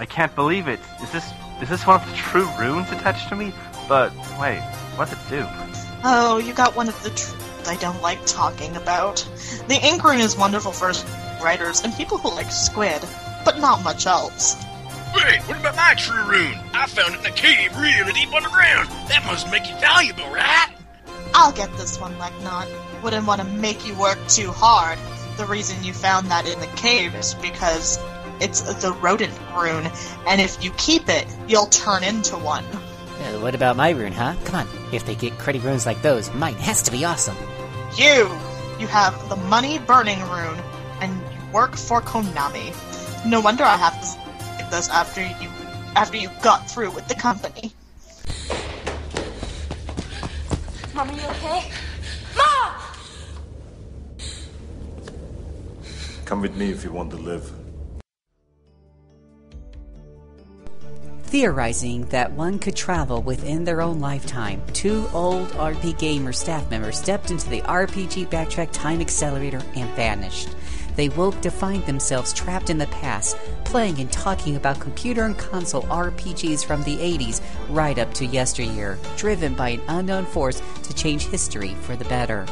I can't believe it. Is this is this one of the true runes attached to me? But wait, what's it do? Oh, you got one of the truths I don't like talking about. The ink rune is wonderful for writers and people who like squid, but not much else. Wait, what about my true rune? I found it in a cave really deep underground. That must make it valuable, right? I'll get this one, Legnot. Wouldn't want to make you work too hard. The reason you found that in the cave is because it's the rodent rune, and if you keep it, you'll turn into one. Uh, what about my rune, huh? Come on. If they get credit runes like those, mine has to be awesome. You! You have the money burning rune, and you work for Konami. No wonder I have to like this after you after you got through with the company. Mom, are you okay? Mom! Come with me if you want to live. Theorizing that one could travel within their own lifetime, two old RP Gamer staff members stepped into the RPG Backtrack Time Accelerator and vanished. They woke to find themselves trapped in the past, playing and talking about computer and console RPGs from the 80s right up to yesteryear, driven by an unknown force to change history for the better.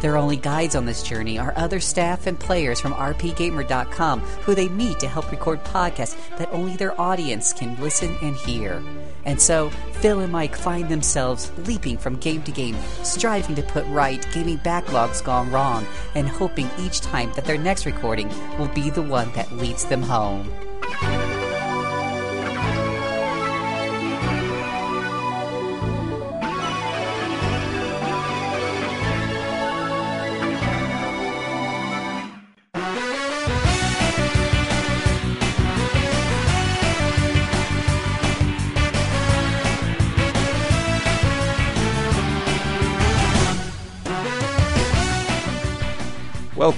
Their only guides on this journey are other staff and players from RPGamer.com who they meet to help record podcasts that only their audience can listen and hear. And so, Phil and Mike find themselves leaping from game to game, striving to put right gaming backlogs gone wrong, and hoping each time that their next recording will be the one that leads them home.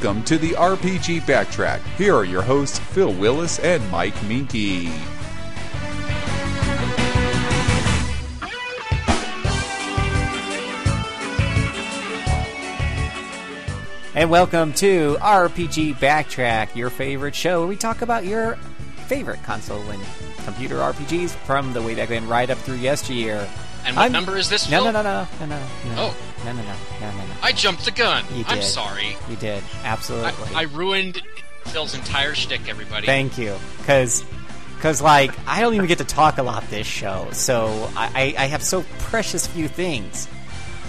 Welcome to the RPG Backtrack. Here are your hosts, Phil Willis and Mike Moehnke. And welcome to RPG Backtrack, your favorite show where we talk about your favorite console and computer RPGs from the way back then right up through yesteryear. And what I'm- number is this? No, Phil? no, no, no, no, no. no. Oh. No, no, no, no, no, no. I jumped the gun. You I'm sorry. You did. Absolutely. I, I ruined Phil's entire shtick, everybody. Thank you. Because, cause, like, I don't even get to talk a lot this show, so I, I, I have so precious few things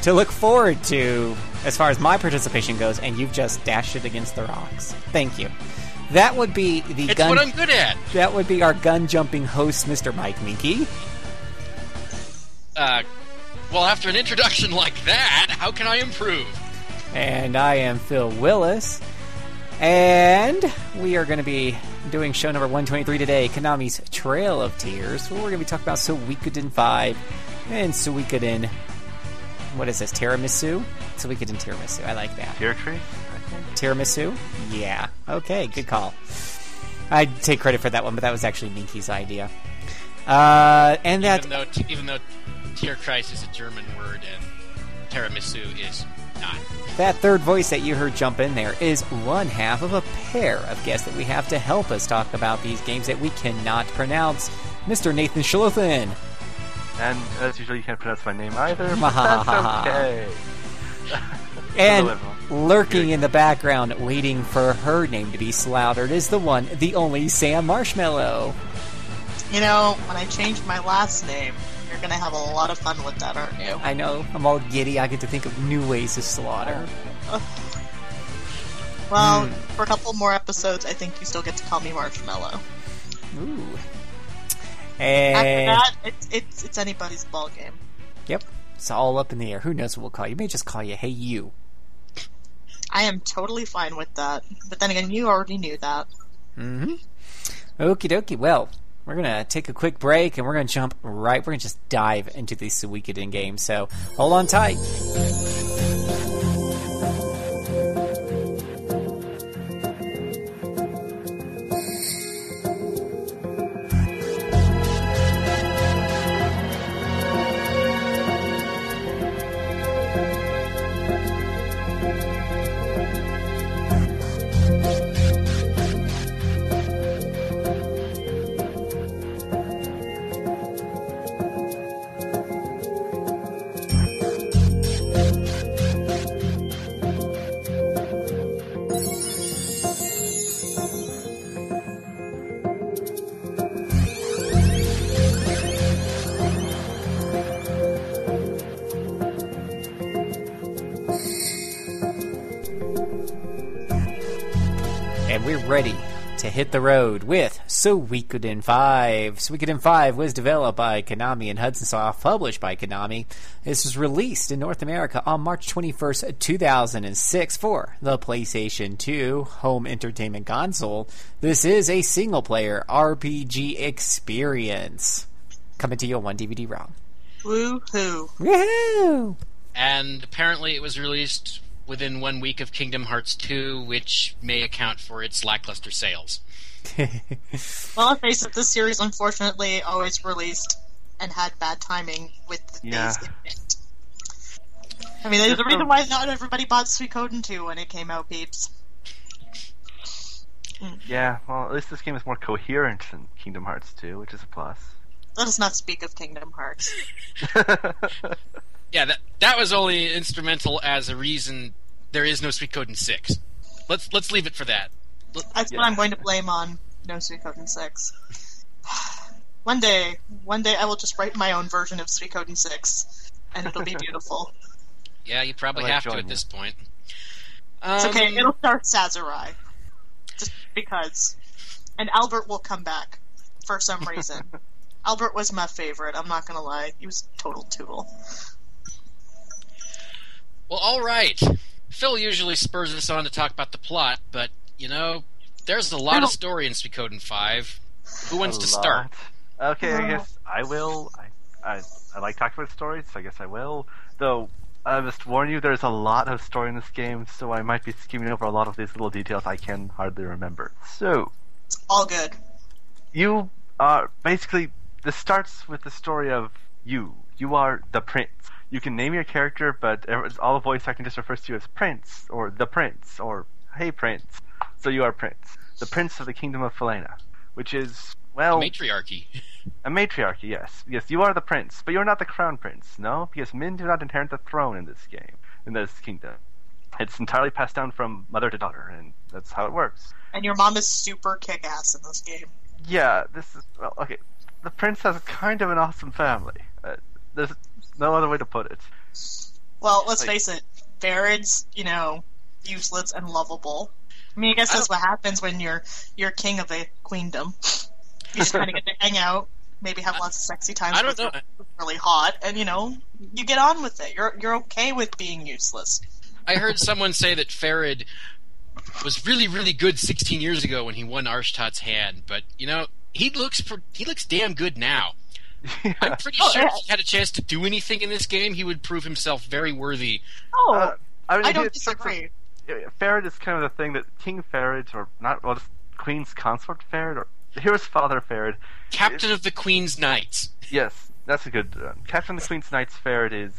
to look forward to as far as my participation goes, and you've just dashed it against the rocks. Thank you. That would be the it's gun. what I'm good at. That would be our gun jumping host, Mr. Mike Moehnke. Uh, well, after an introduction like that, how can I improve? And I am Phil Willis. And we are going to be doing show number 123 today, Konami's Trail of Tears. Where we're going to be talking about Suikoden 5 and Suikoden. What is this? Tiramisu? Suikoden Tiramisu. I like that. Tear tree? Tiramisu? Yeah. Okay, good call. I'd take credit for that one, but that was actually Moehnke's idea. Uh, and that even though even though Tierkreis is a German word and tiramisu is not. That third voice that you heard jump in there is one half of a pair of guests that we have to help us talk about these games that we cannot pronounce. Mr. Nathan Schlothen. And as usual, you can't pronounce my name either, but that's okay. And Hello, everyone. lurking in the background, waiting for her name to be slaughtered, is the one, the only Sam Marshmallow. You know, when I changed my last name, you're gonna have a lot of fun with that, aren't you? I know, I'm all giddy. I get to think of new ways to slaughter. Well, Hmm. for a couple more episodes, I think you still get to call me Marshmallow. Ooh. After And that, it's it's it's anybody's ball game. yep, it's all up in the air. Who knows what we'll call you? May just call you Hey You. I am totally fine with that. But then again, you already knew that. Mm-hmm. Okie dokie. Well, we're gonna take a quick break and we're gonna jump right. We're gonna just dive into the Suikoden game. So hold on tight. Ready to hit the road with Suikoden 5. Suikoden 5 was developed by Konami and Hudson Soft, published by Konami. This was released in North America on March 21st, 2006 for the PlayStation 2 home entertainment console. This is a single player RPG experience. Coming to you on one DVD ROM. Woohoo! Woohoo! And apparently it was released within one week of Kingdom Hearts 2, which may account for its lackluster sales. Well, let's face it, this series unfortunately always released and had bad timing with the Yeah. days. I mean, there's a reason why not everybody bought Suikoden 2 when it came out, peeps. Yeah, well, at least this game is more coherent than Kingdom Hearts 2, which is a plus. Let us not speak of Kingdom Hearts. Yeah, that that was only instrumental as a reason there is no Suikoden 6. Let's let's leave it for that. That's Yeah. what I'm going to blame on No Suikoden 6. one day, one day I will just write my own version of Suikoden 6, and it'll be beautiful. Yeah, you probably I like have to at you. this point. It's okay, Um, it'll start Sazurai. Just because. And Albert will come back for some reason. Albert was my favorite, I'm not gonna lie. He was a total tool. Well, all right. Phil usually spurs us on to talk about the plot, but you know, there's a lot of story in Suikoden 5. Who wants A to start? lot. Okay, I Uh. guess I will. I, I, I like talking about stories, so I guess I will. Though, I must warn you, there's a lot of story in this game, so I might be skimming over a lot of these little details I can hardly remember. So, All good. you are basically this starts with the story of you. You are the prince. You can name your character, but every- all the voice acting just refers to you as Prince or the Prince or Hey Prince. So you are Prince, the Prince of the Kingdom of Falena, which is well Matriarchy. a matriarchy. Yes, yes, you are the prince, but you're not the crown prince. No, because men do not inherit the throne in this game, in this kingdom. It's entirely passed down from mother to daughter, and that's how it works. And your mom is super kick ass in this game. Yeah, this is well, okay. The prince has kind of an awesome family. Uh, there's no other way to put it. Well, let's Like- face it, Ferid's, you know, useless and lovable. I mean, I guess I that's what happens when you're you're king of a queendom. You just kind of get to hang out, maybe have lots of sexy times. I don't with know. Really hot, and you know, you get on with it. You're you're okay with being useless. I heard someone say that Ferid was really, really good 16 years ago when he won Arshtat's hand, but you know, he looks pr- he looks damn good now. I'm pretty Oh, sure yeah. if he had a chance to do anything in this game, he would prove himself very worthy. Oh, Uh, I, mean, I don't it's sort of- disagree. Ferid is kind of the thing that King Ferid, or not, well, just Queen's consort Ferid, or here's Father Ferid. Captain of the Queen's Knights. Yes, that's a good. Uh, Captain of the Queen's Knights Ferid is,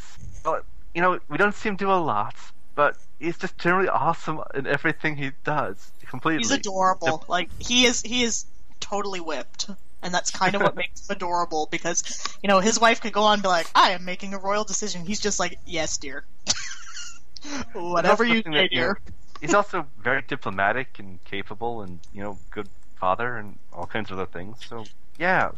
well, you know, we don't see him do a lot, but he's just generally awesome in everything he does. Completely. he's adorable. Like he is he is totally whipped. And that's kind of what makes him adorable because, you know, his wife could go on and be like, I am making a royal decision. He's just like, yes, dear. Whatever you something say, that, dear. He's also very diplomatic and capable, and you know, good father and all kinds of other things. So yeah,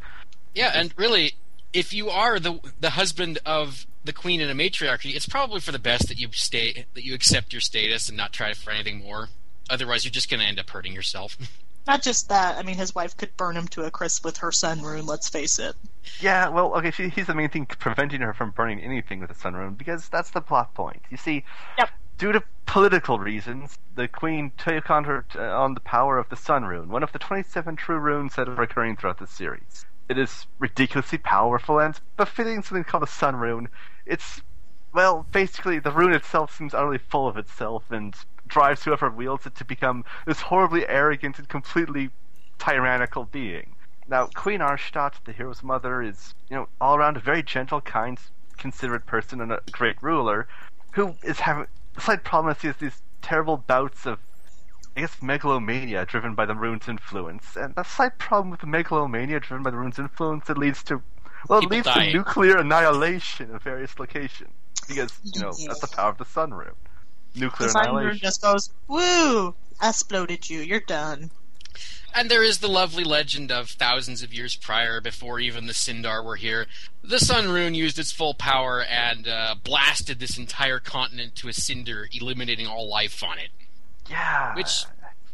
Yeah, and really, if you are the the husband of the queen in a matriarchy, it's probably for the best that you stay that you accept your status and not try for anything more. Otherwise, you're just going to end up hurting yourself. Not just that. I mean, his wife could burn him to a crisp with her sun rune. Let's face it. yeah. Well, okay. She, he's the main thing preventing her from burning anything with the sun rune because that's the plot point. You see, Yep. due to political reasons, the queen took on her uh, on the power of the sun rune, one of the twenty-seven true runes that are recurring throughout the series. It is ridiculously powerful and befitting something called a sun rune. It's well, basically, the rune itself seems utterly full of itself and drives whoever wields it to become this horribly arrogant and completely tyrannical being. Now, Queen Arshtat, the hero's mother, is, you know, all around a very gentle, kind, considerate person and a great ruler, who is having the slight problem is he has these terrible bouts of, I guess, megalomania driven by the rune's influence. And the slight problem with the megalomania driven by the rune's influence, it leads to, well, it People leads dying. to nuclear annihilation of various locations. Because, you know, that's the power of the sun rune. Nuclear The sun rune annihilation. just goes, woo! I exploded you. You're done. And there is the lovely legend of thousands of years prior, before even the Sindar were here. The Sun Rune used its full power and uh, blasted this entire continent to a cinder, eliminating all life on it. Yeah. Which,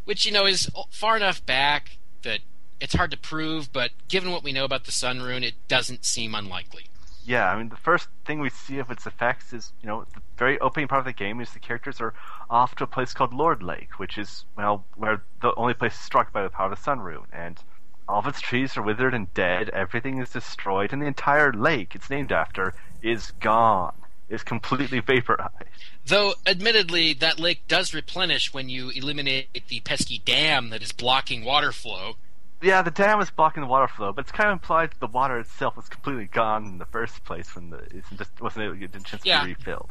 which you know is far enough back that it's hard to prove. But given what we know about the Sun Rune, it doesn't seem unlikely. Yeah, I mean, the first thing we see of its effects is, you know, the very opening part of the game is the characters are off to a place called Lord Lake, which is, well, where the only place struck by the power of the Sun Rune. And all of its trees are withered and dead, everything is destroyed, and the entire lake it's named after is gone. Is completely vaporized. Though, admittedly, that lake does replenish when you eliminate the pesky dam that is blocking water flow. Yeah, the dam is blocking the water flow, but it's kind of implied that the water itself was completely gone in the first place when the it just wasn't able to get a chance Yeah. to be refilled.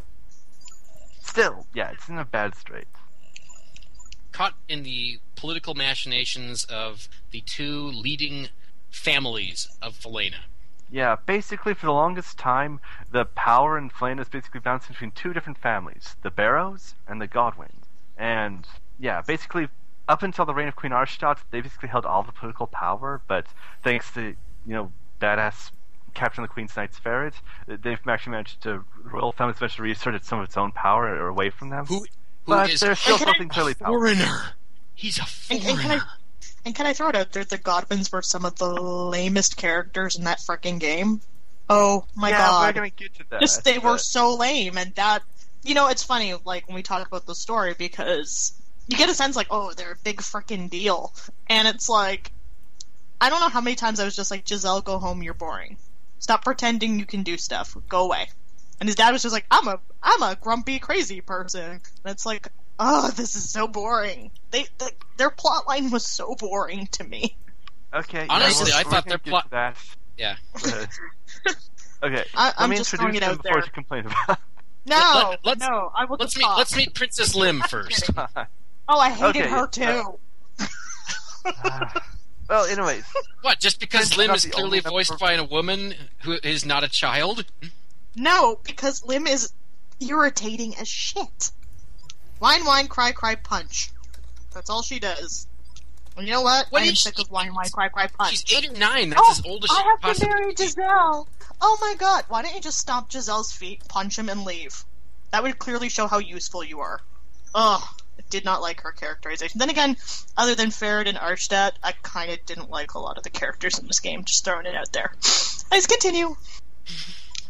Still, yeah, it's in a bad strait. Caught in the political machinations of the two leading families of Falena. Yeah, basically for the longest time, the power in Falena is basically bouncing between two different families, the Barows and the Godwins. And yeah, basically up until the reign of Queen Arshtat, they basically held all the political power, but thanks to, you know, badass Captain the Queen's Knights Ferid, they've actually managed to the royal family's managed to reasserted some of its own power or away from them. Who, who but is there's still And can I- something clearly powerful. foreigner? He's a And, foreigner. and can I and can I throw it out there? The Godwins were some of the lamest characters in that freaking game. Oh my yeah, god! we're gonna get to that. Just they were so lame, and that you know it's funny like when we talk about the story because you get a sense like oh they're a big freaking deal, and it's like I don't know how many times I was just like Gizel, go home, you're boring. Stop pretending you can do stuff. Go away. And his dad was just like I'm a I'm a grumpy crazy person. And it's like oh this is so boring. They, they their plot line was so boring to me. Okay. Honestly, we're- I thought gonna their get plot- to that. Yeah. okay. I, I'm me just introduce throwing it out before there. you complain about. No, Let- let's- no, I will Let's meet talk. let's meet Princess Lym first. Oh, I hated Okay, her yeah, too. well, anyways, What? Just because Lym is clearly only voiced by a woman who is not a child? No, because Lym is irritating as shit. Whine, whine, cry, cry, punch. That's all she does. And you know what? What I am sick she- of whine, whine, cry, cry, punch. She's eight or nine. That's oh, as old as she I have possibly to marry. Gizel. Oh my god! Why don't you just stomp Gizel's feet, punch him, and leave? That would clearly show how useful you are. Ugh, I did not like her characterization. Then again, other than Ferid and Arshtat, I kind of didn't like a lot of the characters in this game. Just throwing it out there. Let's continue.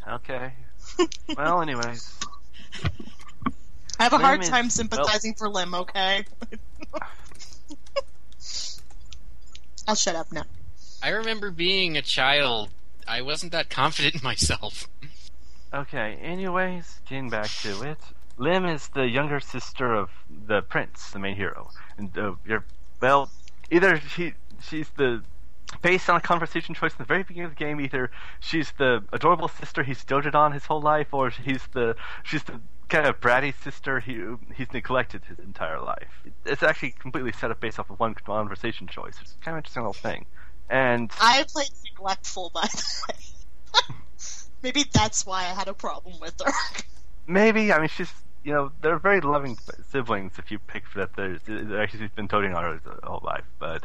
okay. Well, anyways, I have a Lym hard is- time sympathizing for Lym. Okay. I'll shut up now. I remember being a child. I wasn't that confident in myself. okay. Anyways, getting back to it, Lym is the younger sister of the prince, the main hero, and uh, you're well, either she she's the based on a conversation choice in the very beginning of the game, either she's the adorable sister he's doted on his whole life, or he's the she's the kind of bratty sister he he's neglected his entire life. It's actually completely set up based off of one conversation choice. It's kind of interesting little thing. And I played neglectful, by the way. Maybe that's why I had a problem with her. maybe I mean she's you know they're very loving siblings if you pick that they're, they're actually been her her whole life, but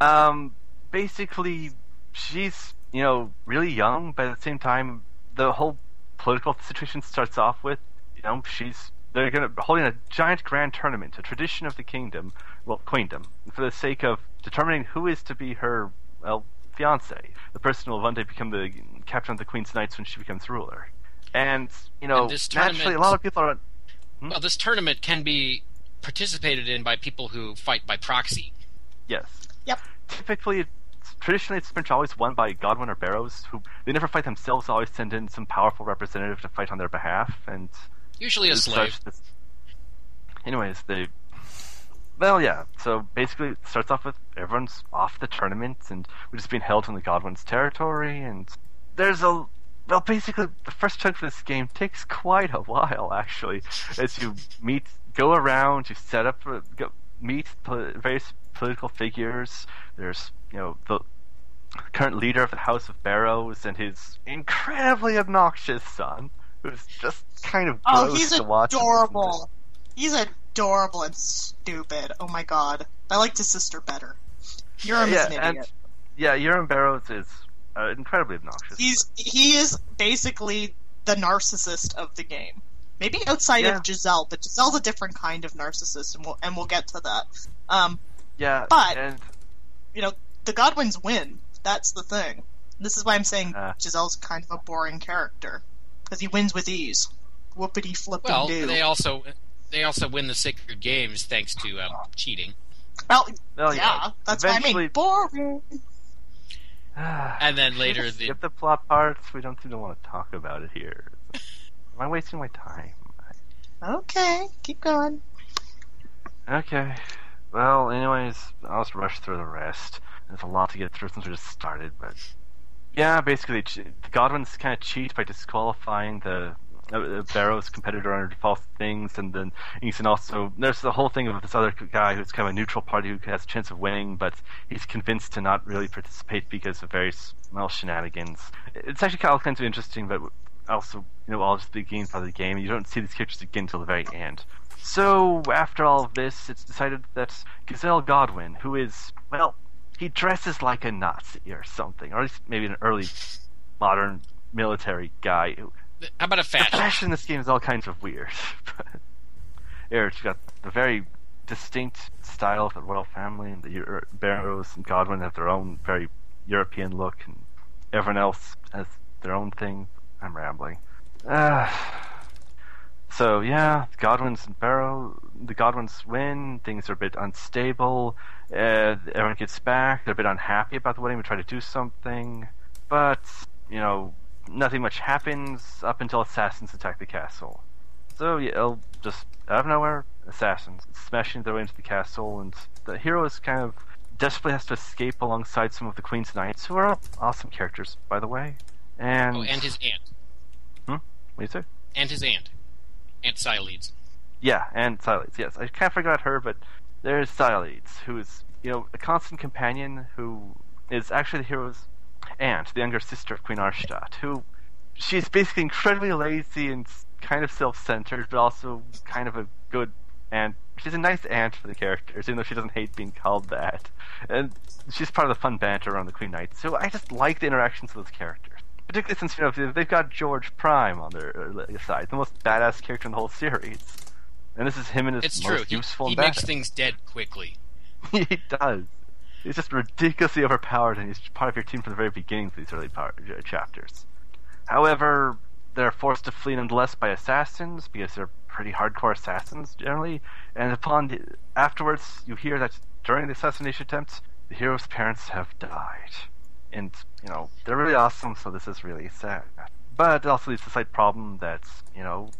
um basically she's you know really young, but at the same time the whole political situation starts off with you know she's they're going to holding a giant grand tournament, a tradition of the kingdom, well queendom, for the sake of determining who is to be her well fiance, the person who will one day become the captain of the Queen's Knights when she becomes ruler. And you know, And naturally, a lot of people are. Mm-hmm. Well, this tournament can be participated in by people who fight by proxy. Yes. Yep. Typically, it's, traditionally, it's been always won by Godwin or Barows, who they never fight themselves. Always send in some powerful representative to fight on their behalf, and Usually a it slave. this- Anyways, they. Well, yeah. So basically, it starts off with everyone's off the tournament, and which just being held in the Godwin's territory, and there's a. Well, basically, the first chunk of this game takes quite a while, actually, as you meet, go around, you set up, uh, go, meet po- various political figures. There's, you know, the current leader of the House of Barows and his incredibly obnoxious son, who's just kind of gross Oh, he's to watch. and adorable. He's adorable and stupid. Oh my god. I liked his sister better. You're yeah, an and idiot. yeah, Euram Barows is uh, incredibly obnoxious. He's he is basically the narcissist of the game Maybe outside Yeah. of Gizel, but Gizel's a different kind of narcissist, and we'll and we'll get to that. Um, Yeah, But- and you know, the Godwins win. That's the thing. This is why I'm saying Uh. Gizel's kind of a boring character because he wins with ease. Whoopity flipping Well, do. they also they also win the sacred games thanks to um, cheating. well, well, yeah, that's what I mean. Boring. Ah, and then later the skip the plot parts. We don't even want to talk about it here. Am I wasting my time? Okay, keep going. Okay. Well, anyways, I'll just rush through the rest. There's a lot to get through since we just started, but yeah, basically, Godwins kind of cheat by disqualifying the uh, Barrow's competitor under false things, and then can also there's the whole thing of this other guy who's kind of a neutral party who has a chance of winning, but he's convinced to not really participate because of various well shenanigans. It's actually all kinds of interesting, but also you know all just the beginning part of the game. You don't see these characters again until the very end. So after all of this, it's decided that Gizel Godwin, who is well, he dresses like a Nazi or something, or at least maybe an early modern military guy. who- how about a the fashion? fashion in this game is all kinds of weird. it's got the very distinct style of the royal family, and the Euro- Barows and Godwin have their own very European look, and everyone else has their own thing. I'm rambling. Uh, so yeah, Godwin's and Barrow, the Godwins win. Things are a bit unstable. Uh, everyone gets back. They're a bit unhappy about the wedding. We try to do something, but you know, nothing much happens up until assassins attack the castle. So yeah, just out of nowhere, assassins smashing their way into the castle, and the hero is kind of desperately has to escape alongside some of the queen's knights, who are awesome characters, by the way. And Oh, and his aunt. Hmm. What do you say? And his aunt. Aunt Sialeeds. Yeah, and Sialeeds. Yes, I kind of forgot her, but there's Sialeeds, who is you know a constant companion who is actually the hero's aunt, the younger sister of Queen Arshtat, who she's basically incredibly lazy and kind of self-centered, but also kind of a good aunt. She's a nice aunt for the characters, even though she doesn't hate being called that. And she's part of the fun banter around the Queen Knights. So I just like the interactions of those characters. Particularly since you know they've got Georg Prime on their uh, side, the most badass character in the whole series. And this is him and his It's most true. He, useful he and makes things dead quickly. he does. He's just ridiculously overpowered, and he's part of your team from the very beginning of these early power, uh, chapters. However, they're forced to flee nonetheless by assassins because they're pretty hardcore assassins generally. And upon the, afterwards, you hear that during the assassination attempts, the hero's parents have died, and you know they're really awesome. So this is really sad. But it also to the slight problem that you know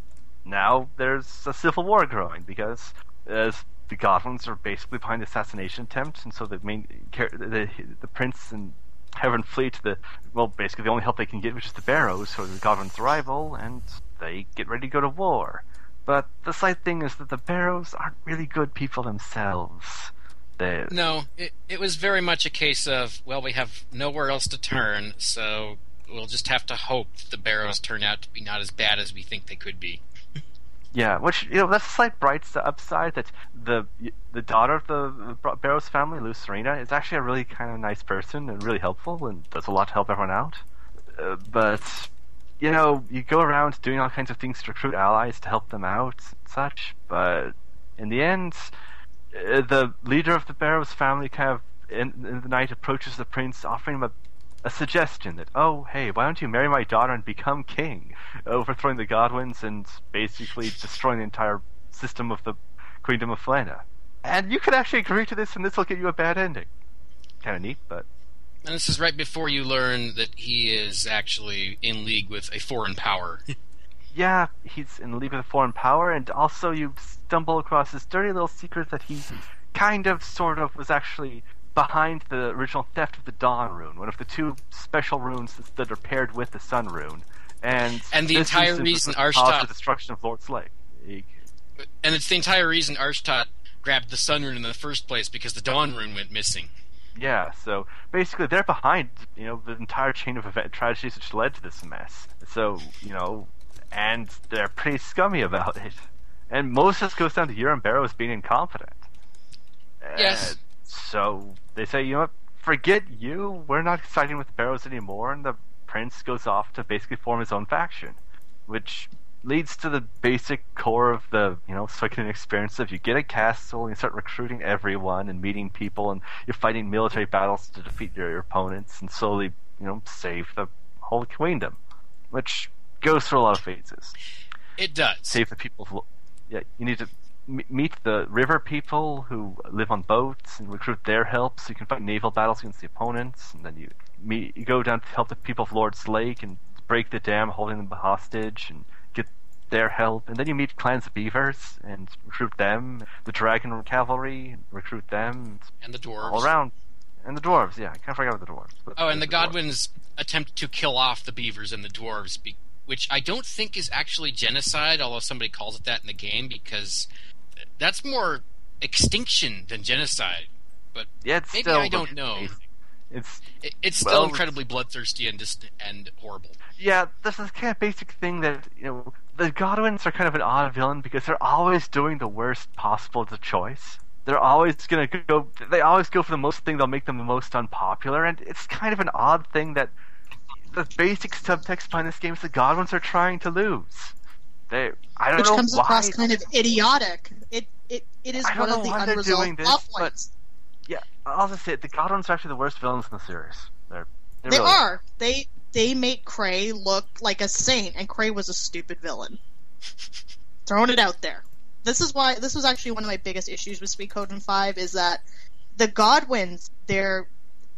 now there's a civil war growing because as the Godwins are basically behind the assassination attempt, and so the main the the prince and Heaven flee to the well, basically the only help they can get, which is the Barows, are the Godwins' rival, and they get ready to go to war. But the slight thing is that the Barows aren't really good people themselves. They No, it, it was very much a case of, well, we have nowhere else to turn, so we'll just have to hope that the Barows turn out to be not as bad as we think they could be. Yeah, which you know that's a slight bright upside that the the daughter of the Barows family, Luserina, is actually a really kind of nice person and really helpful and does a lot to help everyone out. Uh, but you know, you go around doing all kinds of things to recruit allies to help them out and such. But in the end, uh, the leader of the Barows family kind of in, in the night approaches the prince, offering him a a suggestion that, oh, hey, why don't you marry my daughter and become king, overthrowing the Godwins and basically destroying the entire system of the Queendom of Falena. And you could actually agree to this, and this will get you a bad ending. Kind of neat, but And this is right before you learn that he is actually in league with a foreign power. yeah, he's in league with a foreign power, and also you stumble across this dirty little secret that he kind of, sort of, was actually behind the original theft of the Dawn rune, one of the two special runes that, that are paired with the Sun rune. And And the entire reason was the cause Arshtat- the destruction of Lordlake. He- and it's the entire reason Arshtat grabbed the Sun Rune in the first place, because the Dawn Rune went missing. Yeah, so basically they're behind, you know, the entire chain of event tragedies which led to this mess. So, you know, and they're pretty scummy about it. And this goes down to Euram Barows being incompetent. Yes. So they say, you know what, forget you, we're not siding with Barows anymore, and the prince goes off to basically form his own faction. Which leads to the basic core of the you know Suikoden experience of you get a castle and you start recruiting everyone and meeting people and you're fighting military battles to defeat your, your opponents and slowly you know save the whole kingdom, which goes through a lot of phases. It does. Save the people. Of, yeah, you need to meet the river people who live on boats and recruit their help so you can fight naval battles against the opponents, and then you meet you go down to help the people of Lord's Lake and break the dam holding them hostage and get their help, and then you meet clans of beavers and recruit them, the dragon cavalry, and recruit them, And the dwarves. all around, and the dwarves. Yeah, I can't forget about the dwarves. Oh, and the dwarves. Godwins attempt to kill off the beavers and the dwarves, be- which I don't think is actually genocide, although somebody calls it that in the game, because that's more extinction than genocide. But Yeah, it's maybe still I don't know. It's It, it's still Well, incredibly bloodthirsty and dis- and horrible. yeah, this is kind of basic thing that you know the Godwins are kind of an odd villain because they're always doing the worst possible to choice. They're always gonna go. They always go for the most thing that'll make them the most unpopular, and it's kind of an odd thing that the basic subtext behind this game is the Godwins are trying to lose. They, I don't which know comes why. across kind of idiotic. It it, it is one of the unresolved plot points. Yeah, I'll just say it. The Godwins are actually the worst villains in the series. They're, they're They really- are. They they make Cray look like a saint, and Cray was a stupid villain. Throwing it out there. This is why this was actually one of my biggest issues with Suikoden Five is that the Godwins, they're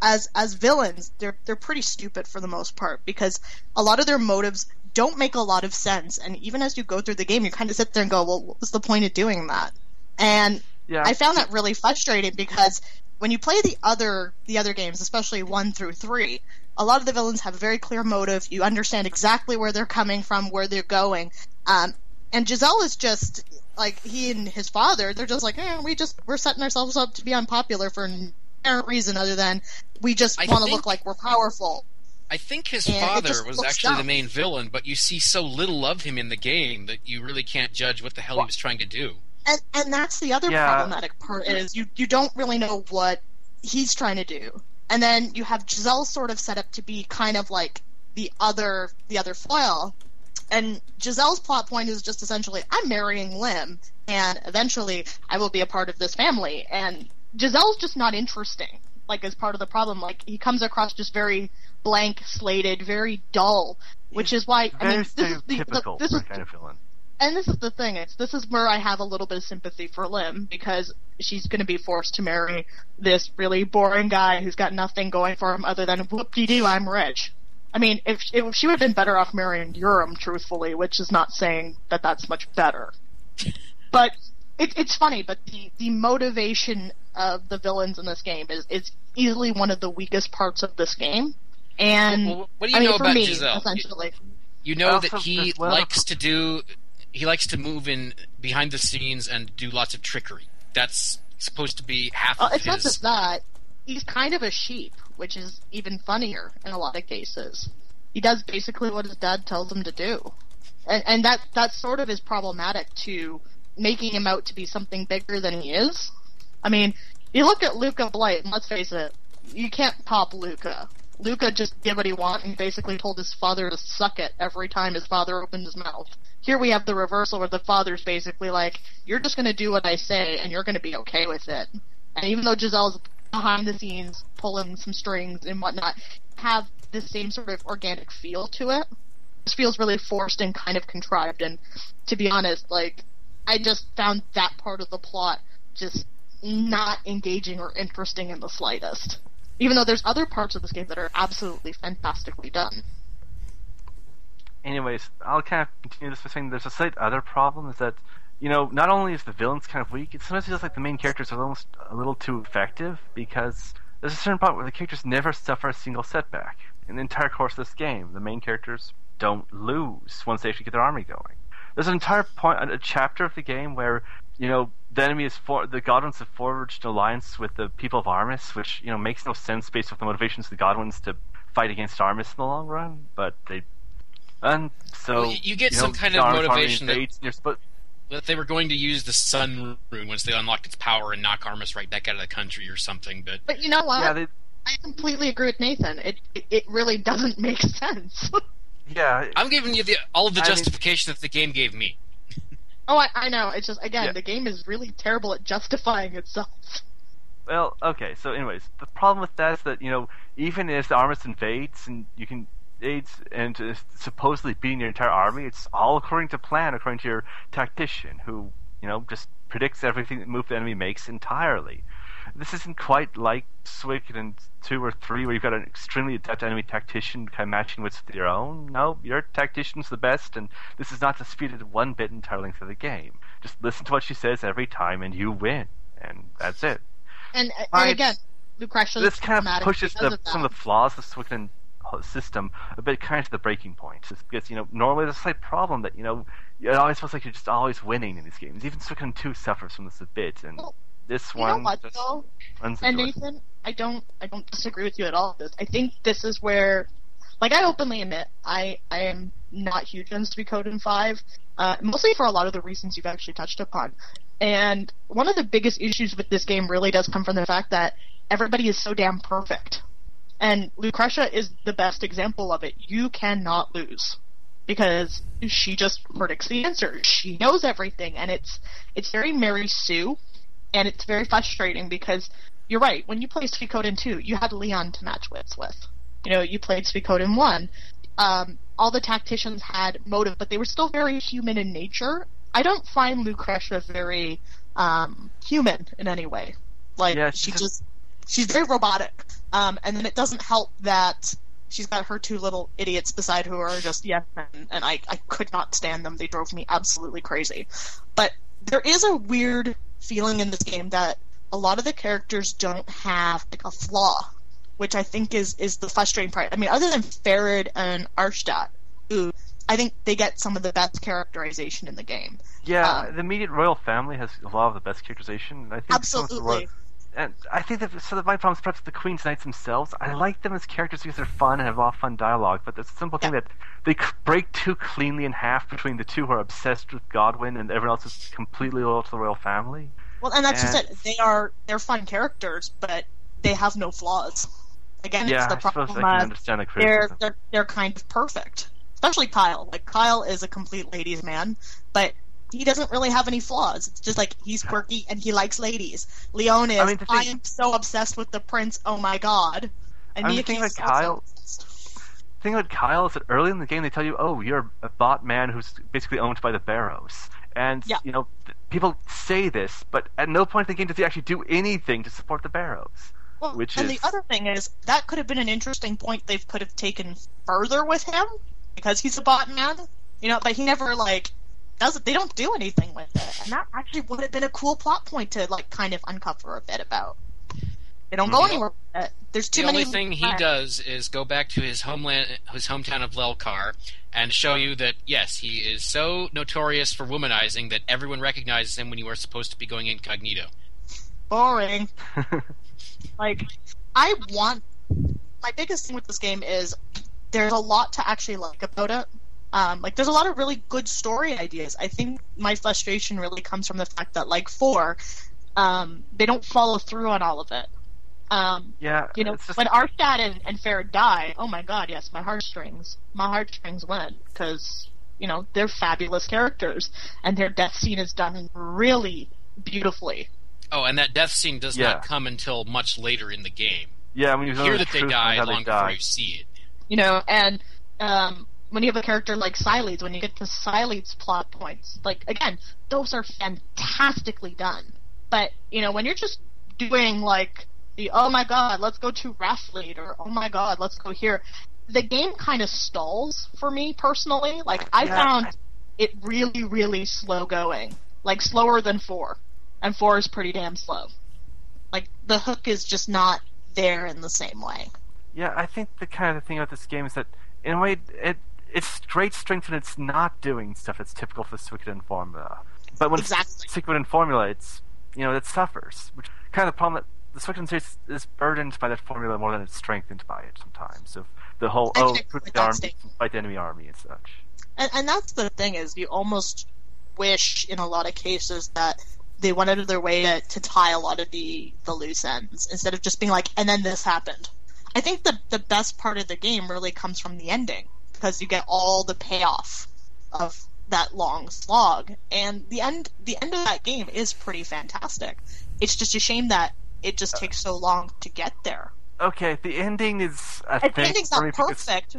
as as villains, they're they're pretty stupid for the most part because a lot of their motives don't make a lot of sense, and even as you go through the game, you kind of sit there and go, "Well, what was the point of doing that?" And Yeah, I found that really frustrating because when you play the other the other games, especially one through three, a lot of the villains have a very clear motive. You understand exactly where they're coming from, where they're going. Um, and Gizel is just like he and his father. They're just like, eh, we just we're setting ourselves up to be unpopular for no apparent reason other than we just want to think- look like we're powerful. I think his And father was looks actually the main villain, but you see so little of him in the game that you really can't judge what the hell he was trying to do. And and that's the other Yeah. problematic part is you you don't really know what he's trying to do. And then you have Gizel sort of set up to be kind of like the other the other foil. And Gizel's plot point is just essentially I'm marrying Lym and eventually I will be a part of this family and Gizel's just not interesting. Like as part of the problem like he comes across just very blank slated, very dull, which is why I mean this is the, the this is kind of villain. and this is the thing it's this is where i have a little bit of sympathy for lim because she's going to be forced to marry this really boring guy who's got nothing going for him other than whoop-de-doo i'm rich. I mean if, if she would have been better off marrying urim truthfully which is not saying that that's much better. But it, it's funny but the, the motivation of the villains in this game is, is easily one of the weakest parts of this game and Well, what do you I mean, know about me, Gizel? essentially You know that he there's likes to do. He likes to move in behind the scenes and do lots of trickery. That's supposed to be half Uh, of it's not just that. He's kind of a sheep, which is even funnier in a lot of cases. He does basically what his dad tells him to do, and and that that sort of is problematic to making him out to be something bigger than he is. I mean, you look at Luca Blight, and let's face it, you can't pop Luca. Luca just did what he wanted and basically told his father to suck it every time his father opened his mouth. Here we have the reversal where the father's basically like, you're just to do what I say and you're to be okay with it. And even though Gizel's behind the scenes pulling some strings and whatnot, have the same sort of organic feel to it. This feels really forced and kind of contrived. And to be honest, like, I just found that part of the plot just not engaging or interesting in the slightest. Even though there's other parts of this game that are absolutely fantastically done. anyways, I'll kind of continue this by saying there's a slight other problem is that, you know, not only is the villains kind of weak, it sometimes feels like the main characters are almost a little too effective because there's a certain point where the characters never suffer a single setback. In the entire course of this game, the main characters don't lose once they actually get their army going. There's an entire point, a chapter of the game where, you know, the enemy is for the Godwins have forged an alliance with the people of Armes, which you know makes no sense based off the motivations of the Godwins to fight against Armes in the long run. But they, and so Well, you- you get know, some kind of Armes motivation that- invades, and that they were going to use the Sun Rune once they unlocked its power and knock Armes right back out of the country or something. But But you know what? yeah, they, I completely agree with Nathan. It, it it really doesn't make sense. Yeah, I'm giving you the all of the I mean- justification that the game gave me. Oh, I, I know. It's just again, Yeah. the game is really terrible at justifying itself. Well, okay. So, anyways, the problem with that is that you know, even if the armist invades and you can aids and supposedly beating your entire army, it's all according to plan, according to your tactician, who you know just predicts everything that move the enemy makes entirely. This isn't quite like Suikoden two or three, where you've got an extremely adept enemy tactician kind of matching with your own. No, your tactician's the best, and this is not disputed one bit in entire length of the game. Just listen to what she says every time, and you win, and that's it. And, I- and again, Lucretia this kind of pushes the, of some of the flaws of the Suikoden system a bit kind of to the breaking point. Just because you know normally there's a slight problem that you know it always feels like you're just always winning in these games. Even Suikoden two suffers from this a bit, and Well, this You one know what, just though? And. Nathan, I don't, I don't disagree with you at all. This, I think this is where, like, I openly admit, I, I am not huge on Suikoden Five, uh, mostly for a lot of the reasons you've actually touched upon. And one of the biggest issues with this game really does come from the fact that everybody is so damn perfect. And Lucretia is the best example of it. You cannot lose. Because she just predicts the answer. She knows everything, and it's it's very Mary Sue, and it's very frustrating because you're right. When you play Suikoden 2, you had Leon to match wits with. You know, you played Suikoden 1. Um, all the tacticians had motive, but they were still very human in nature. I don't find Lucretia very um, human in any way. Like Yeah, she she's just she's very robotic. Um, and then it doesn't help that she's got her two little idiots beside her who are just yes men, and I I could not stand them. They drove me absolutely crazy. But there is a weird feeling in this game that a lot of the characters don't have like a flaw, which I think is is the frustrating part. I mean, other than Ferid and Arshtat, who I think they get some of the best characterization in the game. Yeah, um, the immediate royal family has a lot of the best characterization. I think some of the Absolutely. And I think that so that my problem is perhaps the Queen's Knights themselves. I like them as characters because they're fun and have a lot of fun dialogue, but it's a simple thing Yeah. that they break too cleanly in half between the two who are obsessed with Godwin and everyone else is completely loyal to the royal family. Well, and that's just it. They are they're fun characters, but they have no flaws. Again, yeah, it's the I suppose I problem can of understand the they're, they're they're kind of perfect. Especially Kyle. Like Kyle is a complete ladies' man, but he doesn't really have any flaws. It's just like he's quirky and he likes ladies. Leon is I I, mean, thing- am so obsessed with the prince. Oh my god. And I mean, the thing about Kyle-. The thing about Kyle is that early in the game they tell you, "Oh, you're a bot man who's basically owned by the Barows," and Yeah. you know people say this, but at no point in the game does he actually do anything to support the Barows. Well, which and is- the other thing is that could have been an interesting point they could have taken further with him because he's a bot man, you know. But he never like does it. They don't do anything with it, and that actually would have been a cool plot point to like kind of uncover a bit about. They don't go Mm-hmm. Mhm. anywhere with it. There's too the many. only thing he does is go back to his homeland, his hometown of Lelcar, and show you that yes, he is so notorious for womanizing that everyone recognizes him when you are supposed to be going incognito. boring. Like, I want. My biggest thing with this game is there's a lot to actually like about it. Um, like, there's a lot of really good story ideas. I think my frustration really comes from the fact that, like, four, um, they don't follow through on all of it. Um, yeah, you know, just, when Arshtat and, and Farrah die, oh my god, yes, my heartstrings, my heartstrings went because you know they're fabulous characters, and their death scene is done really beautifully. Oh, and that death scene does Yeah. not come until much later in the game. yeah. I mean, you You know hear the that they die long they before you see it. you know, and um, when you have a character like Siles, when you get to Siles' plot points, like again, those are fantastically done. But you know, when you're just doing like the oh my god, let's go to Raftfleet or oh my god, let's go here, the game kind of stalls for me personally. Like I Yeah. found it really, really slow going, like slower than four, and four is pretty damn slow. Like the hook is just not there in the same way. Yeah, I think the kind of thing about this game is that, in a way, it it's great strength when it's not doing stuff that's typical for the Suikoden formula. But when Exactly. it's Suikoden formula, it's you know it suffers. Which kind of the problem that the Suikoden series is burdened by that formula more than it's strengthened by it sometimes. Of the whole I oh, put the army, fight the enemy army and such. And, and that's the thing is you almost wish in a lot of cases that they went out of their way to, to tie a lot of the, the loose ends instead of just being like, and then this happened. I think the the best part of the game really comes from the ending because you get all the payoff of that long slog. And the end the end of that game is pretty fantastic. It's just a shame that it just takes so long to get there. Okay, the ending is. I And think, the ending's not me because- perfect.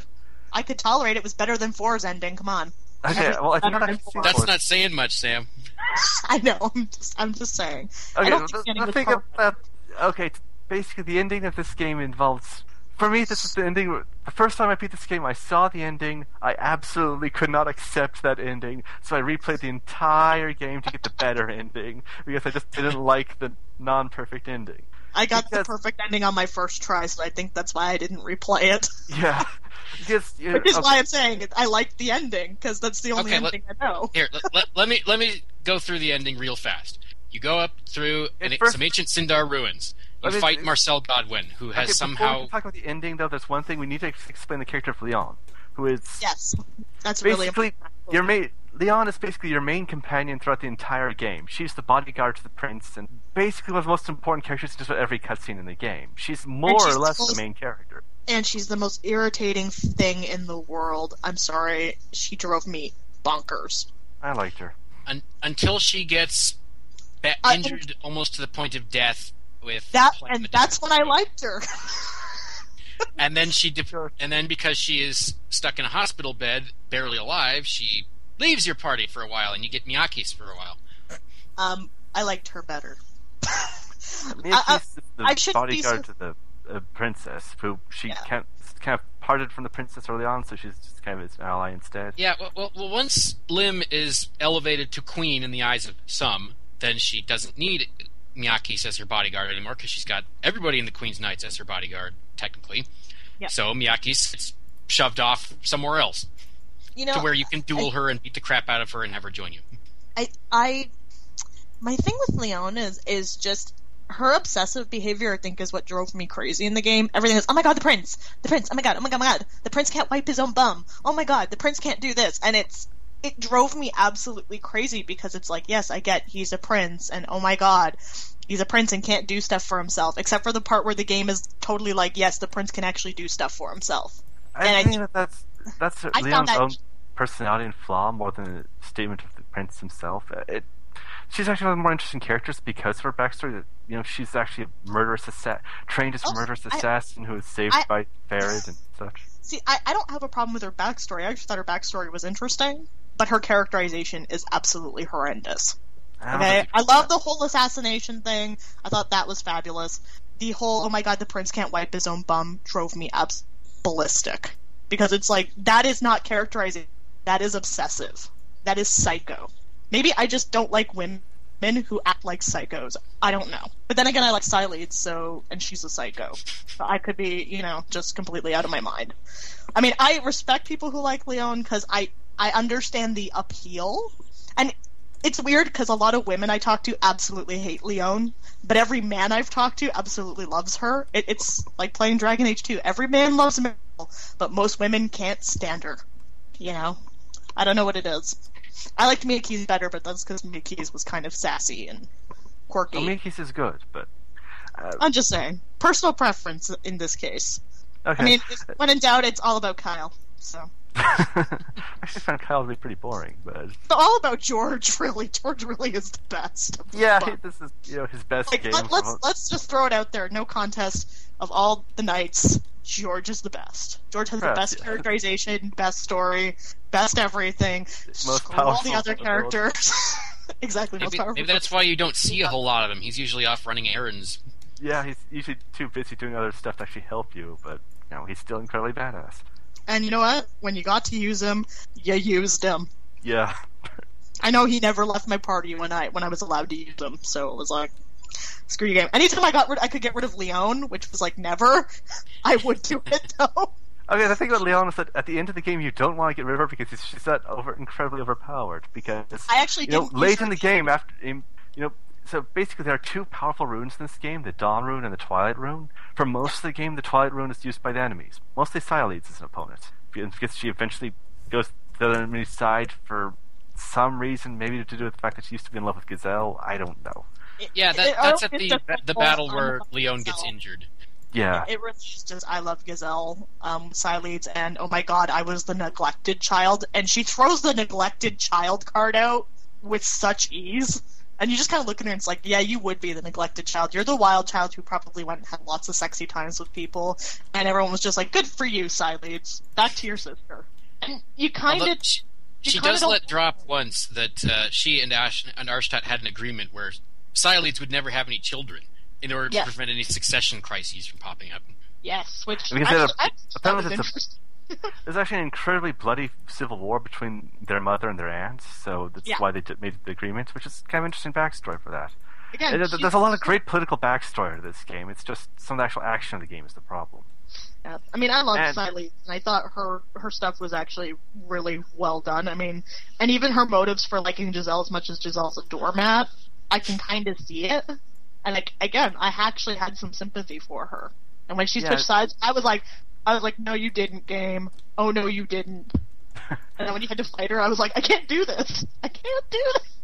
I could tolerate it. It was better than four's ending. Come on. Okay, well, I think I've seen. That's not saying much, Sam. I know. I'm just, I'm just saying. I Okay, don't the, think the the thing about okay, basically the ending of this game involves. For me, this is the ending. The first time I beat this game, I saw the ending. I absolutely could not accept that ending, so I replayed the entire game to get the better ending because I just didn't like the non-perfect ending. I got the perfect ending on my first try, so I think that's why I didn't replay it. Yeah, because you Which is okay, why I'm saying it. I like the ending because that's the only Okay, let- I know. Here, let, let, let me let me go through the ending real fast. You go up through At an, first- some ancient Sindar ruins. You Let me- fight Marscal Godwin, who has okay, Before somehow we talk about the ending, though, there's one thing we need to explain the character of Leon, who is Yes, that's really basically important. your main Leon is basically your main companion throughout the entire game. She's the bodyguard to the prince, and basically one of the most important characters in just about every cutscene in the game. She's more she's or less the the main character. and she's the most irritating thing in the world. I'm sorry, she drove me bonkers. I liked her. un, until she gets ba- uh, I- injured almost to the point of death with That plasma and that's when I liked her. and then she de- Sure. and then because she is stuck in a hospital bed barely alive she leaves your party for a while and you get Miakis for a while um, I liked her better. Miakis I- the I shouldn't be bodyguard so- to the uh, princess, who she Yeah. can't kind of parted from the princess early on, so she's just kind of his ally instead. yeah well, well, well once Lym is elevated to queen in the eyes of some then she doesn't need Miakis as her bodyguard anymore because she's got everybody in the Queen's Knights as her bodyguard technically Yeah. so Miakis gets shoved off somewhere else You know, to where you can duel I- her and beat the crap out of her and have her join you I, I, my thing with Leon is is just her obsessive behavior. I think is what drove me crazy in the game. Everything is, oh my god, the prince, the prince, oh my god, oh my god, oh my god, the prince can't wipe his own bum. Oh my god, the prince can't do this, and it's it drove me absolutely crazy because it's like, yes, I get he's a prince, and oh my god. He's a prince and can't do stuff for himself, except for the part where the game is totally like, yes, the prince can actually do stuff for himself. I And I think think- that that's that's I Leon's that- own personality and flaw more than a statement of the prince himself. Uh, It, she's actually one of the more interesting characters because of her backstory. That you know, she's actually a murderous assa- trained as a Oh, murderous I- assassin who was saved I- by Ferid and such. See, I, I don't have a problem with her backstory. I actually thought her backstory was interesting, but her characterization is absolutely horrendous. I Okay, I love the whole assassination thing. I thought that was fabulous. The whole oh my god, the prince can't wipe his own bum drove me abs ballistic because it's like that is not characterizing. That is obsessive. That is psycho. Maybe I just don't like women who act like psychos. I don't know. But then again, I like Silene, so and she's a psycho. So I could be, you know, just completely out of my mind. I mean, I respect people who like Leon because I I understand the appeal, and it's weird because a lot of women I talk to absolutely hate Leon, but every man I've talked to absolutely loves her. It, it's like playing Dragon Age 2. Every man loves Merrill, but most women can't stand her. You know, I don't know what it is. I liked Miakis better, but that's because Miakis was kind of sassy and quirky. Well, Miakis is good, but uh, I'm just saying, personal preference in this case. okay. I mean, when in doubt, it's all about Kyle. So I actually found Kyle to be pretty boring, but it's all about Georg. Really, Georg really is the best. the yeah, bunch. this is you know his best like game. let, let's from- let's just throw it out there. No contest of all the knights. Georg is the best. Georg has the best yeah. characterization, best story, best everything. Most Screw all the other the characters. exactly, most maybe, powerful. maybe that's why you don't see a whole lot of him he's usually off running errands Yeah, he's usually too busy doing other stuff to actually help you, but you know he's still incredibly badass. And you know what? When you got to use him, you used him. Yeah, I know he never left my party when I when I was allowed to use him, so it was like screw you game. Anytime I got rid I could get rid of Leon, which was like never, I would do it though. Okay, the thing about Leon is that at the end of the game you don't want to get rid of her because she's that over incredibly overpowered. Because I actually you know late in the game after you know so basically there are two powerful runes in this game: the Dawn rune and the Twilight rune. For most of the game, the Twilight rune is used by the enemies, mostly Sialeeds as an opponent, because she eventually goes to the enemy's side for some reason, maybe to do with the fact that she used to be in love with Gizel. I don't know. yeah that, that's at the the battle where on leon gets injured Yeah. It really is just I love Gizel, um, Sialeeds, and oh my god, I was the neglected child, and she throws the neglected child card out with such ease. And you just kind of look at her and it's like, yeah, you would be the neglected child. You're the wild child who probably went and had lots of sexy times with people, and everyone was just like, good for you, Sialeeds. Back to your sister. And you kind of. she, she does don't- let drop once that uh, she and Ash and Arshtat had an agreement where Sialeeds would never have any children in order to Yeah. prevent any succession crises from popping up. Yes, which Because actually, it- I thought that apparently was it's a- interesting. There's actually an incredibly bloody civil war between their mother and their aunt, so that's Yeah. why they did, made the agreement, which is kind of interesting backstory for that. Again, And there's a lot of great political backstory to this game. It's just some of the actual action of the game is the problem. Yeah. I mean, I love And- Sialeeds, and I thought her her stuff was actually really well done. I mean, and even her motives for liking Gizel as much as Gizel's a doormat, I can kind of see it. And like again, I actually had some sympathy for her. And when she Yeah. switched sides, I was like, I was like, no, you didn't, game. Oh no, you didn't. and then when you had to fight her, I was like, I can't do this. I can't do this.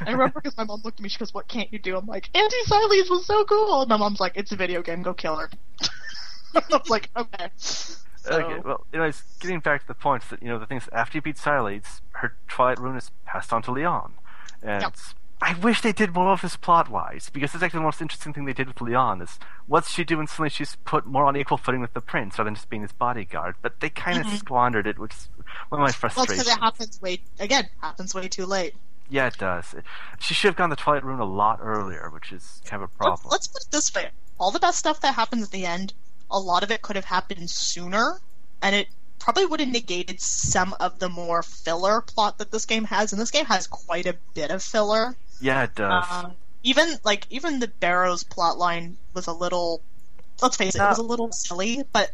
I remember because my mom looked at me. She goes, "What can't you do?" I'm like, "Anti Sialeeds was so cool." And my mom's like, "It's a video game. Go kill her." I was like, "Okay." So, Okay, well, anyways, getting back to the point that you know the things after you beat Sialeeds, her Twilight Rune is passed on to Leon, and Yep. I wish they did more of this plot-wise because it's actually the most interesting thing they did with Leon is what's she doing suddenly she's put more on equal footing with the prince rather than just being his bodyguard, but they kind of Mhm. squandered it, which is one of my well, frustrations. because it happens way again happens way too late. yeah, it does. She should have gone to the Twilight Rune a lot earlier, which is kind of a problem. Let's put it this way: all the best stuff that happens at the end, a lot of it could have happened sooner, and it probably would have negated some of the more filler plot that this game has. And this game has quite a bit of filler. Yeah, it does. Um, even like even the Barows plotline was a little. Let's face it, it was a little silly. But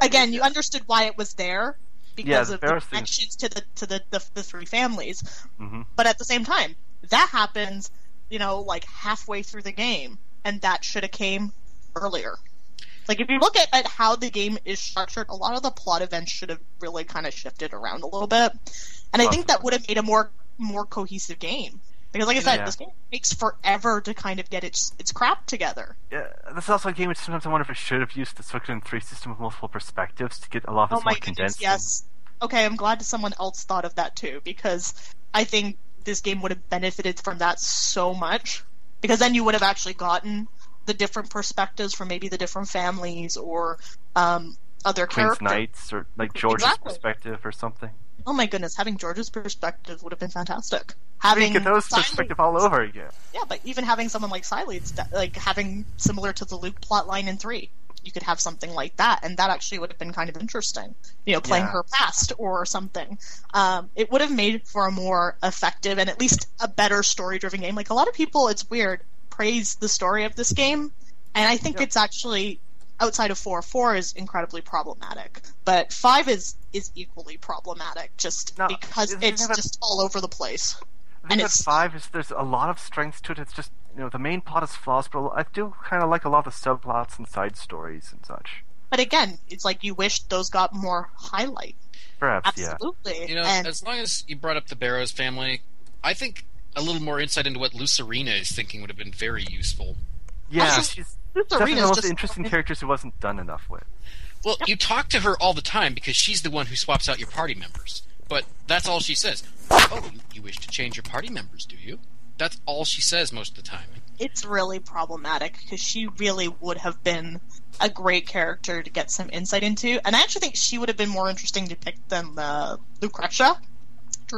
again, you understood why it was there because the of the connections to the to the, the the three families. hmm But at the same time, that happens, you know, like halfway through the game, and that should have came earlier. Like if you look at, at how the game is structured, a lot of the plot events should have really kind of shifted around a little bit, and I think that would have made a more more cohesive game. Because, like I said, Yeah. this game takes forever to kind of get its its crap together. Yeah, this is also a game which sometimes I wonder if it should have used the Suikoden 3 system with multiple perspectives to get a lot of Oh this my more goodness, condensed. yes. Okay, I'm glad someone else thought of that too, because I think this game would have benefited from that so much. Because then you would have actually gotten the different perspectives from maybe the different families or um, other Queen's characters. Knights or like Georg's Exactly. perspective or something. Oh my goodness, having Georg's perspective would have been fantastic. Having get those perspective all over again. Yeah, but even having someone like that- like having similar to the Luc plot line in three, you could have something like that, and that actually would have been kind of interesting. You know, playing Yeah. her past or something. Um, it would have made for a more effective and at least a better story-driven game. Like a lot of people, it's weird, praise the story of this game, and I think Yep. it's actually outside of four. Four is incredibly problematic, but five is is equally problematic, just No, because it's about- just all over the place. The And thing about it's- five is there's a lot of strengths to it. It's just you know the main plot is flaws, but I do kind of like a lot of the subplots and side stories and such. But again, it's like you wish those got more highlight. Perhaps, yeah. Absolutely. You know, and as long as you brought up the Barows family, I think a little more insight into what Luserina is thinking would have been very useful. Yeah, Also, she's Luserina's definitely one of the most just- interesting characters who wasn't done enough with. Well, you talk to her all the time because she's the one who swaps out your party members. But that's all she says. Oh, you, you wish to change your party members, do you? That's all she says most of the time. it's really problematic because she really would have been a great character to get some insight into, and I actually think she would have been more interesting to pick than uh, Lucretia.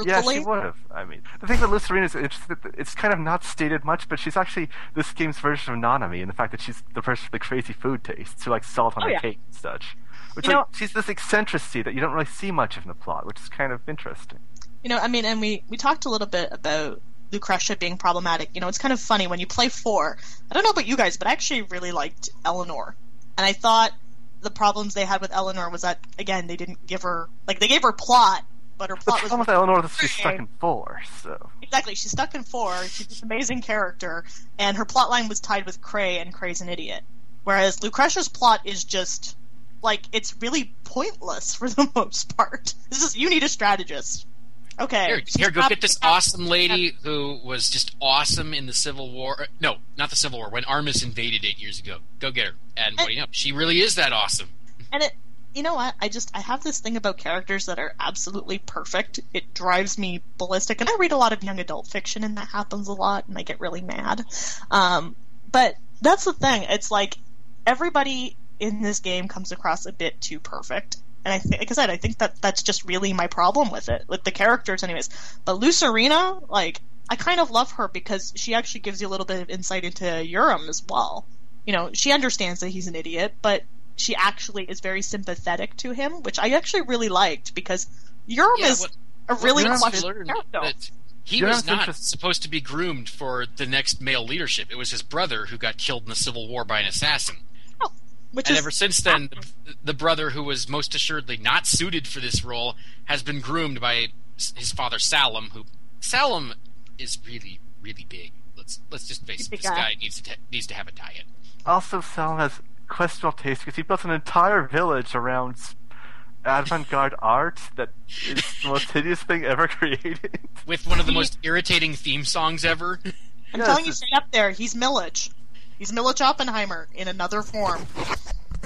Yeah, she would have. I mean, the thing with Luserina is it's, it's kind of not stated much, but she's actually this game's version of Nanami in the fact that she's the person with the crazy food tastes who likes salt on Oh, her yeah. cake and such. Which You like, know- she's this eccentricity that you don't really see much of in the plot, which is kind of interesting. you know, I mean, and we we talked a little bit about Lucretia being problematic. You know, it's kind of funny when you play four. I don't know about you guys, but I actually really liked Eleanor, and I thought the problems they had with Eleanor was that again they didn't give her like they gave her plot, but her The plot was problem with Eleanor is she's stuck in four, so Exactly. She's stuck in four. She's this amazing character, and her plot line was tied with Cray, and Cray's an idiot. Whereas Lucretia's plot is just like it's really pointless for the most part. This is you need a strategist. Okay. Here, here, go get this awesome lady who was just awesome in the Civil War. uh, No, not the Civil War. When Armes invaded eight years ago, go get her. And what do you know? She really is that awesome. And it, you know what? I just I have this thing about characters that are absolutely perfect. It drives me ballistic, and I read a lot of young adult fiction, and that happens a lot, and I get really mad. Um, but that's the thing. It's like everybody in this game comes across a bit too perfect. And I think, like I said, I think that that's just really my problem with it, with the characters, anyways. But Luserina, like, I kind of love her because she actually gives you a little bit of insight into Euram as well. You know, she understands that he's an idiot, but she actually is very sympathetic to him, which I actually really liked because Euram Yeah, is what- a really Euram's questionable character. that he Euram's was not interest- supposed to be groomed for the next male leadership. It was his brother who got killed in the Civil War by an assassin. Oh, Which and is ever since then, the, the brother who was most assuredly not suited for this role has been groomed by his father Salum. Who Salum is really, really big. Let's let's just face it. This guy. guy needs to ta- needs to have a diet. Also, Sal has questionable taste because he built an entire village around avant-garde art that is the most hideous thing ever created. With one of the most irritating theme songs ever. I'm Yes, telling you straight up there, he's Millage. He's Millage Oppenheimer in another form.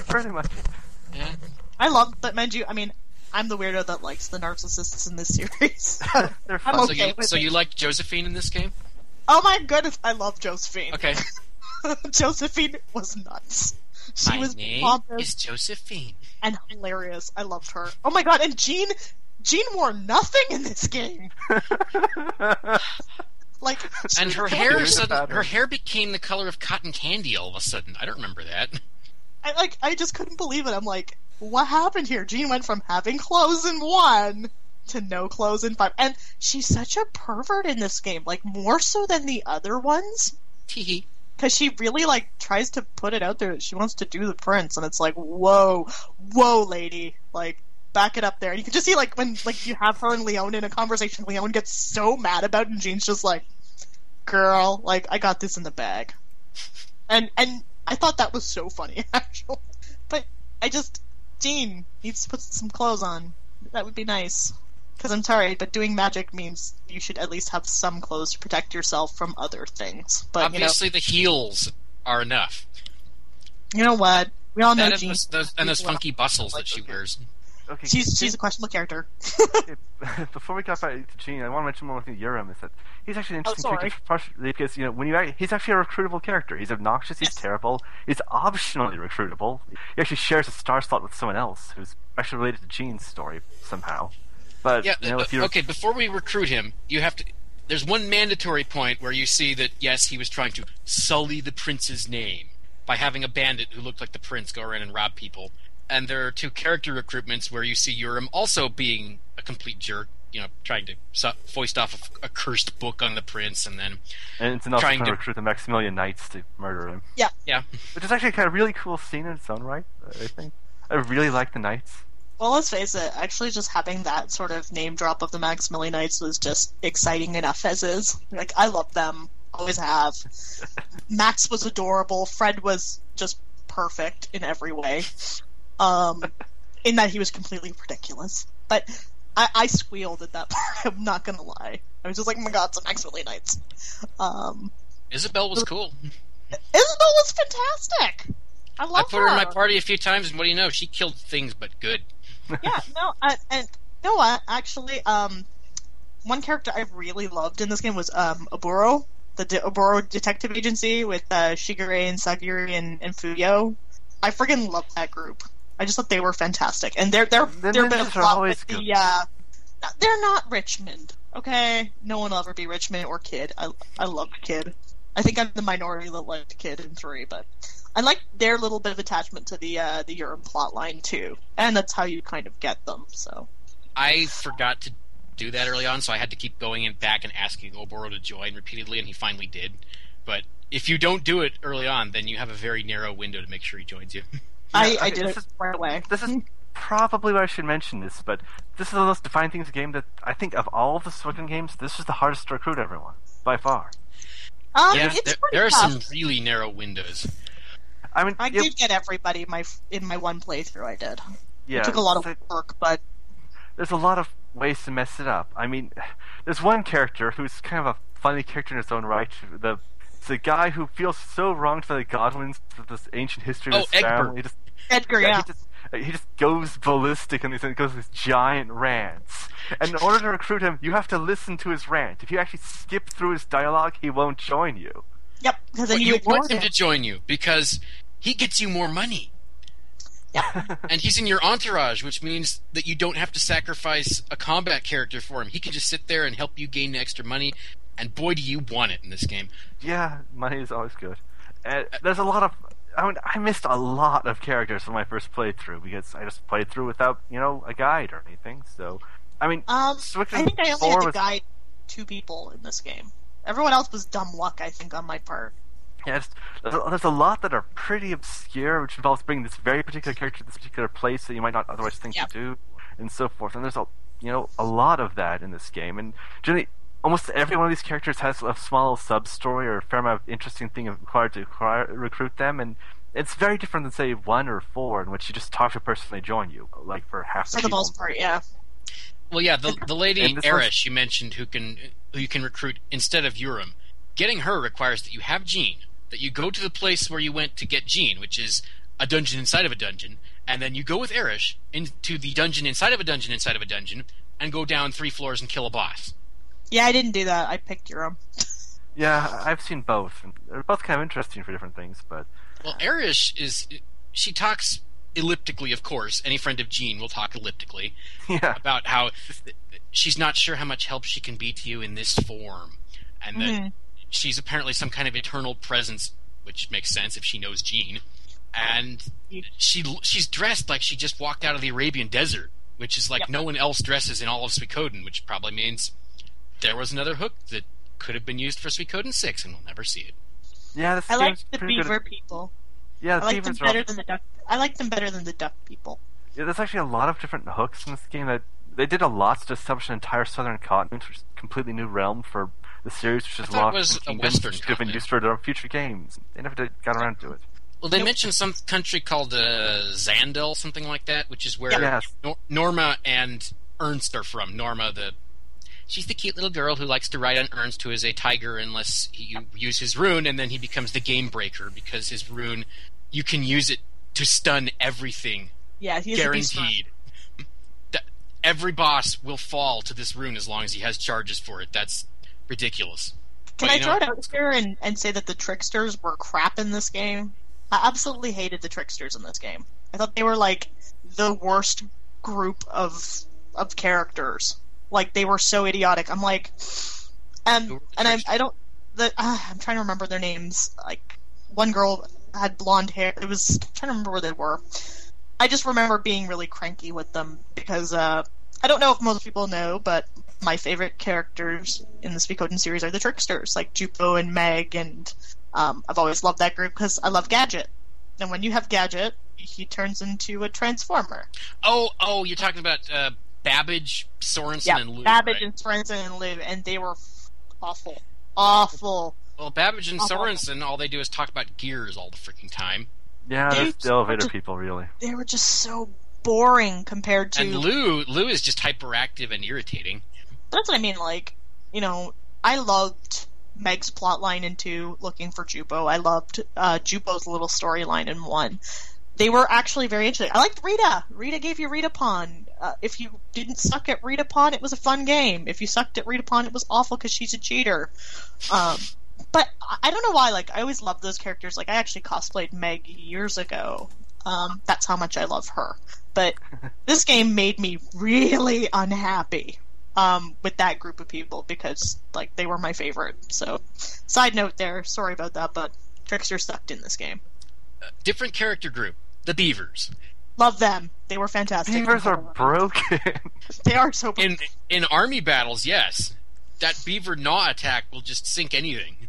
Pretty much. Yeah. I love, but mind you, I mean, I'm the weirdo that likes the narcissists in this series. They're I'm fun. So okay you with so it. you liked Josephine in this game? oh my goodness, I love Josephine. Okay. Josephine was nuts. She My was name pompous is Josephine. and hilarious. I loved her. Oh my god, and Jean, Jean wore nothing in this game. Like, And her hair sudden, her hair became the color of cotton candy all of a sudden. I don't remember that. I like, I just couldn't believe it. I'm like, what happened here? Jean went from having clothes in one to no clothes in five, and she's such a pervert in this game. Like more so than the other ones. Teehee. Because she really like tries to put it out there that she wants to do the prince, and it's like, whoa, whoa, lady, like back it up there. And you can just see like when like you have her and Leon in a conversation, Leon gets so mad about it, and Jean's just like, girl, like I got this in the bag, and and I thought that was so funny actually, but I just Jean needs to put some clothes on. That would be nice. Because I'm sorry, but doing magic means you should at least have some clothes to protect yourself from other things. But Obviously, the heels are enough. you know, what? We all know That and Jean. those, those, and those funky bustles that she wears. Okay, She's can- she's a questionable character. Before we got back to Jean, I want to mention one more thing. Euram is that he's actually an Oh, interesting character, partially because you know when you he's actually a recruitable character. He's obnoxious. He's Yes. terrible. He's optionally recruitable. He actually shares a star slot with someone else who's actually related to Jean's story somehow. But Yeah. you know, if you okay. Before we recruit him, you have to. There's one mandatory point where you see that yes, he was trying to sully the prince's name by having a bandit who looked like the prince go around and rob people. And there are two character recruitments where you see Euram also being a complete jerk. You know, trying to su- foist off a, a cursed book on the prince, and then and it's enough trying trying to to- recruit the Maximilian Knights to murder him, Yeah. yeah, which is actually a kind of really cool scene in its own right. I think I really like the Knights. Well, let's face it. Actually, just having that sort of name drop of the Maximilian Knights was just exciting enough as is. Like I love them, always have. Max was adorable. Fred was just perfect in every way. Um, in that he was completely ridiculous. But I, I squealed at that part. I'm not gonna lie. I was just like, oh my god, it's the Maximilian Knights. Um, Isabel was cool. Isabel was fantastic. I love her. I put her in my party a few times, and what do you know? She killed things, but good. Yeah, no, uh, and what? Actually, um, one character I really loved in this game was um Oboro, the De- Oboro Detective Agency with uh, Shigure and Sagiri and, and Fuyo. I friggin' love that group. I just thought they were fantastic, and they're they're The they're a bit of flop always with good. the uh, they're not Richmond. Okay, no one will ever be Richmond or Kidd. I I love Kidd. I think I'm the minority that liked Kidd in three, but I like their little bit of attachment to the uh, the Euram plot line too, and that's how you kind of get them. So I forgot to do that early on, so I had to keep going in back and asking Oboro to join repeatedly, and he finally did. But if you don't do it early on, then you have a very narrow window to make sure he joins you. I, Yeah, I did this it is- right away. This is probably why I should mention this, but this is the most defining things game that I think of all the Suican games, this is the hardest to recruit everyone by far. Um, yeah, it's there, there are tough. some really narrow windows. I mean, I yeah, did get everybody in my in my one playthrough. I did. yeah, it took a lot of so work, but there's a lot of ways to mess it up. I mean, there's one character who's kind of a funny character in his own right. The it's a guy who feels so wronged by the Godwins, of this ancient history of Oh, his Egbert. family. He just, Edgar, yeah, yeah. He just, he just goes ballistic and he goes these giant rants. And in order to recruit him, you have to listen to his rant. If you actually skip through his dialogue, he won't join you. Yep, because But then you you want him him. to join you because he gets you more money. and he's in your entourage, which means that you don't have to sacrifice a combat character for him. He can just sit there and help you gain extra money, and boy, do you want it in this game. Yeah, money is always good. Uh, there's a lot of. I mean, I missed a lot of characters from my first playthrough because I just played through without, you know, a guide or anything. So, I mean, Um, I think I only had to was- guide two people in this game. Everyone else was dumb luck, I think, on my part. Yeah, there's, a, there's a lot that are pretty obscure, which involves bringing this very particular character to this particular place that you might not otherwise think Yeah. to do, and so forth. And there's a you know a lot of that in this game, and generally. Almost every one of these characters has a small sub story or a fair amount of interesting thing required to acquire, recruit them, and it's very different than say one or four, in which you just talk to a person and they join you, like for half For the people. most part, yeah. Well, yeah, the the lady And Erish you mentioned who can who you can recruit instead of Euram. Getting her requires that you have Jean, that you go to the place where you went to get Jean, which is a dungeon inside of a dungeon, and then you go with Erish into the dungeon inside of a dungeon inside of a dungeon, and go down three floors and kill a boss. Yeah, I didn't do that. I picked Euram. Yeah, I've seen both. They're both kind of interesting for different things, but Well, Erish is she talks elliptically, of course. Any friend of Jean will talk elliptically yeah, about how she's not sure how much help she can be to you in this form, and that Mhm. she's apparently some kind of eternal presence, which makes sense if she knows Jean. And she she's dressed like she just walked out of the Arabian desert, which is like Yep. no one else dresses in all of Suikoden, which probably means there was another hook that could have been used for Suikoden six, and we'll never see it. yeah. This I like the pretty good beaver people. Yeah, I the like them beavers are better than the duck. I like them better than the duck people. Yeah, there's actually a lot of different hooks in this game that they did a lot to establish an entire southern continent, which is a completely new realm for the series, which is thought it lost was in a western which could have been used for their future games. They never did, got around to it. Well, they Nope. mentioned some country called uh, Zandel, something like that, which is where Yes. Nor- Norma and Ernst are from. Norma, the she's the cute little girl who likes to ride on Ernst, who is a tiger, unless he, you use his rune, and then he becomes the game breaker because his rune you can use it to stun everything, Yeah, he's a beast guaranteed. That- Every boss will fall to this rune as long as he has charges for it. That's ridiculous. Can But I throw know- it out here and, and say that the tricksters were crap in this game? I absolutely hated the tricksters in this game. I thought they were like the worst group of of characters. Like they were so idiotic. I'm like, Who um, and I? I don't the uh, I'm trying to remember their names. Like one girl had blonde hair. It was I'm trying to remember where they were. I just remember being really cranky with them because uh, I don't know if most people know, but my favorite characters in the Suikoden series are the tricksters, like Juppo and Meg, and um, I've always loved that group because I love Gadget. And when you have Gadget, he turns into a transformer. Oh, oh, you're talking about uh, Babbage, Sorensen, yeah, and Lou. Babbage right? and Sorensen and Liv, and they were awful, awful. Well, Babbage and Uh-huh. Sorensen, all they do is talk about gears all the freaking time. Yeah, They they're still elevator just- people, really. They were just so boring compared to. And Lou, Lou is just hyperactive and irritating. That's what I mean. Like, you know, I loved Meg's plotline in two, looking for Juppo. I loved uh, Juppo's little storyline in one. They were actually very interesting. I liked Rita. Rita gave you Rita Pawn. Uh, if you didn't suck at Rita Pawn, it was a fun game. If you sucked at Rita Pawn, it was awful because she's a cheater. Um, but I- I don't know why. Like, I always loved those characters. Like, I actually cosplayed Meg years ago. Um, that's how much I love her. But this game made me really unhappy um, with that group of people because like they were my favorite. So, side note there. Sorry about that, but Trickster sucked in this game. Different character group, the Beavers. Love them. They were fantastic. Beavers are broken. They are so. In in army battles, yes, that Beaver Gnaw attack will just sink anything.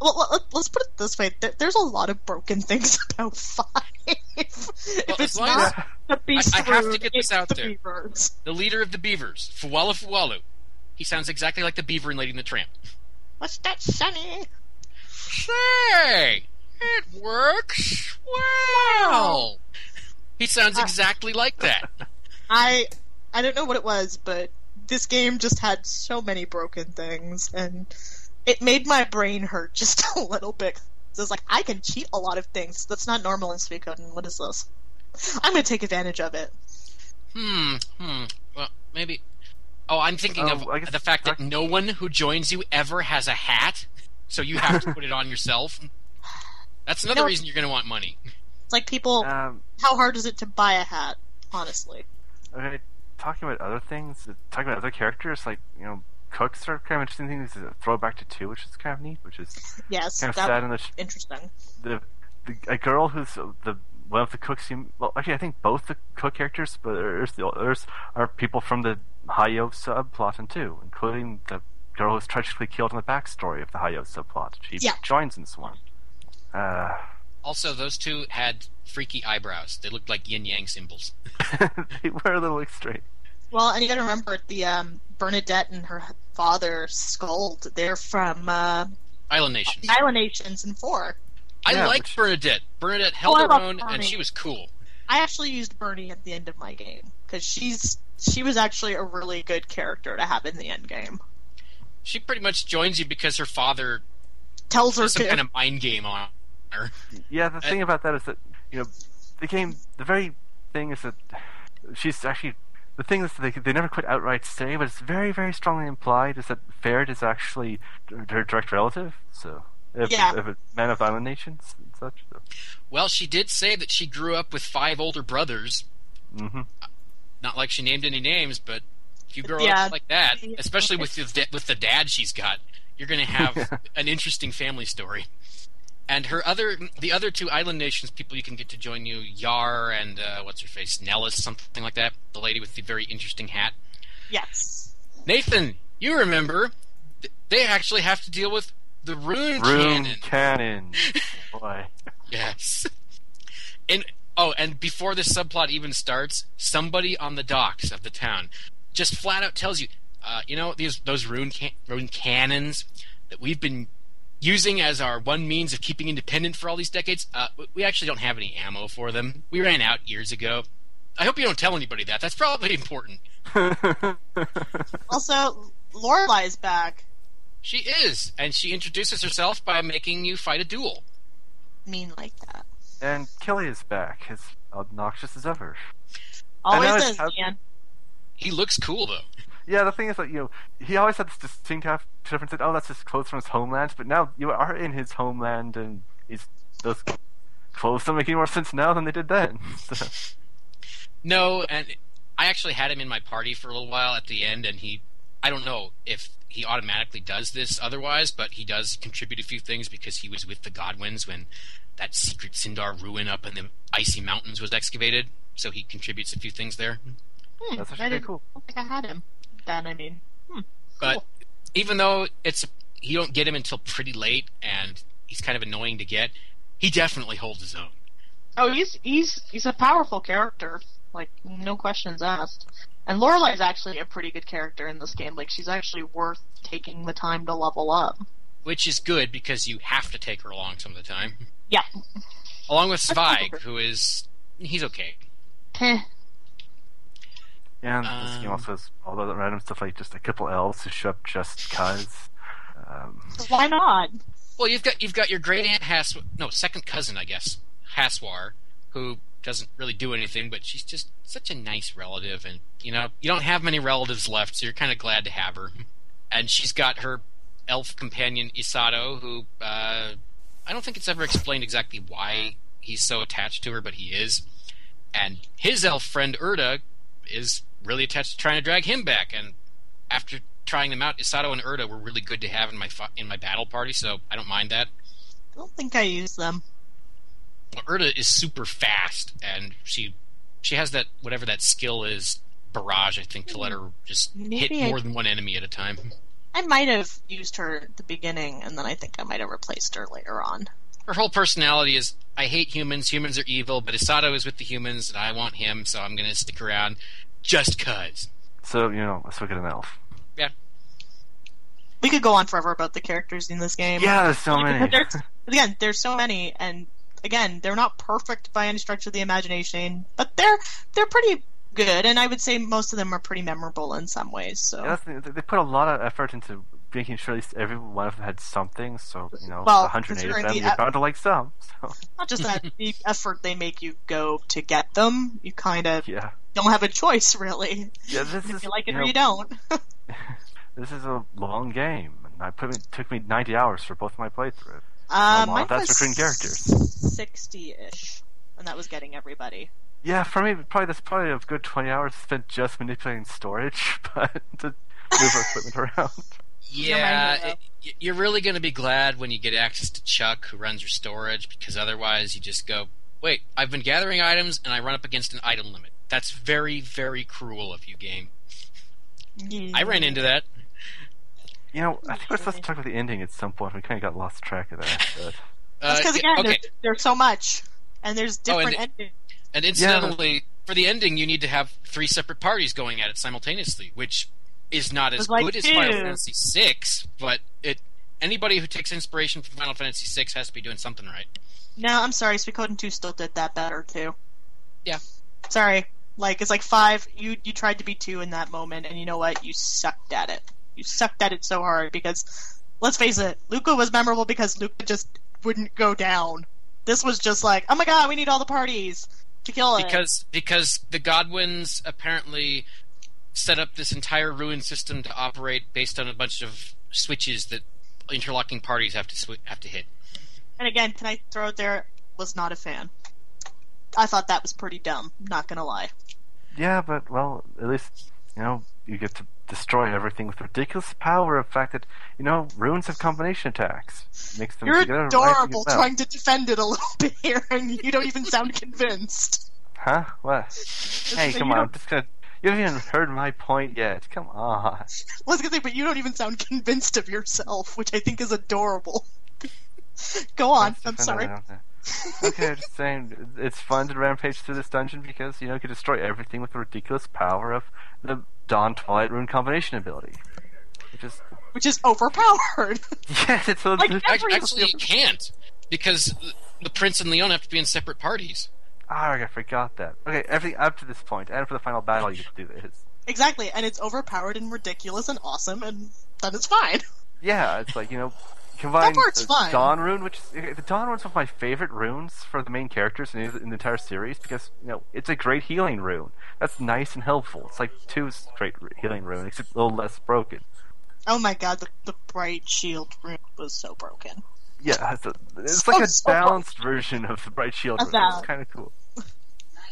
Well, let, us put it this way: there's a lot of broken things about Five. if Well, it's not as- the Beast I- I have to get this out the there. Beavers. The leader of the Beavers, Fuwala Fuwalu. He sounds exactly like the Beaver in Lady and the Tramp. What's that, Sonny? Say, it works well. He sounds Uh, exactly like that. I I don't know what it was, but this game just had so many broken things, and it made my brain hurt just a little bit. So it's like I can cheat a lot of things. That's not normal in Suikoden. What is this? I'm gonna take advantage of it. Hmm. Hmm. Well, maybe. Oh, I'm thinking Oh, of guess- the fact that no one who joins you ever has a hat, so you have to put it on yourself. That's another No. reason you're going to want money. It's like people. Um, how hard is it to buy a hat? Honestly, okay, talking about other things, uh, talking about other characters, like you know, cooks are kind of interesting things. It's a throwback to two, which is kind of neat, which is yes, kind of that sad in the sh- interesting. the, the a girl who's uh, the one of the cooks. You, well, actually, I think both the cook characters, but there's the others are people from the Hai Yo subplot in two, including the girl who's tragically killed in the backstory of the Hai Yo subplot. She Yeah. joins in this one. Uh, Also, those two had freaky eyebrows. They looked like yin yang symbols. they were a little extreme. Well, and you got to remember the um, Bernadette and her father Scold. They're from uh, Island Nations. Island Nations and four. I Yeah, liked which- Bernadette. Bernadette held Oh, her love own, and she was cool. I actually used Bernie at the end of my game because she's she was actually a really good character to have in the end game. She pretty much joins you because her father Tells her some to. kind of mind game on her. Yeah, the thing about that is that you know the game. The very thing is that she's actually the thing is that they they never quite outright say, but it's very very strongly implied is that Ferid is actually her direct relative. So if, Yeah. if a man of island nations and such. So. Well, she did say that she grew up with five older brothers. hmm Not like she named any names, but if you grow Yeah. up like that, especially with the with the dad she's got, you're going to have an interesting family story. And her other, the other two island nations people you can get to join you, Yar and uh, what's her face, Nellis, something like that. The lady with the very interesting hat. yes. Nathan, you remember? th- They actually have to deal with the rune, Room cannon. cannon. Boy. Yes. And oh, and before this subplot even starts, somebody on the docks of the town just flat out tells you, uh, you know, these those rune can- rune cannons that we've been using as our one means of keeping independent for all these decades. Uh, we actually don't have any ammo for them. We ran out years ago. I hope you don't tell anybody that. That's probably important. Also, Lorelai's back. She is, and she introduces herself by making you fight a duel. Mean like that. and Kelly is back, as obnoxious as ever. Always know is, man. He looks cool though. Yeah, the thing is that you know he always had this distinct have- difference. That, oh, that's his clothes from his homeland. But now you are in his homeland, and he's those clothes don't make any more sense now than they did then. So, No, and I actually had him in my party for a little while at the end, and he, I don't know if he automatically does this otherwise, but he does contribute a few things because he was with the Godwins when that secret Sindar ruin up in the icy mountains was excavated, so he contributes a few things there. Hmm, That's actually I didn't cool. I don't think I had him. Then I mean, hmm, But cool. even though it's you don't get him until pretty late, and he's kind of annoying to get, he definitely holds his own. Oh, he's he's he's a powerful character. Like no questions asked. And Lorelai's actually a pretty good character in this game. Like she's actually worth taking the time to level up. Which is good because you have to take her along some of the time. Yeah. Along with Zweig, who is he's okay. Heh. yeah, and this game Um, also has all the random stuff like just a couple elves who show up just cause. Um, Why not? Well, you've got you've got your great aunt Has no second cousin, I guess, Haswar, who doesn't really do anything, but she's just such a nice relative, and you know you don't have many relatives left, so you're kind of glad to have her. And she's got her elf companion Isato, who uh, I don't think it's ever explained exactly why he's so attached to her, but he is. And his elf friend Urda is really attached to trying to drag him back, and after trying them out, Isato and Urda were really good to have in my fi- in my battle party, so I don't mind that. I don't think I use them. Well, Urda is super fast, and she she has that whatever that skill is, barrage, I think, to let her just hit Maybe I- more than one enemy at a time. I might have used her at the beginning, and then I think I might have replaced her later on. Her whole personality is I hate humans, humans are evil, but Isato is with the humans, and I want him, so I'm gonna stick around just cuz. so you know, let's look at an elf. Yeah. We could go on forever about the characters in this game. Yeah, there's so many. There's, again, there's so many, and again, they're not perfect by any stretch of the imagination, but they're they're pretty good, and I would say most of them are pretty memorable in some ways. So, Yeah, the, they put a lot of effort into making sure at least every one of them had something. So you know, Well, 108 of considering them, the you're e- bound to like some. So not just that the effort they make you go to get them, you kind of yeah, don't have a choice really. yeah. This If is you like it you or know, you don't. This is a long game. and I put it took me 90 hours for both of my playthrough. Uh, a mine that's was recruiting characters. sixty-ish, and that was getting everybody. Yeah, for me, probably that's probably a good 20 hours spent just manipulating storage, but to move our equipment around. Yeah, it, you're really going to be glad when you get access to Chuck, who runs your storage, because otherwise you just go, wait, I've been gathering items and I run up against an item limit. That's very, very cruel of you, game. I ran into that. You know, I think we're supposed to talk about the ending at some point. We kind of got lost track of that. But because Uh, again, okay, there's, there's so much, and there's Oh, and different endings. and incidentally, for the ending, you need to have three separate parties going at it simultaneously, which is not as like good as Final. Fantasy VI, but it. Anybody who takes inspiration from Final Fantasy VI has to be doing something right. No, I'm sorry, Suikoden 2 still did that better too. Yeah. Sorry. Like it's like five you you tried to be two in that moment and you know what? You sucked at it. You sucked at it so hard because let's face it, Luca was memorable because Luca just wouldn't go down. This was just like, oh my god, we need all the parties to kill it. because because the Godwins apparently set up this entire ruin system to operate based on a bunch of switches that interlocking parties have to swi- have to hit. and again, can I throw it there? Was not a fan. I thought that was pretty dumb, not gonna lie. Yeah, but well, at least you know you get to destroy everything with ridiculous power. Of the fact that you know runes have combination attacks, makes them You're adorable right trying to defend it a little bit here, and you don't even sound convinced. Huh? What? Hey, come on! don't- I'm just gonna. You haven't even heard my point yet. Come on. I was gonna say, but you don't even sound convinced of yourself, which I think is adorable. Go on. I'm sorry. Okay, I'm just saying it's fun to rampage through this dungeon because you know you can destroy everything with the ridiculous power of the Dawn Twilight Rune combination ability. Which is Which is overpowered. yes, it's a, Like it's Act- Every- Actually, you can't because the prince and Leon have to be in separate parties. Ah, I forgot that. Okay, everything up to this point, and for the final battle, you get to do this. exactly, and it's overpowered and ridiculous and awesome, and then it's fine. Yeah, it's like you know, combine part's the fine. Dawn Rune, which is, the Dawn Rune's one of my favorite runes for the main characters in, in the entire series because you know it's a great healing rune. That's nice and helpful. It's like two straight healing rune, except a little less broken. Oh my god, the, the bright shield rune was so broken. Yeah, it's, a, it's So- like a so balanced version of the Bright Shield rune. It's kind of cool.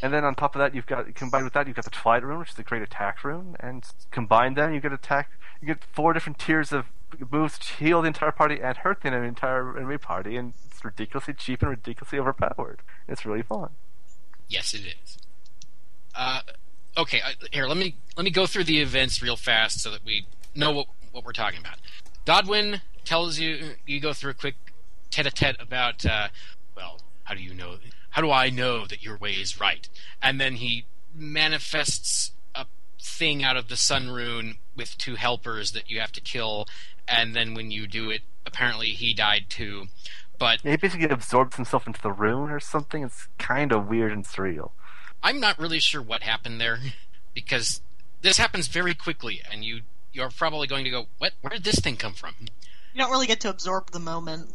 And then on top of that, you've got combined with that, you've got the Twilight rune, which is a great attack rune, and combine them, you get attack. You get four different tiers of moves to heal the entire party and hurt the entire enemy party, and it's ridiculously cheap and ridiculously overpowered. It's really fun. Yes, it is. Uh, okay, uh, here let me let me go through the events real fast so that we know what what we're talking about. Godwin tells you you go through a quick tete-a-tete about uh, well, how do you know? How do I know that your way is right? And then he manifests a thing out of the sun rune with two helpers that you have to kill, and then when you do it, apparently he died too. But Yeah, he basically absorbs himself into the rune or something. It's kind of weird and surreal. I'm not really sure what happened there because this happens very quickly, and you you're probably going to go, "What? Where did this thing come from?" You don't really get to absorb the moment.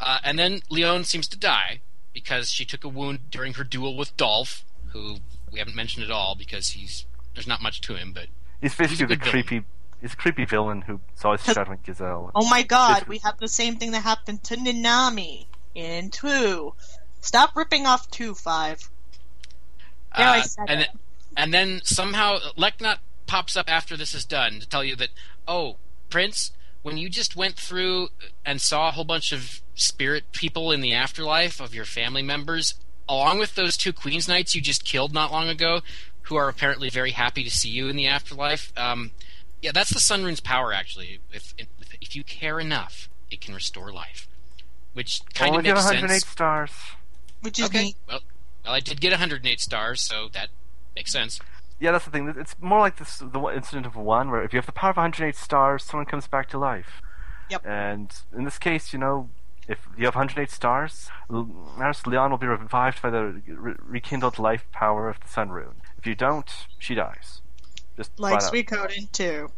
Uh, and then Leon seems to die because she took a wound during her duel with Dolph, who we haven't mentioned at all because he's there's not much to him, but He's basically the good villain. creepy. He's a creepy villain who's always shadowing Gizel. Oh my god, we have the same thing that happened to Nanami in 2. Stop ripping off 2, 5. There, I Uh, said and it. then, and then somehow Leknaat pops up after this is done to tell you that oh Prince, when you just went through and saw a whole bunch of spirit people in the afterlife of your family members, along with those two Queens Knights you just killed not long ago, who are apparently very happy to see you in the afterlife. Um, yeah, that's the Sun Rune's power. Actually, if if you care enough, it can restore life, which kind Only of get makes 108 sense. stars. Which is Okay, neat. well, well, I did get 108 stars, so that makes sense. Yeah, that's the thing. It's more like this the incident of one where if you have the power of 108 stars, someone comes back to life. Yep. And in this case, you know, if you have 108 stars, L- Nurse Leon will be revived by the re- rekindled life power of the Sun Rune. If you don't, she dies. Just Like flat out. Sweet Coden too.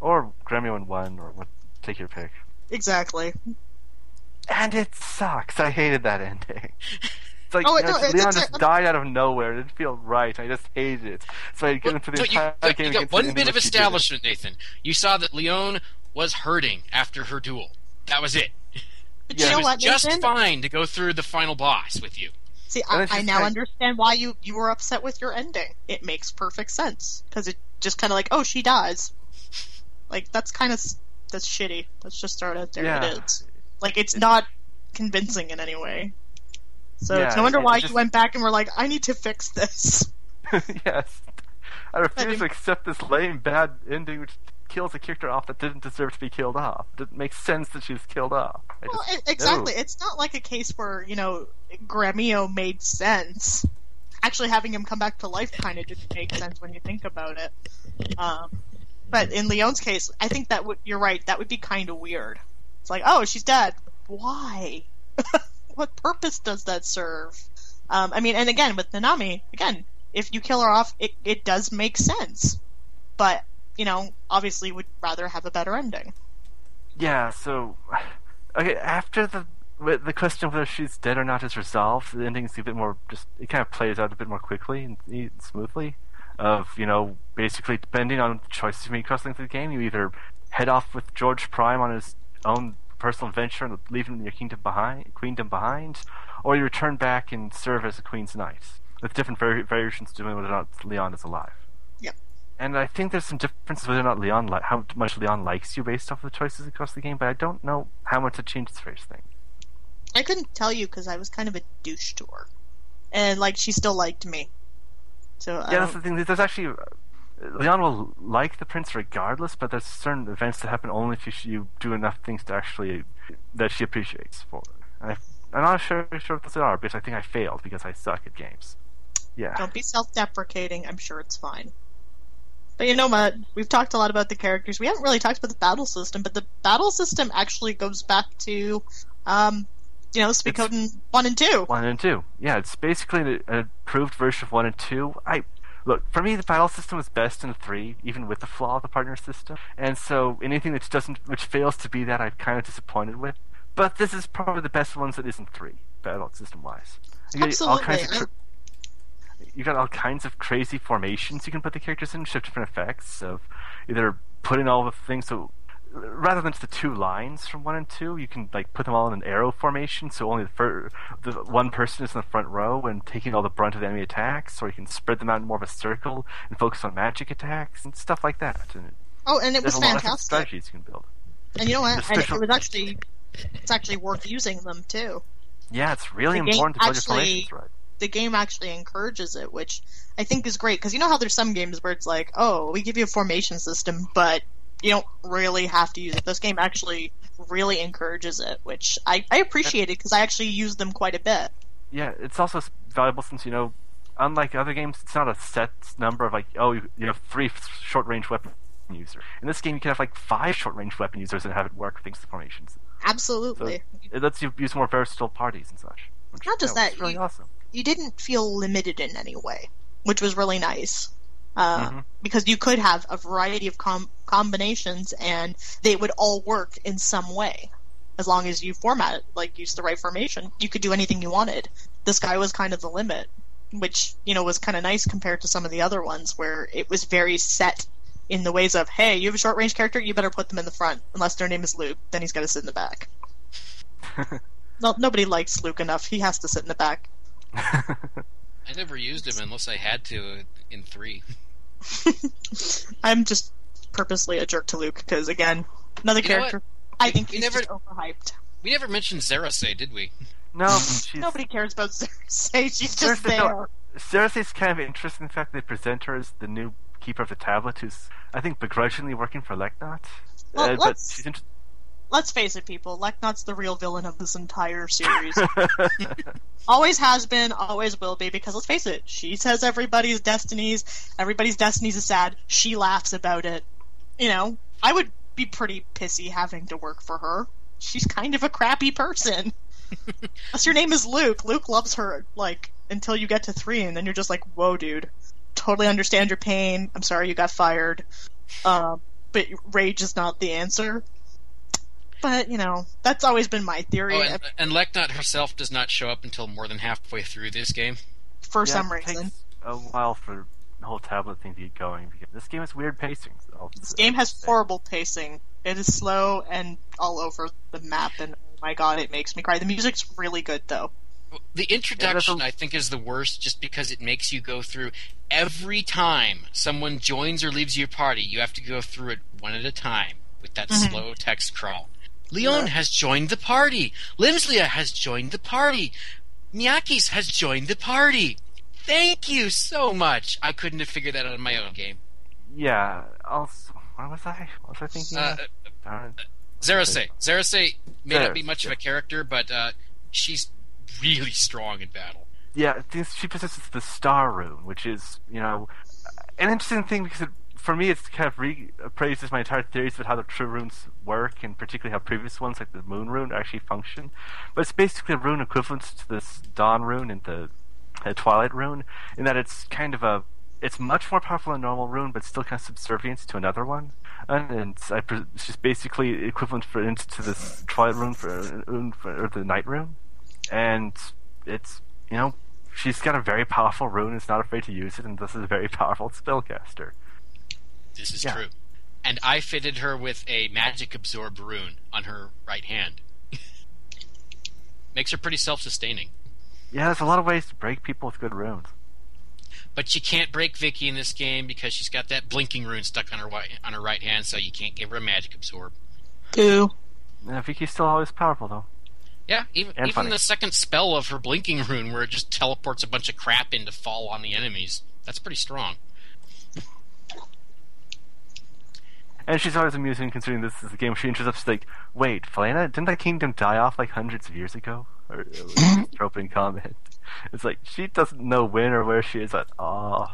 or Gremio in one, or what? Take your pick. Exactly. And it sucks. I hated that ending. It's like Oh, you know, no, just- it's- Leon it's- just died out of nowhere. It didn't feel right. I just hated it. So I get into the No, you, entire you- game. you got to one bit of what she did. establishment, Nathan. You saw that Leon was hurting after her duel. That was it. But Yeah. you know It was what, just Nathan? fine to go through the final boss with you. See, I, I now understand why you you were upset with your ending. It makes perfect sense because it just kind of like, oh, she dies. Like that's kind of that's shitty. Let's just start out there. Yeah. It is. Like it's not convincing in any way. So Yeah, it's no wonder it- why just- you went back and were like, I need to fix this. yes. I refuse mean- to accept this lame, bad ending which kills a character off that didn't deserve to be killed off. It didn't make sense that she was killed off. Well, exactly. no. It's not like a case where you know Gremio made sense. Actually, having him come back to life kind of didn't make sense when you think about it. Um, but in Lyon's case, I think that would you're right. That would be kind of weird. It's like, oh, she's dead. Why? what purpose does that serve? Um, I mean, and again with Nanami, again, if you kill her off, it it does make sense. But you know, obviously, would rather have a better ending. Yeah, so okay, after the the question of whether she's dead or not is resolved, the ending's a bit more just it kind of plays out a bit more quickly and smoothly. Of you know, basically depending on the choices you make length of the game, you either head off with Georg Prime on his own personal adventure and leaving your kingdom behind, queendom behind, or you return back and serve as a queen's knight with different vari- variations depending whether or not Lyon is alive. And I think there's some differences whether or not Lyon li- how much Lyon likes you based off of the choices across the game, but I don't know how much it changes for his thing. I couldn't tell you because I was kind of a douche to her, and like she still liked me. So Yeah, that's the thing. There's actually Lyon will like the prince regardless, but there's certain events that happen only if you, you do enough things to actually that she appreciates for. And I, I'm not sure sure what those are because I think I failed because I suck at games. Yeah. don't be self-deprecating. I'm sure it's fine. But you know what? We've talked a lot about the characters. We haven't really talked about the battle system, but the battle system actually goes back to, um, you know, Suikoden one and two. One and two. Yeah, it's basically an improved version of one and two. I look for me, the battle system is best in three, even with the flaw of the partner system. And so anything that doesn't, which fails to be that, I'm kind of disappointed with. But this is probably the best ones that isn't three, battle system wise. Absolutely. You got all kinds of crazy formations you can put the characters in, shift different effects of either putting all the things so rather than just the two lines from one and two, you can like put them all in an arrow formation, so only the, fir- the one person is in the front row and taking all the brunt of the enemy attacks, or you can spread them out in more of a circle and focus on magic attacks and stuff like that. And Oh, and it was a lot of fantastic. strategies you can build. And you know what? The And it, special- it was actually, it's actually worth using them too. Yeah, it's really The important to build your formations right. The game actually encourages it, which I think is great because you know how there's some games where it's like, oh, we give you a formation system, but you don't really have to use it. This game actually really encourages it, which I, I appreciate it because I actually use them quite a bit. Yeah, it's also valuable since you know, unlike other games, it's not a set number of like, oh, you, you have three short range weapon users. In this game, you can have like five short range weapon users and have it work thanks to formations. So Absolutely. it lets you use more versatile parties and such. Which, Not just yeah, that, it's really you- awesome. You didn't feel limited in any way, which was really nice. Uh, Mhm. Because you could have a variety of com- combinations and they would all work in some way. As long as you format it, like use the right formation, you could do anything you wanted. The sky was kind of the limit, which, you know, was kind of nice compared to some of the other ones where it was very set in the ways of, hey, you have a short range character, you better put them in the front, unless their name is Luc, then he's got to sit in the back. no, nobody likes Luc enough, he has to sit in the back. I never used him unless I had to in three. I'm just purposely a jerk to Luc because again, another You know character. I think We he's never- just overhyped. We never mentioned Zerase, did we? no, she's, Nobody cares about Zerase. She's just Seriously, there. no, Zerase's kind of interesting. In fact, they present her as the new keeper of the tablet, who's I think begrudgingly working for Leknaat. Well, uh, but let's- she's inter- Let's face it, people. Leknaat's the real villain of this entire series. always has been, always will be. Because let's face it, she says everybody's destinies, everybody's destinies is sad. She laughs about it. You know, I would be pretty pissy having to work for her. She's kind of a crappy person. Unless your name is Luc, Luc loves her like until you get to three, and then you're just like, whoa, dude. totally understand your pain. I'm sorry you got fired. Um, but rage is not the answer. But, you know, that's always been my theory. Oh, and, and Leknaat herself does not show up until more than halfway through this game. for Yeah, some it reason. takes a while for the whole tablet thing to get going. Because this game has weird pacing. I'll This game has horrible pacing. It is slow and all over the map, and oh my god, it makes me cry. The music's really good, though. The introduction, I think, is the worst just because it makes you go through every time someone joins or leaves your party, you have to go through it one at a time with that Mhm. slow text crawl. Lyon has joined the party. Lymsleia has joined the party. Miakis has joined the party. Thank you so much. I couldn't have figured that out in my own game. Yeah. Also, what was I? What was I thinking? Uh, of? Darn it. Zerase. Zerase may not be much of a character, but uh, she's really strong in battle. Yeah, she possesses the star rune, which is, you know, an interesting thing because it, for me it's kind of reappraises my entire theories about how the true runes work, and particularly how previous ones, like the moon rune, actually function. But it's basically a rune equivalent to this dawn rune and the uh, twilight rune, in that it's kind of a it's much more powerful than normal rune, but still kind of subservient to another one. And, and it's, just basically equivalent for to this twilight rune for, for or the night rune, and it's you know she's got a very powerful rune. Is not afraid to use it, and this is a very powerful spellcaster. This is Yeah. true. And I fitted her with a magic absorb rune on her right hand. Makes her pretty self sustaining. Yeah, there's a lot of ways to break people with good runes. But you can't break Vicky in this game because she's got that blinking rune stuck on her right, on her right hand, so you can't give her a magic absorb. Goo. Yeah, Vicky's still always powerful though. Yeah, even And even funny. the second spell of her blinking rune, where it just teleports a bunch of crap in to fall on the enemies, that's pretty strong. And she's always amusing considering this is a game where she interrupts like, wait, Falena, didn't that kingdom die off like hundreds of years ago? Or it was opening comment. It's like she doesn't know when or where she is at all.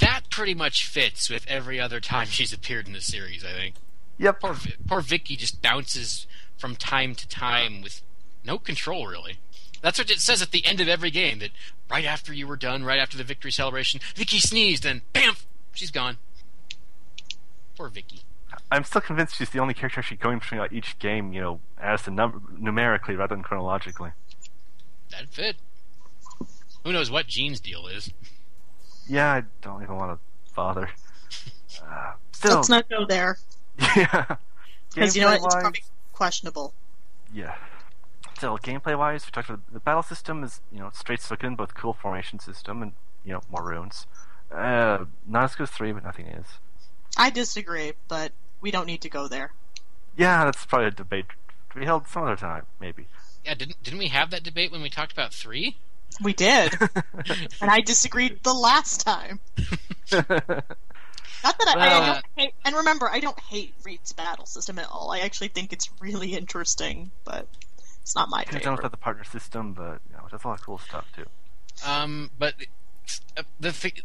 That pretty much fits with every other time she's appeared in the series. I think. Yep. Poor poor Vicky just bounces from time to time with no control really. That's what it says at the end of every game. That right after you were done, right after the victory celebration, Vicky sneezed and bam, she's gone. Poor Vicky. I'm still convinced she's the only character actually going between like, each game, you know, as the num- numerically rather than chronologically. That'd fit. Who knows what Jean's deal is? Yeah, I don't even want to bother. Uh, still, Let's not go there. yeah. Because you know what? It's probably questionable. Yeah. Still, gameplay wise, we talked about the battle system is, you know, straight Suiken, both cool formation system and, you know, more runes. Uh, not as good as 3, but nothing is. I disagree, but we don't need to go there. Yeah, that's probably a debate to be held some other time, maybe. Yeah, didn't didn't we have that debate when we talked about three? We did, and I disagreed the last time. Not that I, I Well, uh, don't hate, and remember, I don't hate Reed's battle system at all. I actually think it's really interesting, but it's not my Could I don't without the partner system, but, you know, there's a lot of cool stuff, too. Um, but uh, the th-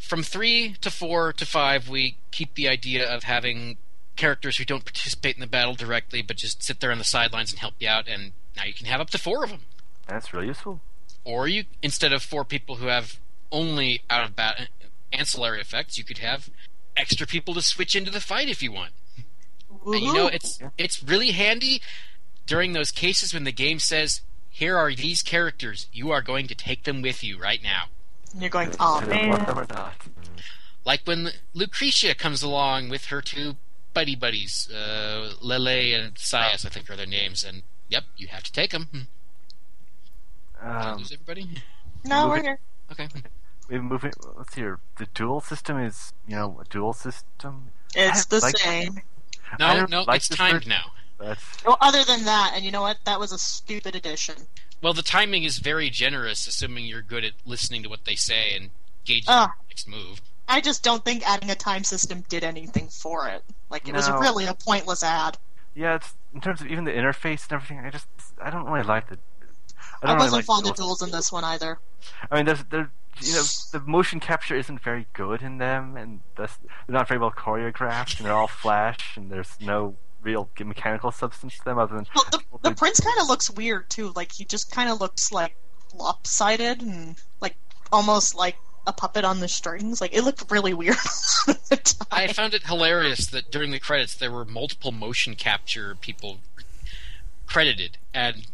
from three to four to five, we keep the idea of having characters who don't participate in the battle directly, but just sit there on the sidelines and help you out. And now you can have up to four of them, That's really useful. or you instead of four people who have only out of bat uh, ancillary effects, you could have extra people to switch into the fight if you want. And you know, Woohoo! it's it's really handy during those cases when the game says, "Here are these characters. You are going to take them with you right now." And you're going, oh Could have man. or not. Like when Lucretia comes along with her two buddy buddies, uh, Lele and Sias, I think are their names, and yep, you have to take them. Um, lose everybody? No, we're moving- here. Okay. we've moving. Let's see here. The dual system is, you know, a dual system. It's the like- same. I No, no, like it's timed version. now. That's Well, other than that, and you know what? That was a stupid addition. Well, the timing is very generous, assuming you're good at listening to what they say and gauging Ah. the next move. I just don't think adding a time system did anything for it. Like, it was really a pointless ad. yeah. It's in terms of even the interface and everything. I just I don't really like the. I, don't wasn't really like fond of duels in this one either. I mean, there's there, you know, the motion capture isn't very good in them, and that's, they're not very well choreographed, and they're all flash, and there's no real mechanical substance to them other than Well, the, the prince kind of looks weird too. Like he just kind of looks like lopsided and like almost like a puppet on the strings. Like it looked really weird. at the time. I found it hilarious that during the credits there were multiple motion capture people credited, and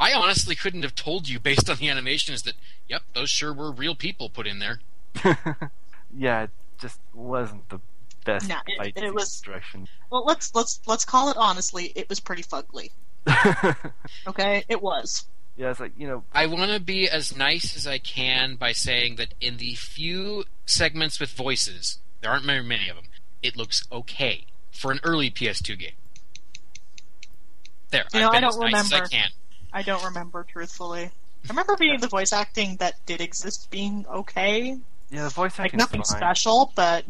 I honestly couldn't have told you based on the animations that, yep, those sure were real people put in there. yeah, it just wasn't the best No, it- it was- direction. Well, let's let's let's call it honestly. It was pretty fugly. Okay, it was. Yeah, it's like you know, I want to be as nice as I can by saying that in the few segments with voices, there aren't very many of them, it looks okay for an early PS2 game. There, You I've know, I don't as nice as I remember. can. I don't remember truthfully. I remember being the voice acting that did exist being okay, yeah, the voice acting like nothing fine. special, but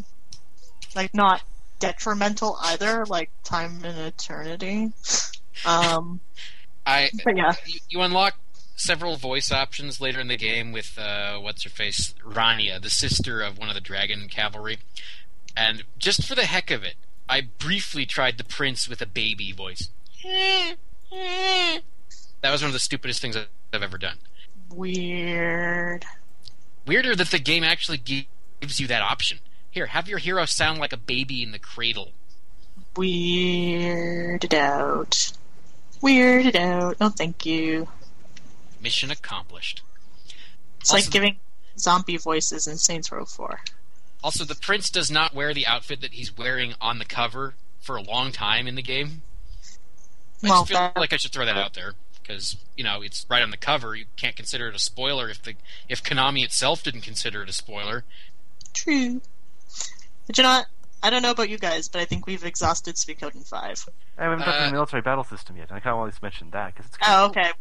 like not detrimental either. Like time and eternity. Um, I but yeah, you, you unlock several voice options later in the game with uh, what's her face Rania, the sister of one of the dragon cavalry, and just for the heck of it, I briefly tried the prince with a baby voice. That was one of the stupidest things I've ever done. weird. Weirder that the game actually gives you that option. Here, have your hero sound like a baby in the cradle. Weirded out. Weirded out. No, thank you. Mission accomplished. It's Also- like giving zombie voices in Saints Row 4. Also, the prince does not wear the outfit that he's wearing on the cover for a long time in the game. I Well, just feel that- like I should throw that out there because you know it's right on the cover. You can't consider it a spoiler if the if Konami itself didn't consider it a spoiler. True. But you know what? I don't know about you guys, but I think we've exhausted Suikoden 5. I haven't got to Uh, the military battle system yet. and I kind of always mention that because it's kind Oh, of okay.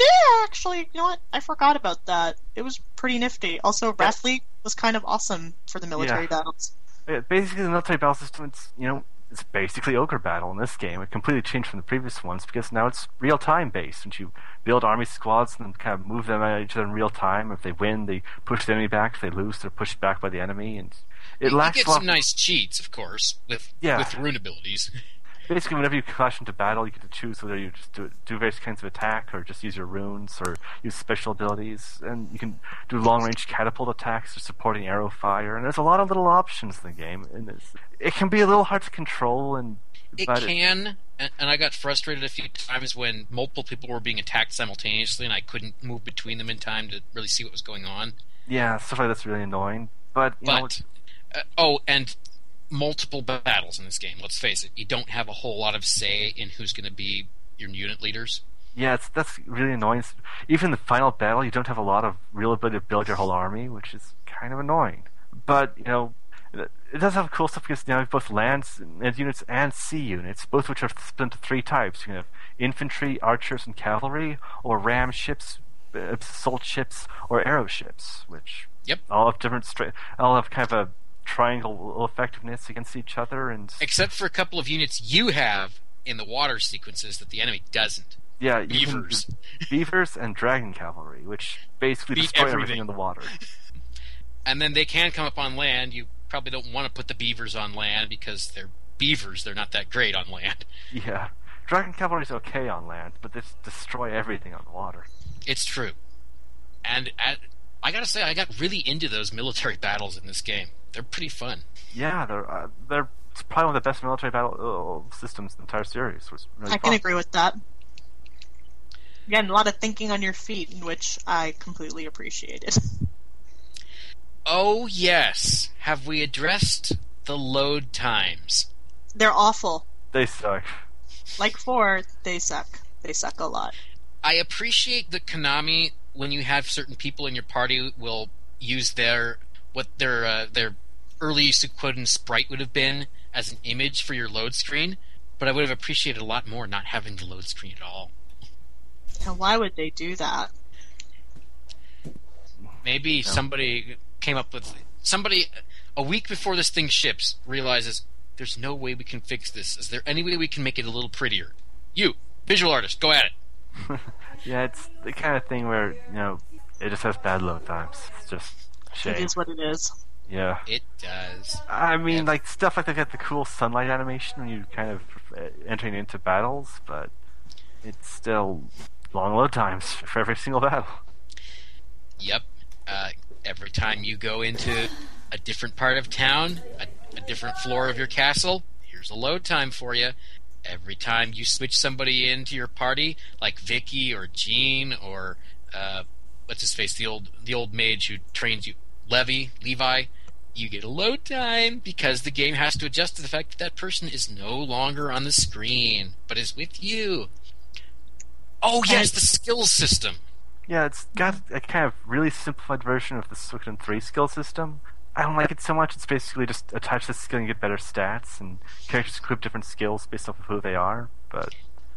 Yeah, actually, you know what? I forgot about that. It was pretty nifty. Also, Raftfleet was kind of awesome for the military Yeah. battles. Yeah, basically, the military battle system, it's, you know, it's basically ogre battle in this game. It completely changed from the previous ones because now it's real time based. And you build army squads and kind of move them at each other in real time. If they win, they push the enemy back. If they lose, they're pushed back by the enemy. And it you lacks get a some nice cheats, of course, with Yeah. with rune abilities. Basically, whenever you clash into battle, you get to choose whether you just do, do various kinds of attack or just use your runes or use special abilities. And you can do long range catapult attacks or supporting arrow fire. And there's a lot of little options in the game. And it's, it can be a little hard to control. And It but can, and, and I got frustrated a few times when multiple people were being attacked simultaneously, and I couldn't move between them in time to really see what was going on. Yeah, stuff like that's really annoying. But you know, But uh, oh, and multiple battles in this game. Let's face it, you don't have a whole lot of say in who's going to be your unit leaders. yeah, it's, that's really annoying. Even in the final battle, you don't have a lot of real ability to build your whole army, which is kind of annoying. But you know, it it does have cool stuff because now you have both land units and sea units, both which are split into three types. You can have infantry, archers, and cavalry, or ram ships, uh, assault ships, or arrow ships, which Yep. all have different stra- all have kind of a triangle effectiveness against each other, and Except for a couple of units you have in the water sequences that the enemy doesn't. yeah, Beavers. beavers and dragon cavalry, which basically Beat destroy everything. everything. in the water. And then they can come up on land. You probably don't want to put the beavers on land because they're beavers. They're not that great on land. Yeah, dragon cavalry is okay on land, but they destroy everything on the water. It's true. And at, I gotta say, I got really into those military battles in this game. They're pretty fun. Yeah, they're uh, they're probably one of the best military battle uh, systems in the entire series. Was really I can agree with that. Again, a lot of thinking on your feet, which I completely appreciated. Oh, yes. Have we addressed the load times? They're awful. They suck. Like four, they suck. They suck a lot. I appreciate that Konami, when you have certain people in your party, will use their what their uh, their early Suikoden sprite would have been as an image for your load screen. But I would have appreciated a lot more not having the load screen at all. And why would they do that? Maybe somebody came up with somebody a week before this thing ships realizes there's no way we can fix this. Is there any way we can make it a little prettier? You, visual artist, go at it. Yeah, it's the kind of thing where you know it just has bad load times. It's just shame. It is what it is. Yeah. It does. I mean, Yeah. like stuff like they got the cool sunlight animation when you're kind of uh, entering into battles, but it's still long load times for every single battle. Yep. Uh, every time you go into a different part of town, a, a different floor of your castle, here's a load time for you. Every time you switch somebody into your party, like Vicky or Jean or uh, what's his face, the old the old mage who trains you, Levy, Levi, you get a load time because the game has to adjust to the fact that that person is no longer on the screen but is with you. Oh yes, the skills system. Yeah, it's got a kind of really simplified version of the Suikoden 3 skill system. I don't like it so much. It's basically just attach the skill and get better stats, and characters equip different skills based off of who they are. But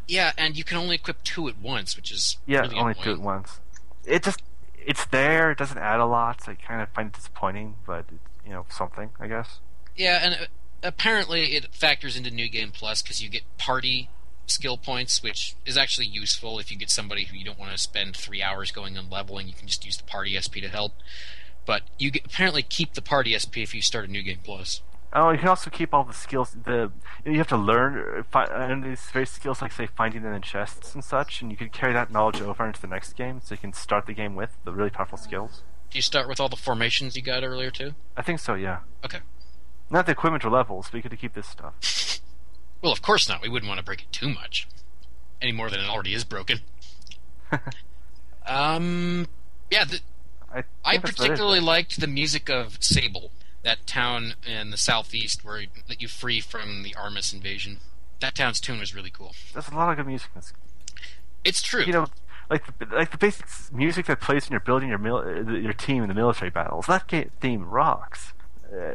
Yeah, and you can only equip two at once, which is yeah, really only annoying. do it once. It just it's there. It doesn't add a lot. So I kind of find it disappointing, but it's, you know something, I guess. Yeah, and uh, apparently it factors into New Game Plus because you get party skill points, which is actually useful if you get somebody who you don't want to spend three hours going and leveling. You can just use the party SP to help. But you get, apparently keep the party SP if you start a New Game Plus. Oh, you can also keep all the skills. The you have to learn uh, fi- and these various skills, like say finding them in chests and such, and you can carry that knowledge over into the next game, so you can start the game with the really powerful skills. Do you start with all the formations you got earlier too? I think so, yeah. Okay. Not the equipment or levels, but you to keep this stuff. Well, of course not. We wouldn't want to break it too much, any more than it already is broken. um, yeah, the, I, I think that's about it. particularly liked the music of Sable, that town in the southeast where that you free from the Armes invasion. That town's tune was really cool. There's a lot of good music in. It's true. You know, like the, like the basic music that plays when you're building your mil- uh, your team in the military battles. That ga- theme rocks. Uh,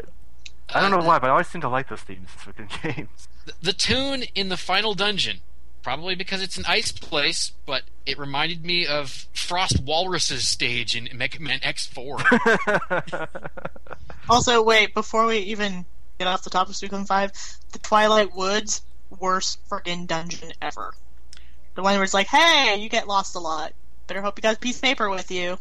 I don't know why, but I always seem to like those themes in games. the, the tune in the final dungeon, probably because it's an ice place, but it reminded me of Frost Walrus's stage in Mega Man X4. Also, wait, before we even get off the top of Suikoden 5, the Twilight Woods, worst friggin' dungeon ever. The one where it's like, hey, you get lost a lot. Better hope you got a piece of paper with you.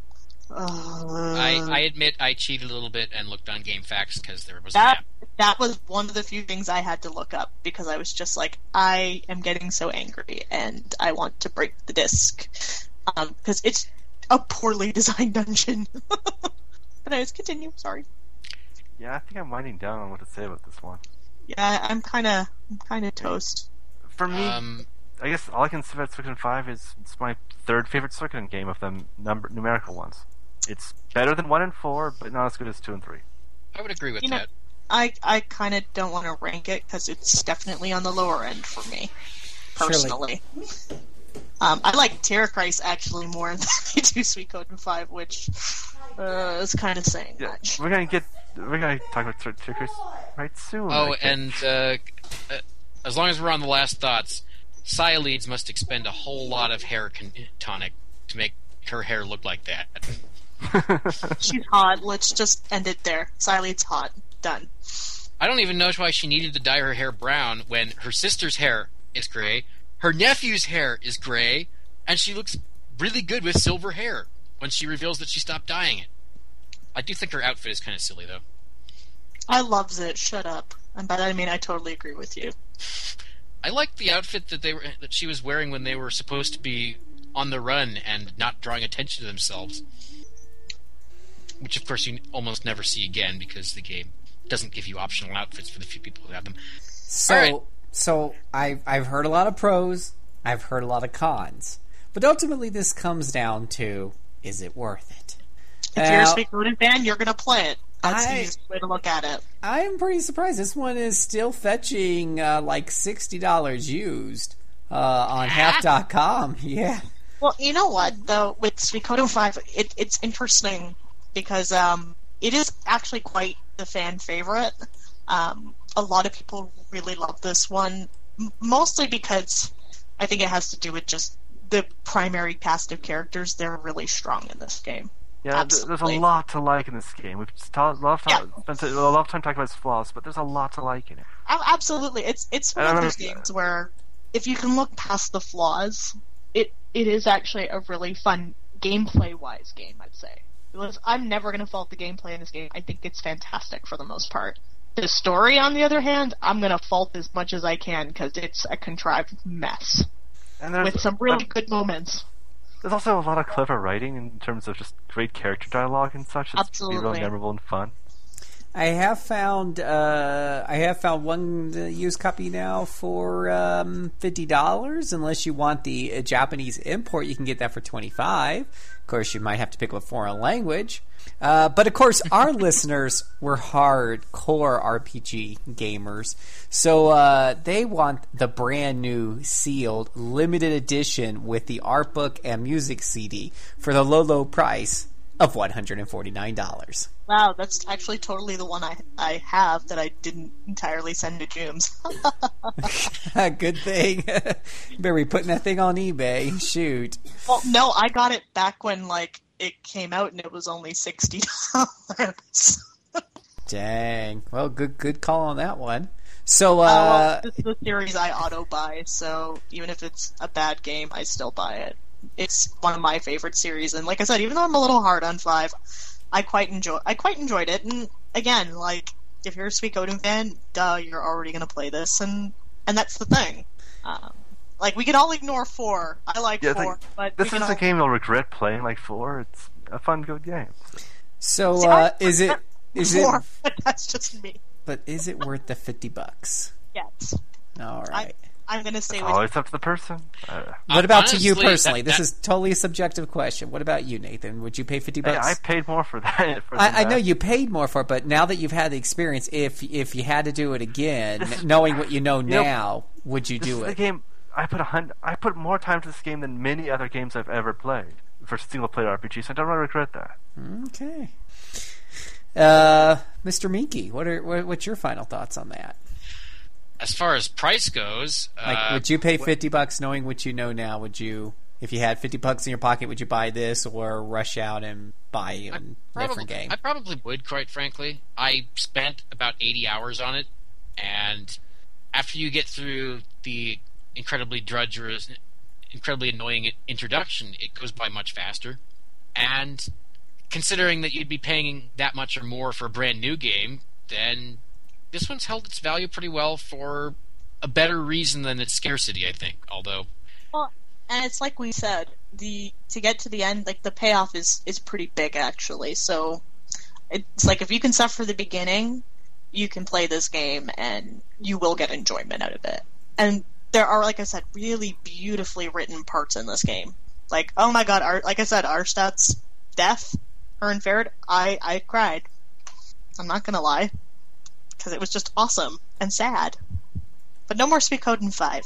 I, I admit I cheated a little bit and looked on GameFAQs because there was that map. that was one of the few things I had to look up because I was just like, I am getting so angry and I want to break the disc because it's a poorly designed dungeon. but anyways, continue. Sorry. Yeah, I think I'm winding down on what to say about this one. Yeah, I'm kind of I'm kind of toast. For me, Um, I guess all I can say about Suikoden 5 is it's my third favorite Suikoden game of the number numerical ones. It's better than 1 and 4, but not as good as 2 and 3. I would agree with You know- that. I I kind of don't want to rank it because it's definitely on the lower end for me, personally. Um, I like Tierkreis actually more than I do Suikoden Five, which uh, is kind of saying Yeah, much. we're gonna get we're gonna talk about Tur- Turkers right soon. Oh, I and uh, uh, as long as we're on the last thoughts, Sialeeds must expend a whole lot of hair con- tonic to make her hair look like that. She's hot. Let's just end it there. Silene's hot. Done. I don't even know why she needed to dye her hair brown when her sister's hair is gray, her nephew's hair is gray, and she looks really good with silver hair when she reveals that she stopped dyeing it. I do think her outfit is kind of silly, though. I loves it. Shut up. And by that I mean I totally agree with you. I like the outfit that they were that she was wearing when they were supposed to be on the run and not drawing attention to themselves. Which, of course, you almost never see again because the game doesn't give you optional outfits for the few people who have them. So, All right. so I've I've heard a lot of pros, I've heard a lot of cons, but ultimately this comes down to: is it worth it? If you're a Now, Sweet Code fan, you're gonna play it. That's I- the easiest way to look at it. I am pretty surprised. This one is still fetching uh, like sixty dollars used uh, on half.com. Yeah. Well, you know what though, with Suikoden Five, it, it's interesting because um, it is actually quite the fan favorite. Um, a lot of people really love this one, mostly because I think it has to do with just the primary cast of characters. They're really strong in this game. yeah, th- there's a lot to like in this game. We've ta- a lot of time, spent a lot of time talking about its flaws, but there's a lot to like in it. Absolutely, it's it's one of those games where if you can look past the flaws, it it is actually a really fun gameplay wise game. I'd say because I'm never gonna fault the gameplay in this game. I think it's fantastic for the most part. The story, on the other hand, I'm gonna fault as much as I can because it's a contrived mess And with some really good moments. There's also a lot of clever writing in terms of just great character dialogue and such. It's really memorable and fun. I have found uh, I have found one uh, used copy now for um, fifty dollars. Unless you want the uh, Japanese import, you can get that for twenty five. Of course, you might have to pick up a foreign language. Uh, but of course, our listeners were hardcore RPG gamers, so uh, they want the brand new sealed limited edition with the art book and music CD for the low, low price of one hundred and forty nine dollars. Wow, that's actually totally the one I I have that I didn't entirely send to Jooms. Good thing. Better be putting that thing on eBay. Shoot. well, no, I got it back when like it came out and it was only sixty dollars. Dang. Well, good good call on that one. So, Uh, uh, this is a series I auto buy, so even if it's a bad game, I still buy it. It's one of my favorite series, and like I said, even though I'm a little hard on five, I quite enjoy. I quite enjoyed it, and again, like if you're a Suikoden fan, duh, you're already gonna play this, and and that's the thing. Um, like we can all ignore four. I like Yeah, four, like, but this is can a game you'll regret playing like four. It's a fun, good game. so See, uh, I- is it is it? but that's just me. But is it worth the fifty bucks? Yes, All right. I'm gonna stay It's with. always up to the person. Uh, what about to you personally? that- this is totally a subjective question. What about you, Nathan? Would you pay fifty hey, bucks? I paid more for that. For I, I know you paid more for it, but now that you've had the experience, if if you had to do it again, knowing what you know know, now, would you This do is a it? game. I put a hundred. I put more time to this game than many other games I've ever played for single player RPGs. I don't really regret that. Okay. Uh, Mr. Moehnke, what are what, what's your final thoughts on that? As far as price goes, Like, uh, would you pay fifty bucks knowing what you know now? Would you, if you had fifty bucks in your pocket, would you buy this or rush out and buy a probably, different game? I probably would, quite frankly. I spent about 80 hours on it, and after you get through the incredibly drudgerous, incredibly annoying introduction, it goes by much faster. And considering that you'd be paying that much or more for a brand new game, then this one's held its value pretty well for a better reason than its scarcity, I think. Although, Well, and it's like we said, the to get to the end, like the payoff is is pretty big actually. So it's like if you can suffer the beginning, you can play this game and you will get enjoyment out of it. And there are, like I said, really beautifully written parts in this game. Like, oh my god, Ar- like I said, Arshtat's death, her and Ferid, I I cried. I'm not gonna lie, because it was just awesome and sad. But no more Suikoden Five.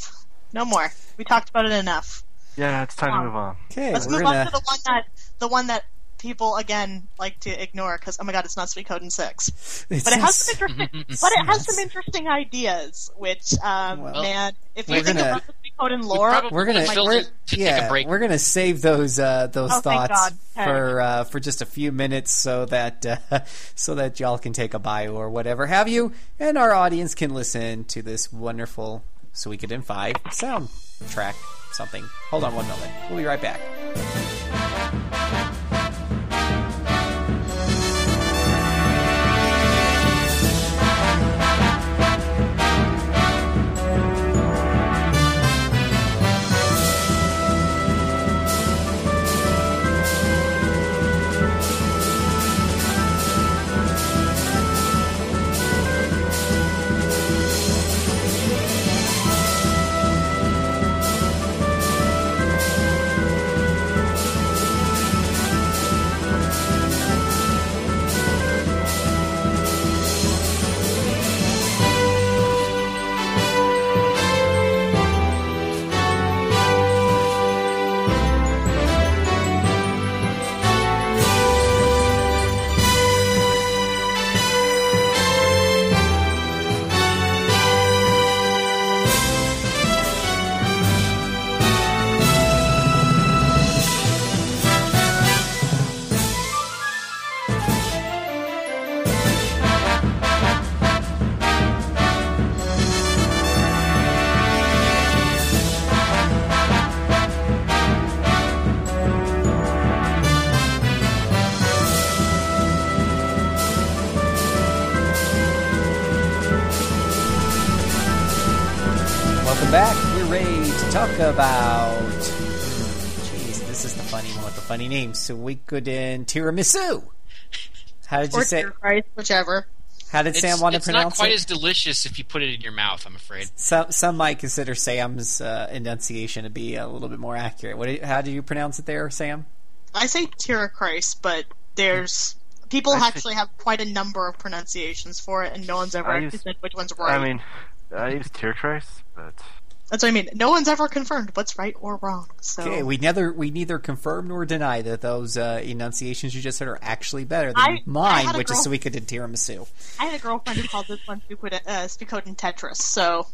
No more. We talked about it enough. Yeah, it's time Come to move on. Okay, Let's move gonna. on to the one that the one that people again like to ignore because oh my god, it's not Suikoden Six, It's but it has just- some interesting, but it has some interesting ideas. Which um, Well, man, if we're you think gonna- about the Sweet Code in lore, probably- we're gonna Still we're, to take a yeah break. we're gonna save those uh, those Oh, thoughts for uh, for just a few minutes so that uh, so that y'all can take a bio or whatever have you, and our audience can listen to this wonderful Suikoden Five soundtrack something. Hold on one moment. We'll be right back. Funny one with the funny name. Suikoden Tiramisu. How did you Or say? Dear Christ, whichever. How did It's, Sam want to pronounce? it's not quite it? as delicious if you put it in your mouth. I'm afraid. Some some might consider Sam's uh, enunciation to be a little bit more accurate. What? How do you pronounce it there, Sam? I say Tira but there's people actually have quite a number of pronunciations for it, and no one's ever I use- said which one's right. I mean, I use Tierkreis, but That's what I mean. No one's ever confirmed what's right or wrong. So Okay, we neither we neither confirm nor deny that those uh, enunciations you just said are actually better than I- I mine, a which is Suikoden Tiramisu. I had a girlfriend who called this one Suikoden, uh, Suikoden Tetris. So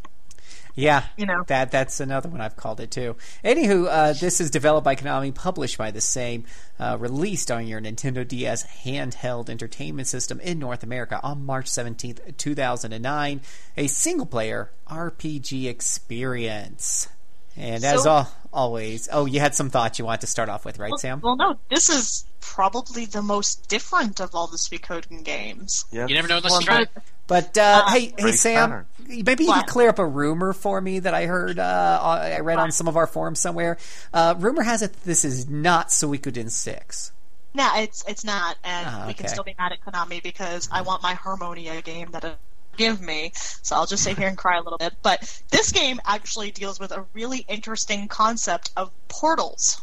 Yeah, You know. that that's another one I've called it too. Anywho, uh, this is developed by Konami, published by the same, uh, released on your Nintendo DS handheld entertainment system in North America on March seventeenth, two thousand and nine. A single player RPG experience. And as So- al- always, oh, you had some thoughts you want to start off with, right, well, Sam? well, no, this is probably the most different of all the Suikoden games. yeah, You never know unless one you try. that- But uh, hey, hey, Sam, patterns. Maybe you What? could clear up a rumor for me that I heard. Uh, I read on some of our forums somewhere. Uh, rumor has it this is not Suikoden Six. No, it's it's not, and Ah, we can still be mad at Konami because I want my Harmonia game that it give me. So I'll just sit here and cry a little bit. But this game actually deals with a really interesting concept of portals.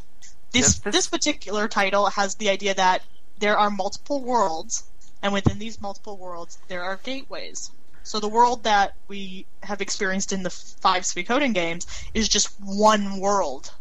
This Yes, this- this particular title has the idea that there are multiple worlds, and within these multiple worlds there are gateways. So the world that we have experienced in the five Suikoden games is just one world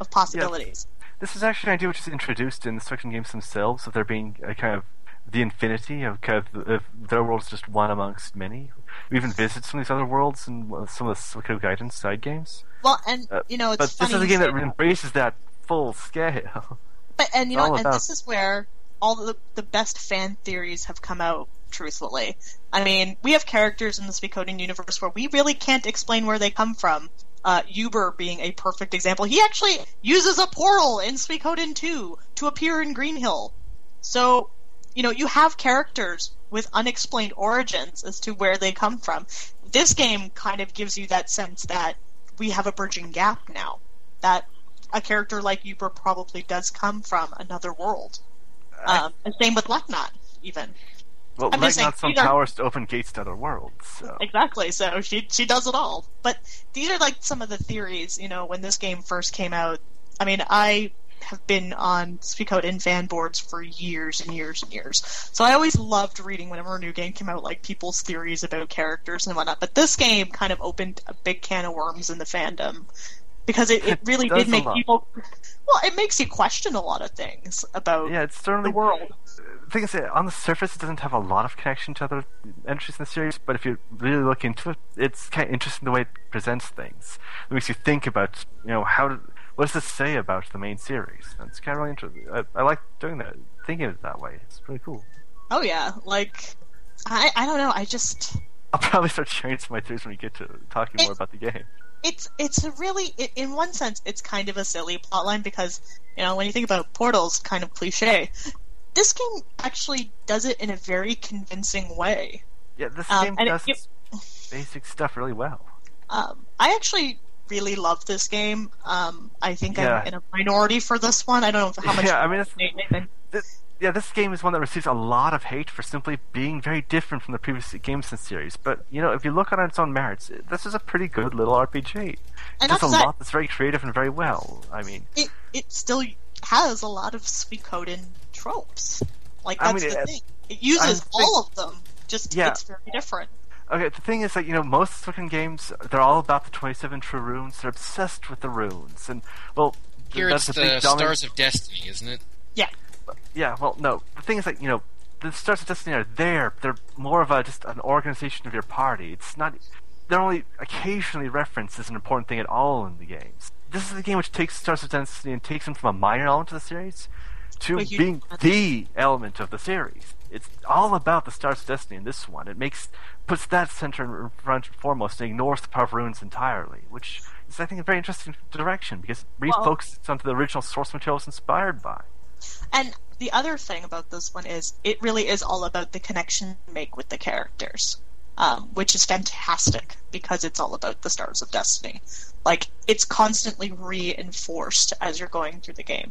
of possibilities. This is actually an idea which is introduced in the Suikoden games themselves, of there being a kind of the infinity of kind of, of their world is just one amongst many. We even visit some of these other worlds in uh, some of the Suikoden Guidance side games. Well, and Uh, you know, it's but this is a game that embraces that full scale. But and you know, and this is where all the the best fan theories have come out. Truthfully, I mean, we have characters in the Suikoden universe where we really can't explain where they come from. Uh, Yuber being a perfect example. He actually uses a portal in Suikoden 2 to appear in Green Hill. So, you know, you have characters with unexplained origins as to where they come from. This game kind of gives you that sense that we have a bridging gap now. That a character like Yuber probably does come from another world. Um, and same with Leknaat, even. Well, I'm like just saying, not some are- powers to open gates to other worlds. So. Exactly. So she she does it all. But these are like some of the theories. You know, when this game first came out. I mean, I have been on Suikoden fan boards for years and years and years. So I always loved reading whenever a new game came out, like people's theories about characters and whatnot. But this game kind of opened a big can of worms in the fandom because it, it really does did make people. Well, it makes you question a lot of things about Yeah, it's certainly the world. The thing is, on the surface, it doesn't have a lot of connection to other entries in the series, but if you really look into it, it's kind of interesting the way it presents things. It makes you think about, you know, how did, what does this say about the main series? It's kind of really interesting. I, I like doing that, thinking of it that way. It's pretty cool. Oh yeah, like I I don't know. I just I'll probably start sharing some of my theories when we get to talking more about the game. it's it's a really it, in one sense it's kind of a silly plotline because you know when you think about portals kind of cliche this game actually does it in a very convincing way Yeah, this Um, game it- does it- basic stuff really well. um, i actually really love this game um, i think Yeah. i'm in a minority for this one i don't know how much Yeah, I mean, Nathan. This, yeah, this game is one that receives a lot of hate for simply being very different from the previous games in the series. But you know, if you look on its own merits, this is a pretty good little RPG. It And does a that- lot that's very creative and very well. I mean, it it still has a lot of Suikoden tropes like I that's mean, the it- thing it uses think- all of them just Yeah. it's very different okay, the thing is that you know most fucking games they're all about the twenty-seven true runes. They're obsessed with the runes, and well, Here that's it's a the big dominant- Stars of Destiny, isn't it? yeah Yeah, well, no. The thing is that you know the Stars of Destiny are there. They're more of a just an organization of your party. It's not. They're only occasionally referenced as an important thing at all in the games. This is a game which takes Stars of Destiny and takes them from a minor element of the series to you- being the element of the series. It's all about the Stars of Destiny in this one. It makes puts that center in front and foremost and ignores the power of runes entirely, which is I think a very interesting direction because it Well- refocuses onto the original source material it's inspired by. And the other thing about this one is it really is all about the connection you make with the characters. um, which is fantastic because it's all about the stars of destiny. Like it's constantly reinforced as you're going through the game.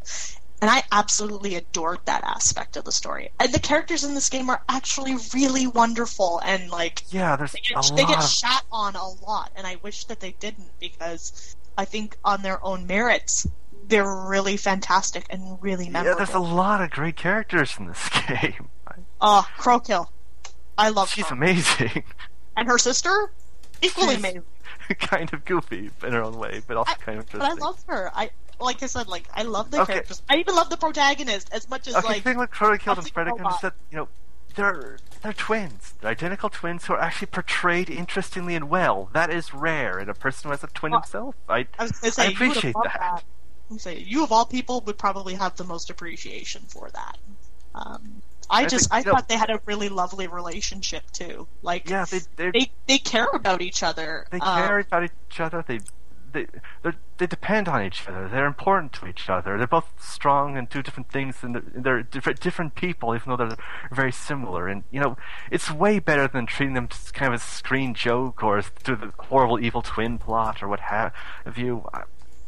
And I absolutely adored that aspect of the story. And the characters in this game are actually really wonderful and like Yeah, there's they a get, they get of shat on a lot, and I wish that they didn't because I think on their own merits they're really fantastic and really memorable. yeah, there's a lot of great characters in this game. Oh, Chrodechild. I love her. She's her. amazing. And her sister? Equally She's amazing. kind of goofy in her own way, but also I- kind of But I love her. I like I said, like I love the Okay. characters. I even love the protagonist as much as Okay, like the thing with Killed and I'll take Frederick a lot. is that, you know, they're they're twins. They're identical twins who are actually portrayed interestingly and well. That is rare in a person who has a twin Well, himself. I I say I appreciate that. that. I was gonna say you of all people would probably have the most appreciation for that. Um, I I just think, I know- thought they had a really lovely relationship too. Like yeah, they they they they care about each other. they Um, care about each other. They they they're, depend on each other. They're important to each other. They're both strong and do different things, and they're, they're different different people, even though they're very similar. And you know, it's way better than treating them kind of as a screen joke or through the horrible evil twin plot or what have you.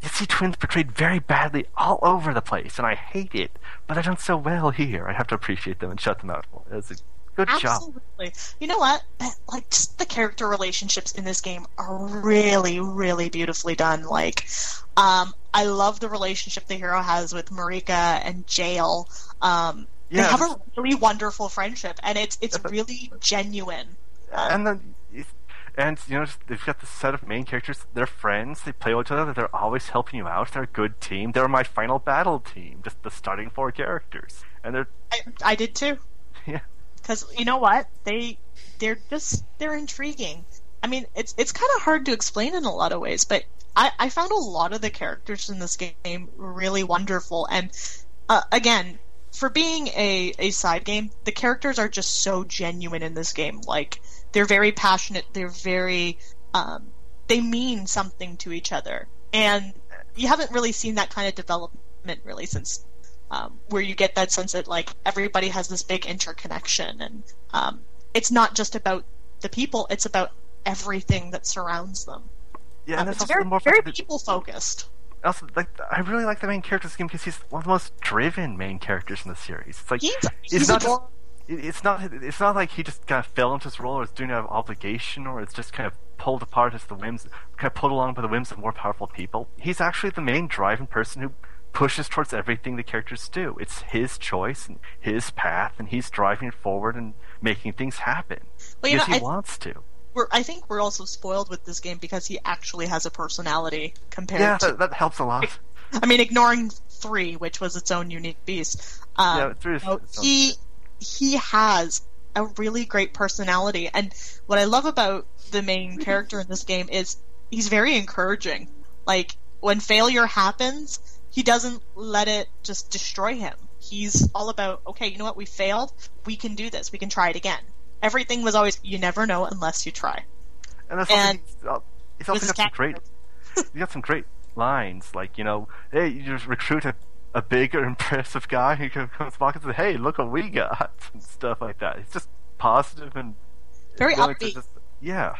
You see twins portrayed very badly all over the place, and I hate it. But they're done so well here. I have to appreciate them and shut them out. Good job. Absolutely. You know what? Like just the character relationships in this game are really, really beautifully done. Like, um, I love the relationship the hero has with Marika and Jale. Um, they have a really wonderful friendship, and it's it's really genuine. and then and you know they've got this set of main characters they're friends they play with each other they're always helping you out they're a good team they're my final battle team just the starting four characters and they're I, I did too. yeah because you know what? They they're just they're intriguing. I mean it's it's kind of hard to explain in a lot of ways but i i found a lot of the characters in this game really wonderful. And uh, again for being a a side game the characters are just so genuine in this game. Like they're very passionate they're very um they mean something to each other. And you haven't really seen that kind of development really since um, where you get that sense that like everybody has this big interconnection. And um, it's not just about the people it's about everything that surrounds them. Yeah um, and that's it's also very, more very people focused. Also like I really like the main character game because he's one of the most driven main characters in the series. It's like he's, it's he's not just it's not it's not like he just kind of fell into his role or is doing out of obligation or it's just kind of pulled apart as the whims kind of pulled along by the whims of more powerful people. He's actually the main driving person who pushes towards everything the characters do it's his choice and his path and he's driving forward and making things happen Well, because know, he I- wants to we're, I think we're also spoiled with this game because he actually has a personality compared yeah to that, that helps a lot I mean, ignoring three, which was its own unique beast. Um, Yeah, three know, he he has a really great personality, and what I love about the main character in this game is he's very encouraging. Like when failure happens, he doesn't let it just destroy him. He's all about, okay, you know what, we failed, we can do this, we can try it again. Everything was always, you never know unless you try. And that's And also, it's also got some great, you got some great lines like you know, hey, you just recruit a, a big or impressive guy who co- comes back and says, hey, look what we got and stuff like that. It's just positive and Very upbeat. just- yeah,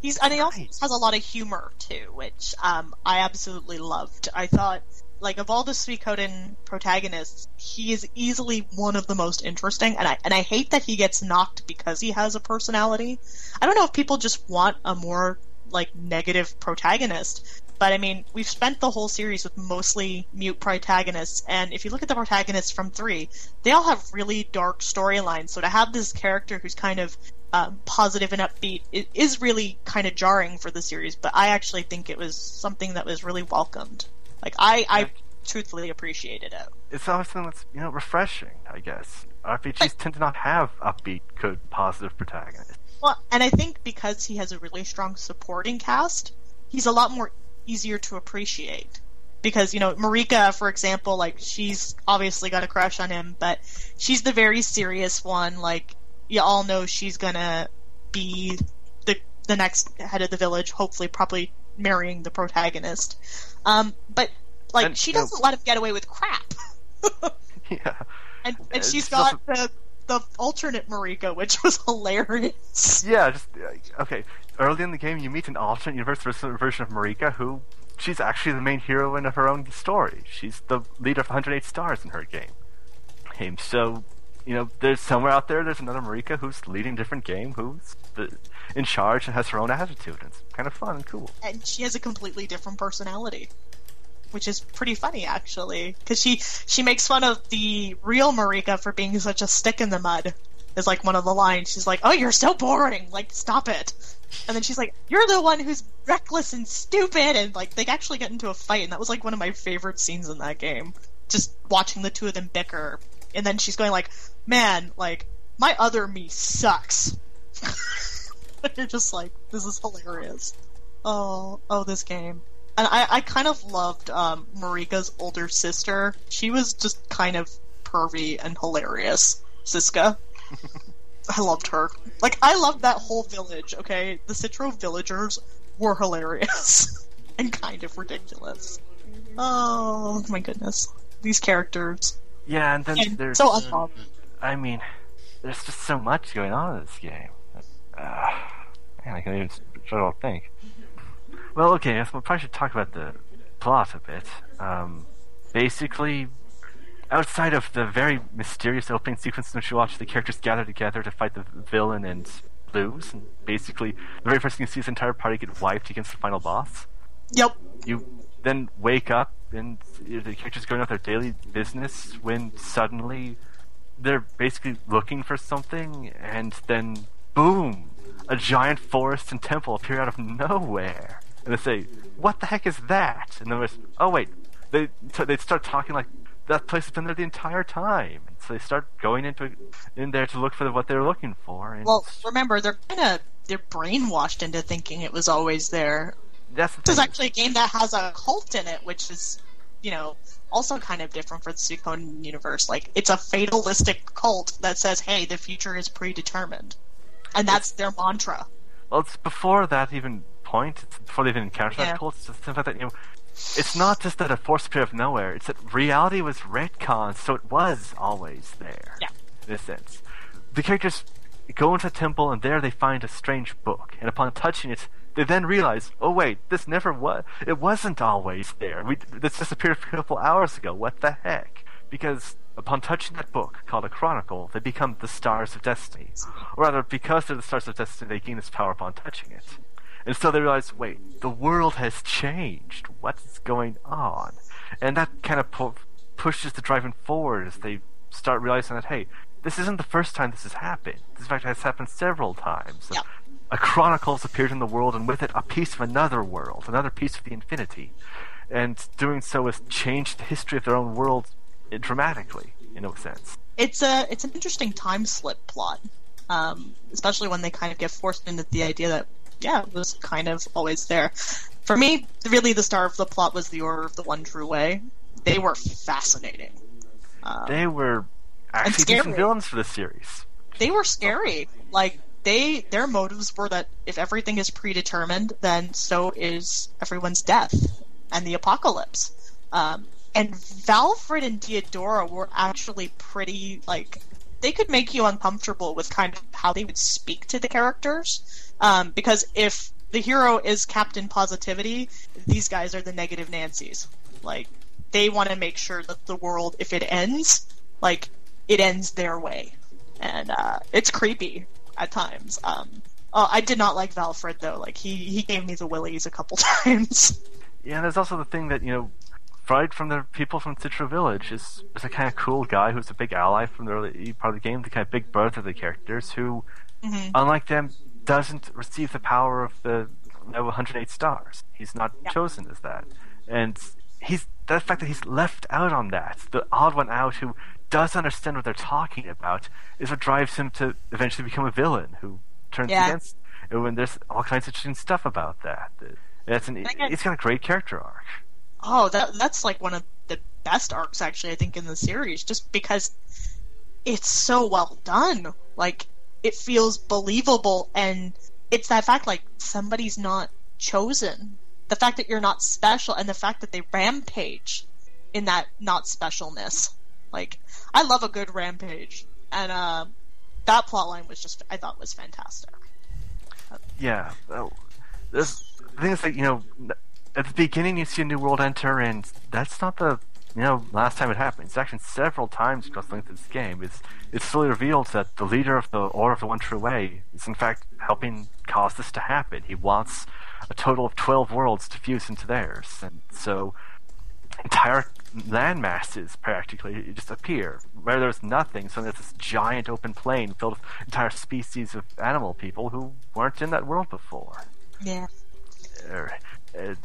He's and he also has a lot of humor too, which um, I absolutely loved. I thought, like of all the Suikoden protagonists, he is easily one of the most interesting, and I and I hate that he gets knocked because he has a personality. I don't know if people just want a more like negative protagonist. But I mean, we've spent the whole series with mostly mute protagonists, and if you look at the protagonists from three, they all have really dark storylines. So to have this character who's kind of um, positive and upbeat is really kind of jarring for the series. But I actually think it was something that was really welcomed. Like I, I truthfully appreciated it. it's always something that's you know refreshing. I guess RPGs tend to not have upbeat, good, positive protagonists. Well, and I think because he has a really strong supporting cast, he's a lot more easier to appreciate. Because, you know, Marika, for example, like, she's obviously got a crush on him, but she's the very serious one. Like, you all know she's gonna be the, the next head of the village, hopefully, probably marrying the protagonist. Um, but, like, And, she doesn't let him get away with crap. yeah, and, and she's got the the alternate Marika, which was hilarious. Yeah, just uh, okay. Early in the game, you meet an alternate universe version of Marika who she's actually the main heroine of her own story. She's the leader of 108 stars in her game. game. So, you know, there's somewhere out there, there's another Marika who's leading a different game, who's the, in charge and has her own attitude. It's kind of fun and cool. And she has a completely different personality. Which is pretty funny, actually, because she she makes fun of the real Marika for being such a stick in the mud. Is like one of the lines. She's like, "Oh, you're so boring! Like, stop it!" And then she's like, "You're the one who's reckless and stupid." And like, they actually get into a fight, and that was like one of my favorite scenes in that game. Just watching the two of them bicker, and then she's going like, "Man, like my other me sucks." You're just like, this is hilarious. Oh, oh, this game. And I, I kind of loved um, Marika's older sister. She was just kind of pervy and hilarious. Siska. I loved her. Like, I loved that whole village, okay? The Citro villagers were hilarious and kind of ridiculous. Oh, my goodness. These characters. Yeah, and then And there's. so unloved. I mean, there's just so much going on in this game. Uh, man, I can't even try to think. Well, okay, I guess probably should talk about the plot a bit. Um, basically, outside of the very mysterious opening sequence in which you watch the characters gather together to fight the villain and lose, and basically, the very first thing you see is the entire party get wiped against the final boss. Yep. You then wake up and the characters going about their daily business when suddenly they're basically looking for something, and then boom, a giant forest and temple appear out of nowhere, and they say, "What the heck is that?" And then there's, oh wait, they they start talking like that place has been there the entire time, and so they start going into in there to look for what they're looking for. And Well, remember, they're kind of they're brainwashed into thinking it was always there. that's the This is actually a game that has a cult in it, which is, you know, also kind of different for the Suikoden universe. Like, it's a fatalistic cult that says, "Hey, the future is predetermined," and that's their mantra. Well, it's before that even point. It's before they even encounter Yeah. that cult. It's just the fact that you know, it's not just that a force appeared of nowhere. It's that reality was retconned, so it was always there. Yeah. In a sense, the characters go into a temple, and there they find a strange book. And upon touching it, they then realize, oh wait, this never was. It wasn't always there. We this disappeared a couple hours ago. What the heck? Because upon touching that book called a chronicle, they become the stars of destiny. Or rather, because they're the stars of destiny, they gain this power upon touching it. And so they realize, wait, the world has changed. What is going on? And that kind of pu- pushes the driving forward as they start realizing that, hey, this isn't the first time this has happened. This, in fact, has happened several times. Yeah. A chronicle has appeared in the world, and with it, a piece of another world, another piece of the infinity. And doing so has changed the history of their own world dramatically, in a sense. It's a it's an interesting time slip plot, um, especially when they kind of get forced into the idea that yeah, it was kind of always there. For me, really, the star of the plot was the Order of the One True Way. They were fascinating. Um, They were actually decent villains for the series. they were scary. Like they, their motives were that if everything is predetermined, then so is everyone's death and the apocalypse. Um, and Valfred and Diodora were actually pretty like they could make you uncomfortable with kind of how they would speak to the characters. Um, because if the hero is Captain Positivity, these guys are the negative Nancy's. Like they want to make sure that the world, if it ends, like it ends their way, and uh, it's creepy at times. Um, oh, I did not like Valfred though. Like he he gave me the willies a couple times. Yeah, and there's also the thing that, you know, Fried from the people from Citro Village is, is a kind of cool guy who's a big ally from the early part of the game, the kind of big brother of the characters, who, Mhm. unlike them, doesn't receive the power of the level 108 stars. He's not Yeah. chosen as that. And he's the fact that he's left out on that, the odd one out who does understand what they're talking about, is what drives him to eventually become a villain who turns Yeah. against. And there's all kinds of interesting stuff about that. It's an, it's got a great character arc. Oh, that that's like one of the best arcs actually I think in the series, just because it's so well done. Like it feels believable, and it's that fact like somebody's not chosen. The fact that you're not special, and the fact that they rampage in that not specialness. Like I love a good rampage, and uh, that plot line was just I thought was fantastic. Yeah. Well, this, the thing is that, you know, at the beginning you see a new world enter, and that's not the, you know, last time it happened. It's actually several times across the length of this game. It's, it's slowly revealed that the leader of the Order of the One True Way is, in fact, helping cause this to happen. He wants a total of 12 worlds to fuse into theirs. And so, entire land masses practically just appear. Where there's nothing, so there's this giant open plain filled with entire species of animal people who weren't in that world before. Yeah. Er, it's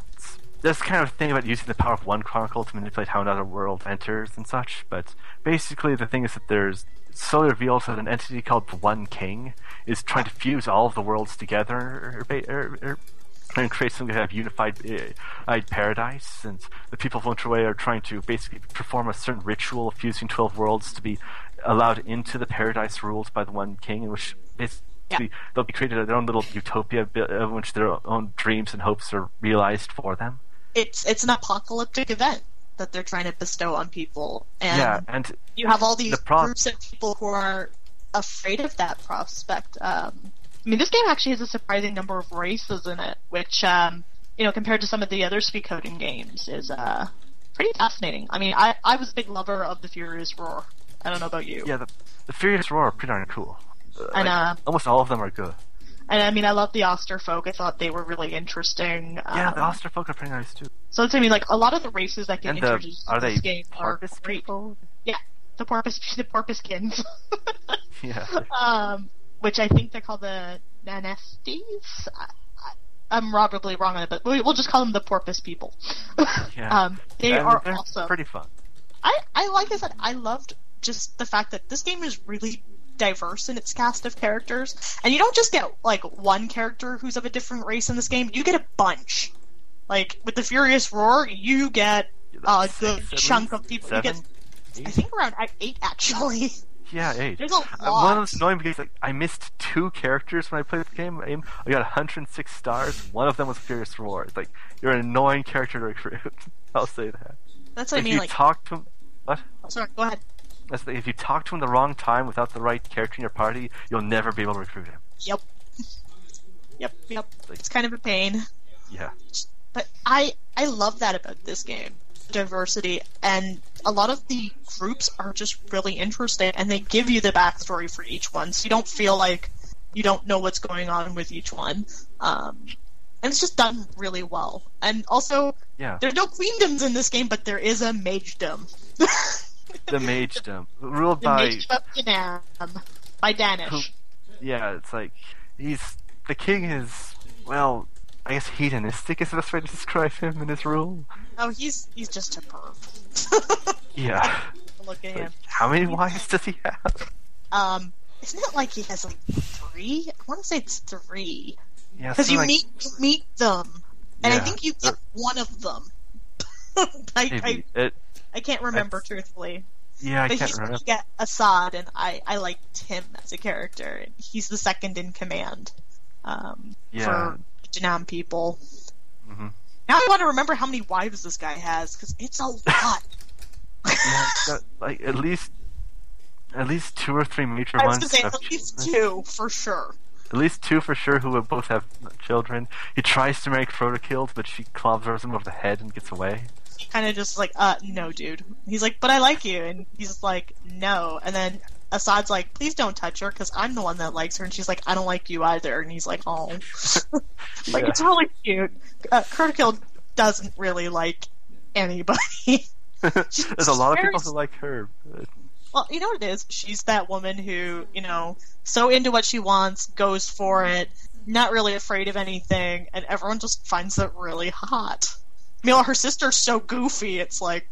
this kind of thing about using the power of one chronicle to manipulate how another world enters and such, but basically the thing is that there's slowly revealed that an entity called the One King is trying to fuse all of the worlds together or, or, or, and create some kind of unified uh, paradise. And the people of One True Way are trying to basically perform a certain ritual of fusing 12 worlds to be allowed into the paradise ruled by the one king, in which basically they'll be created their own little utopia in which their own dreams and hopes are realized for them. It's it's an apocalyptic event that they're trying to bestow on people, and yeah, and you have all these the pro- groups of people who are afraid of that prospect. Um, I mean, this game actually has a surprising number of races in it, which, um, you know, compared to some of the other Suikoden games, is uh, pretty fascinating. I mean, I, I was a big lover of the Furious Roar. I don't know about you. Yeah, the, the Furious Roar are pretty darn cool. Uh, And, like, uh, almost all of them are good. And I mean, I love the Osterfolk. I thought they were really interesting. Yeah, Um, the Osterfolk are pretty nice too. So it's I mean, like a lot of the races that get the, introduced are in they this game are porpoise great. people? Yeah, the porpoise, the porpoisekins. Yeah. um, which I think they're called the Nanestes. I'm probably wrong on it, but we, we'll just call them the porpoise people. Yeah. um, they And are awesome. pretty fun. I, I like I said, I loved just the fact that this game is really diverse in its cast of characters, and you don't just get like one character who's of a different race in this game. You get a bunch. Like with the Furious Roar, you get a good Six, at chunk of people. Seven? You get, I think around eight actually. Yeah, eight. There's a Uh, lot. One of those annoying because like I missed two characters when I played the game. I got 106 stars. One of them was Furious Roar. It's like you're an annoying character to recruit. I'll say that. That's what I mean. you Like, talk to what? sorry, go ahead. That's the, if you talk to him the wrong time without the right character in your party, you'll never be able to recruit him. Yep. Yep, yep. It's kind of a pain. Yeah. But I I love that about this game. Diversity and a lot of the groups are just really interesting and they give you the backstory for each one so you don't feel like you don't know what's going on with each one. Um, and it's just done really well. And also Yeah. there's no queendoms in this game, but there is a magedom. The Magedom, ruled the by Magedom by Danish. yeah, it's like he's the king is well, I guess hedonistic is the best way to describe him and his rule. Oh, he's he's just a perv. Yeah. Look at him. How many wives does he have? Um, isn't it like he has like three? I want to say it's three. Yeah, Because you like- meet you meet them, and I think you get one of them. I, Maybe. I It, I can't remember That's- truthfully. yeah, I but can't he's, remember. get Assad, and I I liked him as a character. He's the second in command. Um, Yeah. for Janam people. Mhm. Now I want to remember how many wives this guy has because it's a lot. Yeah, got, like at least at least two or three major I was ones. say at least children. two for sure. At least two for sure who would both have children. He tries to make Chrodechild, but she clobbers him over the head and gets away. Kind of just like, uh, no, dude. He's like, but I like you, and he's like, no. And then Assad's like, please don't touch her, because I'm the one that likes her, and she's like, I don't like you either. And he's like, oh, like Yeah. it's really cute. Uh, Chrodechild doesn't really like anybody. There's a lot of people who like her. But well, you know what it is? She's that woman who, you know, so into what she wants, goes for it, not really afraid of anything, and everyone just finds it really hot. Meanwhile, her sister's so goofy, it's like,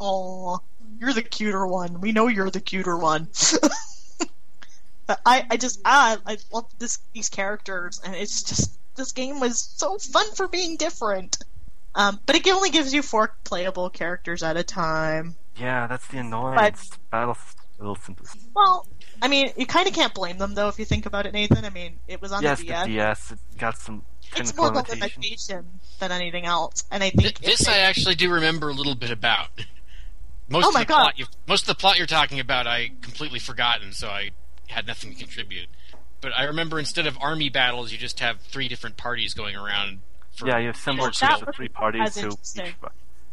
oh, you're the cuter one. We know you're the cuter one. but I, I just, ah, I love this these characters, and it's just this game was so fun for being different. Um, but it only gives you four playable characters at a time. yeah, that's the annoyance. Little simplest. Well, I mean, you kind of can't blame them though if you think about it, Nathan. I mean, it was on yes, the the DS. DS. It got some It's more of a limitation. limitation than anything else, and I Th- think this if I actually do remember a little bit about. Most Oh of my the God. plot you most of the plot you're talking about I completely forgotten, so I had nothing to contribute. But I remember instead of army battles, you just have three different parties going around. For Yeah, you have similar each to that the was three parties as to each.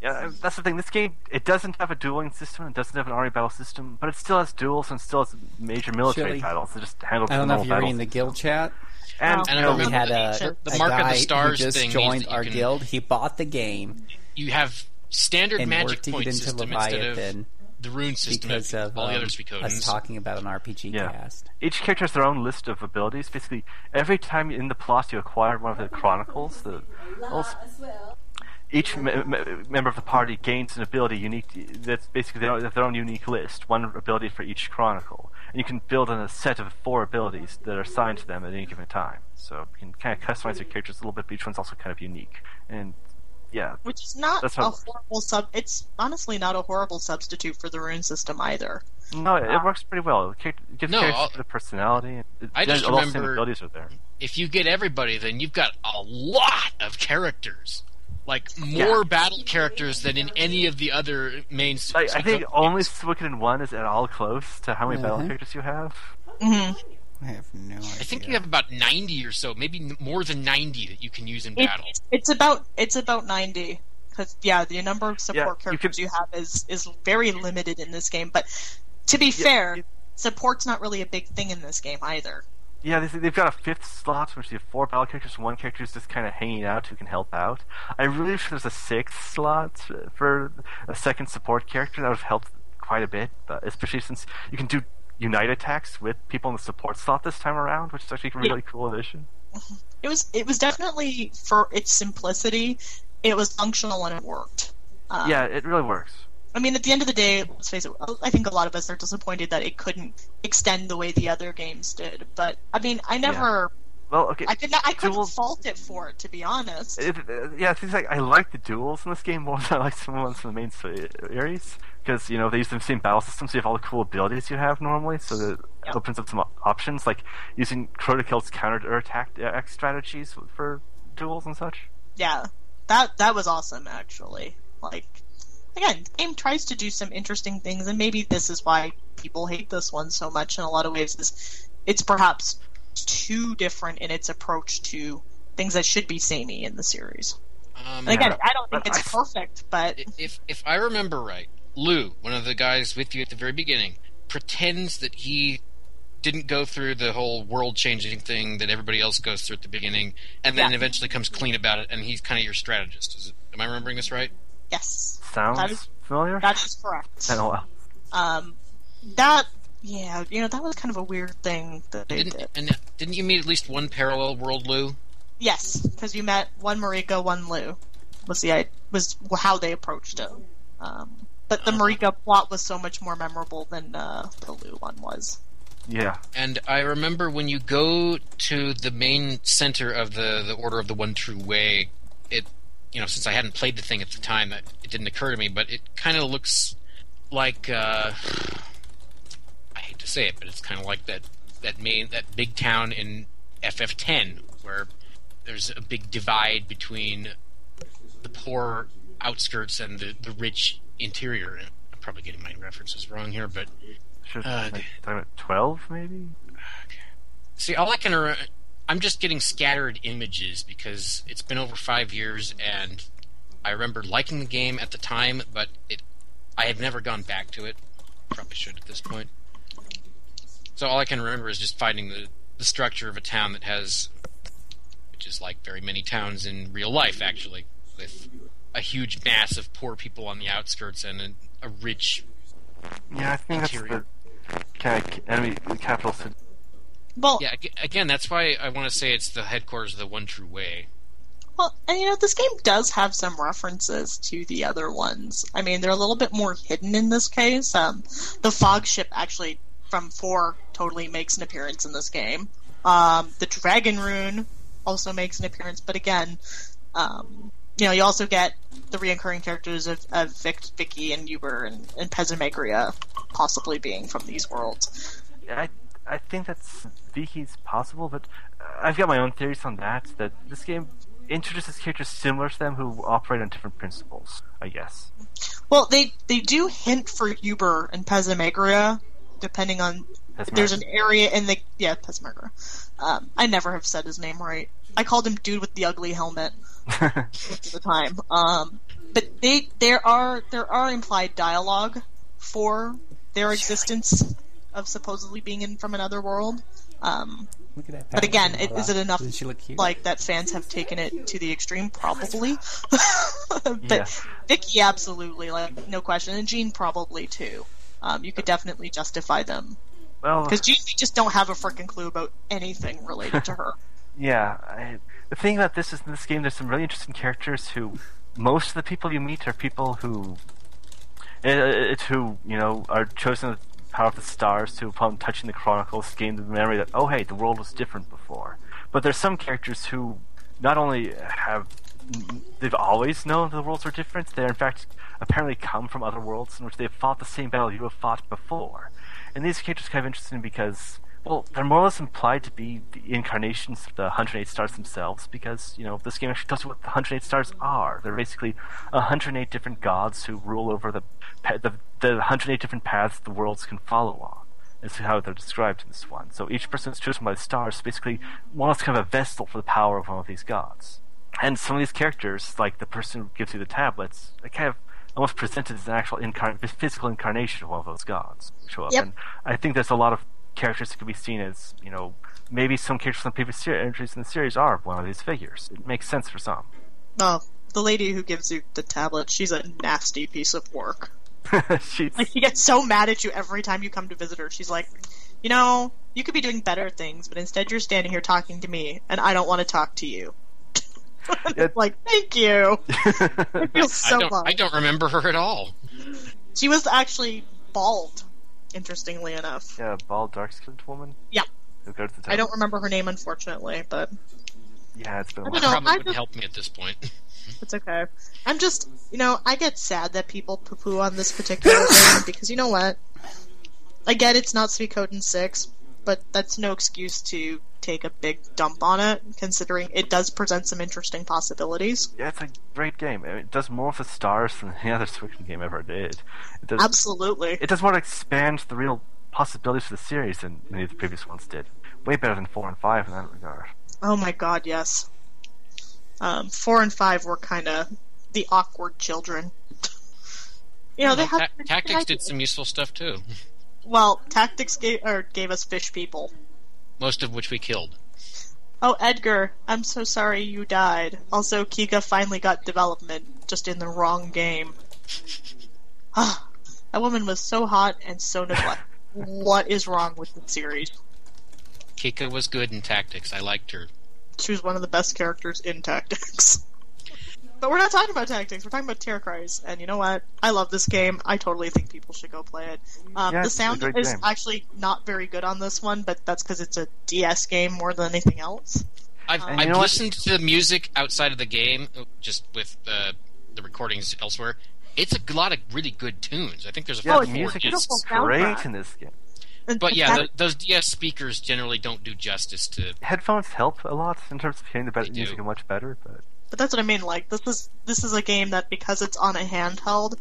Yeah, that's the thing. This game it doesn't have a dueling system. It doesn't have an army battle system, but it still has duels and still has major military Chili. battles. It just handles. I don't the know if you're normal reading the guild chat. And, And I know, We remember had the- a, the a Mark of the guy Stars who just thing means joined our can- guild. He bought the game You have standard and magic worked to point get into system instead of Leviathan the rune system because of all the um, other Suikoden's. us talking about an RPG Yeah. cast. each character has their own list of abilities. Basically, every time in the plot you acquire one of the chronicles, the also, each me- me- member of the party gains an ability unique. That's basically their, own- their own unique list, one ability for each chronicle, and you can build on a set of four abilities that are assigned to them at any given time. So you can kind of customize your characters a little bit, but each one's also kind of unique. And yeah, Which is not That's a how it horrible sub. It's honestly not a horrible substitute for the rune system either. no, it, it works pretty well. It gives No, characters I'll- a personality. It, I just all the same remember- abilities are there. if you get everybody, then you've got a lot of characters. Like more Yeah. battle characters than in any of the other main. I, I think Suikoden only games. Suikoden 1 is at all close to how many battle Mhm. characters you have. hmm I have no idea. I think you have about ninety or so, maybe more than ninety that you can use in It, battle. it's about it's about ninety because yeah, the number of support Yeah, you characters you have is is very limited in this game. But to be fair, you- support's not really a big thing in this game either. Yeah, they, they've got a fifth slot, which you have four battle characters, and one character is just kind of hanging out who can help out. I really wish there's a sixth slot for a second support character. That would have helped quite a bit, but especially since you can do unite attacks with people in the support slot this time around, which is actually a really cool addition. It was it was definitely for its simplicity. It was functional and it worked. Um, yeah, it really works. I mean, at the end of the day, let's face it. I think a lot of us are disappointed that it couldn't extend the way the other games did. But I mean, I never, Well, okay. I could not, I couldn't Duels- fault it for it, to be honest. It, uh, yeah, it seems like I like the duels in this game more than I like some ones from the main series because you know they use the same battle system, so you have all the cool abilities you have normally. So it Yeah. opens up some options like using Chrodechild's counter attack uh, strategies for duels and such. yeah, that that was awesome actually. Like again, the game tries to do some interesting things, and maybe this is why people hate this one so much. In a lot of ways, is it's perhaps too different in its approach to things that should be samey in the series. Um, And again, I don't think it's perfect, but if if I remember right, Lou, one of the guys with you at the very beginning, pretends that he didn't go through the whole world changing thing that everybody else goes through at the beginning, and then Yeah. eventually comes clean about it, and he's kind of your strategist. Is it, am I remembering this right? Yes, Sounds That is- familiar? that is correct. Been a while. Um, that yeah, you know that was kind of a weird thing that they Didn't did. and didn't you meet at least one parallel world, Lou? Yes, because you met one Marika, one Lou. Was the was how they approached it. Um, but the Uh-huh. Marika plot was so much more memorable than uh, the Lou one was. Yeah. And I remember when you go to the main center of the the Order of the One True Way, it you know since I hadn't played the thing at the time, that it didn't occur to me, but it kind of looks like uh, I hate to say it, but it's kind of like that that main that big town in FF10 where there's a big divide between the poor outskirts and the the rich interior. I'm probably getting my references wrong here, but Uh, about twelve maybe? See, all I can. I'm just getting scattered images because it's been over five years, and I remember liking the game at the time, but it. I have never gone back to it. Probably should at this point. So all I can remember is just finding the the structure of a town that has, which is like very many towns in real life, actually, with a huge mass of poor people on the outskirts and a, a rich. Yeah, I think that's Interior. the kind of enemy capital city. Well, Yeah, again, that's why I want to say it's the headquarters of the One True Way. well, and you know this game does have some references to the other ones. I mean, they're a little bit more hidden in this case. Um, the fog ship actually from four totally makes an appearance in this game. Um, the dragon rune also makes an appearance, but again, um, you know, you also get the reoccurring characters of, of Vic, Viki and Yuber and, and Pesmerga possibly being from these worlds. I I think that's Viki's possible, but uh, I've got my own theories on that. That this game introduces characters similar to them who operate on different principles. I guess. Well, they they do hint for Yuber and Pesmerga, depending on there's an area in the yeah Pesmerga. Um, I never have said his name right. I called him dude with the ugly helmet most of the time. Um, but they there are there are implied dialogue for their existence of supposedly being in from another world. Um, Look at that. but again, it, is it enough she look cute? like that fans have taken it to the extreme? Probably. but Yeah. Viki, absolutely, like no question, and Jean probably too. Um, you could definitely justify them Well, because Jean, we just don't have a freaking clue about anything related to her. Yeah, I, the thing about this is in this game, there's some really interesting characters who most of the people you meet are people who, it, it's who you know are chosen with the power of the stars to, upon touching the chronicles, gain the memory that oh hey, the world was different before. But there's some characters who not only have they've always known the worlds are different, They're in fact apparently come from other worlds in which they've fought the same battle you have fought before. And these characters are kind of interesting because well, they're more or less implied to be the incarnations of the 108 stars themselves, because, you know, this game actually tells you what the 108 stars are. They're basically 108 different gods who rule over the, the, the 108 different paths the worlds can follow on. Is how they're described in this one. So each person is chosen by the stars, basically or less kind of a vestal for the power of one of these gods. And some of these characters, like the person who gives you the tablets, are kind of almost presented as an actual incarn- physical incarnation of one of those gods show up. Yep. And I think there's a lot of characters that could be seen as, you know, maybe some characters from previous ser- entries in the series are one of these figures. It makes sense for some. No, the lady who gives you the tablet, she's a nasty piece of work. She's, Like she gets so mad at you every time you come to visit her. She's like, you know, you could be doing better things, but instead you're standing here talking to me, and I don't want to talk to you. It- like, thank you. I feel so I don't. I don't remember her at all. She was actually bald, interestingly enough. yeah, bald, dark-skinned woman. Yeah. Who goes to the I don't remember her name, unfortunately, but Yeah, it's been a I while. don't know. Probably I wouldn't just- help me at this point. it's okay. I'm just, you know, I get sad that people poo-poo on this particular thing because you know what? I get it's not Suikoden 6, but that's no excuse to take a big dump on it, considering it does present some interesting possibilities. Yeah, it's a great game. It does more for the stars than any other Suikoden game ever did. It does, Absolutely. it does more to expand the real possibilities for the series than any of the previous ones did. Way better than 4 and 5 in that regard. Oh my god, yes. Um, four and five were kind of the awkward children. you know, they Ta- have Tactics did some useful stuff too, Well, tactics gave or gave us fish people. most of which we killed. Oh, Edgar, I'm so sorry you died. Also, Kika finally got development, just in the wrong game. Ah, that woman was so hot and so neglected. what is wrong with the series? Kika was good in tactics. I liked her. She was one of the best characters in Tactics. but we're not talking about Tactics. We're talking about Tierkreis. And you know what? I love this game. I totally think people should go play it. Um, Yeah, the sound is game. actually not very good on this one, but that's because it's a DS game more than anything else. I've, And you I've know what? listened to the music outside of the game, just with the the recordings elsewhere. It's a lot of really good tunes. I think there's a Yeah, few the music is beautiful great soundtrack. in this game. But yeah, that- the, those DS speakers generally don't do justice to. Headphones help a lot in terms of hearing the better music do. much better, but But that's what I mean. Like this is this is a game that because it's on a handheld,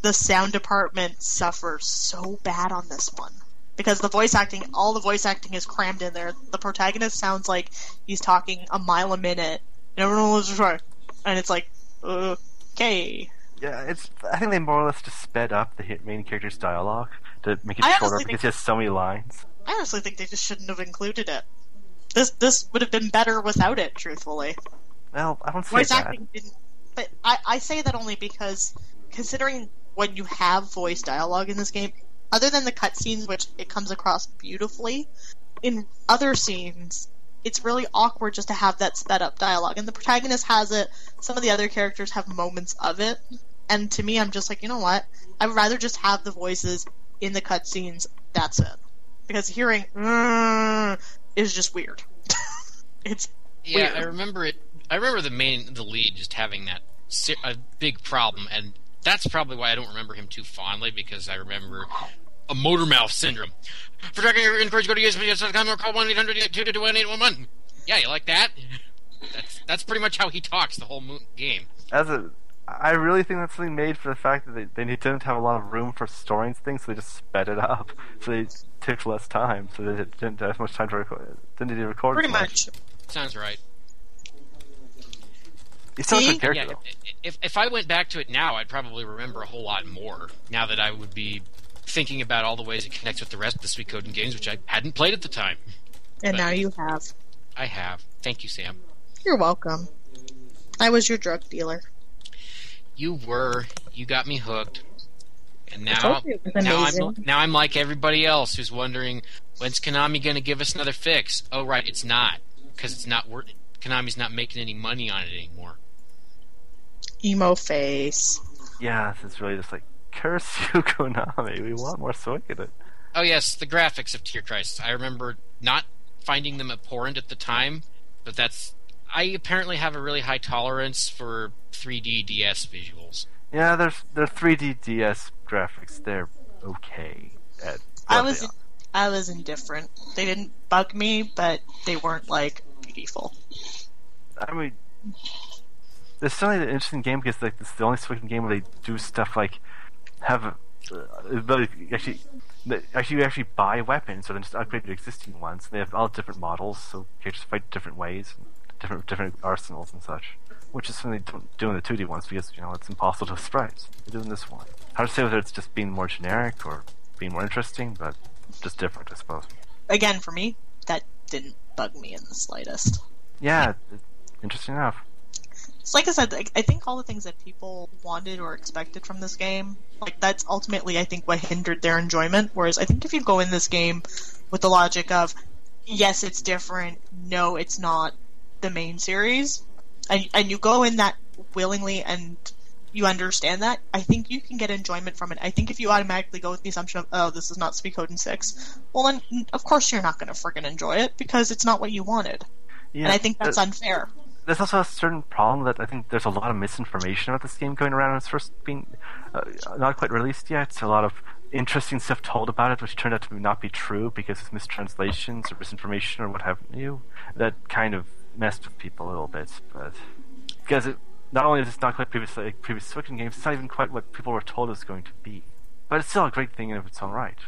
the sound department suffers so bad on this one because the voice acting, all the voice acting is crammed in there. The protagonist sounds like he's talking a mile a minute, and everyone was right, and it's like, okay. yeah, it's. I think they more or less just sped up the main character's dialogue to make it shorter because he has so many lines. I honestly think they just shouldn't have included it. This this would have been better without it. Truthfully. Well, I don't say voice that. acting didn't but I, I say that only because considering when you have voice dialogue in this game other than the cutscenes which it comes across beautifully in other scenes it's really awkward just to have that sped up dialogue and the protagonist has it some of the other characters have moments of it and to me i'm just like you know what i'd rather just have the voices in the cutscenes that's it because hearing "Mm," is just weird it's Yeah, Weird. I remember it. I remember the main, the lead, just having that se- a big problem, and that's probably why I don't remember him too fondly because I remember a motor mouth syndrome. For tracking your inquiries, go to USPS.com or call one eight hundred two two one eight one one. Yeah, you like that? That's that's pretty much how he talks the whole mo- game. As a I really think that's something made for the fact that they, they didn't have a lot of room for storing things, so they just sped it up. So they took less time, so they didn't have as much time to record. Didn't need to record. Pretty as much. Sounds right. You still have See? good character. Yeah, though. if, if if I went back to it now, I'd probably remember a whole lot more. Now that I would be thinking about all the ways it connects with the rest of the Suikoden games, which I hadn't played at the time. And But- now you have. I have. Thank you, Sam. You're welcome. I was your drug dealer. You were. You got me hooked. And now, told you it was now I'm now I'm like everybody else who's wondering when's Konami going to give us another fix? Oh, right, it's not because it's not worth. Konami's not making any money on it anymore. Emo face. Yes, it's really just like curse you, Konami. We want more Suikoden. Oh yes, the graphics of Tierkreis. I remember not finding them abhorrent at the time, but that's. I apparently have a really high tolerance for 3D DS visuals. Yeah, there's their 3D DS graphics. They're okay. At I was they I was indifferent. They didn't bug me, but they weren't like beautiful. I mean, there's certainly an interesting game because like is the only Suikoden game where they do stuff like have uh, actually. Actually, you actually buy weapons, or then just upgrade your existing ones. And They have all different models, so characters fight different ways, different different arsenals and such. Which is something they don't do in the 2D ones because you know it's impossible to sprites. They do in this one. Hard to say whether it's just being more generic or being more interesting, but just different, I suppose. Again, for me, that didn't bug me in the slightest. Yeah, interesting enough. It's like I said, I think all the things that people wanted or expected from this game, like that's ultimately I think what hindered their enjoyment. Whereas I think if you go in this game with the logic of, yes, it's different, no, it's not the main series, and and you go in that willingly and you understand that, I think you can get enjoyment from it. I think if you automatically go with the assumption of, oh, this is not Suikoden 6, well then, of course you're not going to friggin' enjoy it because it's not what you wanted. Yeah, and I think that's uh, unfair. There's also a certain problem that I think there's a lot of misinformation about this game going around it's first being uh, not quite released yet. A lot of interesting stuff told about it, which turned out to not be true because of mistranslations or misinformation or what have you. That kind of messed with people a little bit, but because it not only is it not quite previous like previous Suikoden games, it's not even quite what people were told it was going to be. But it's still a great thing in of its own right.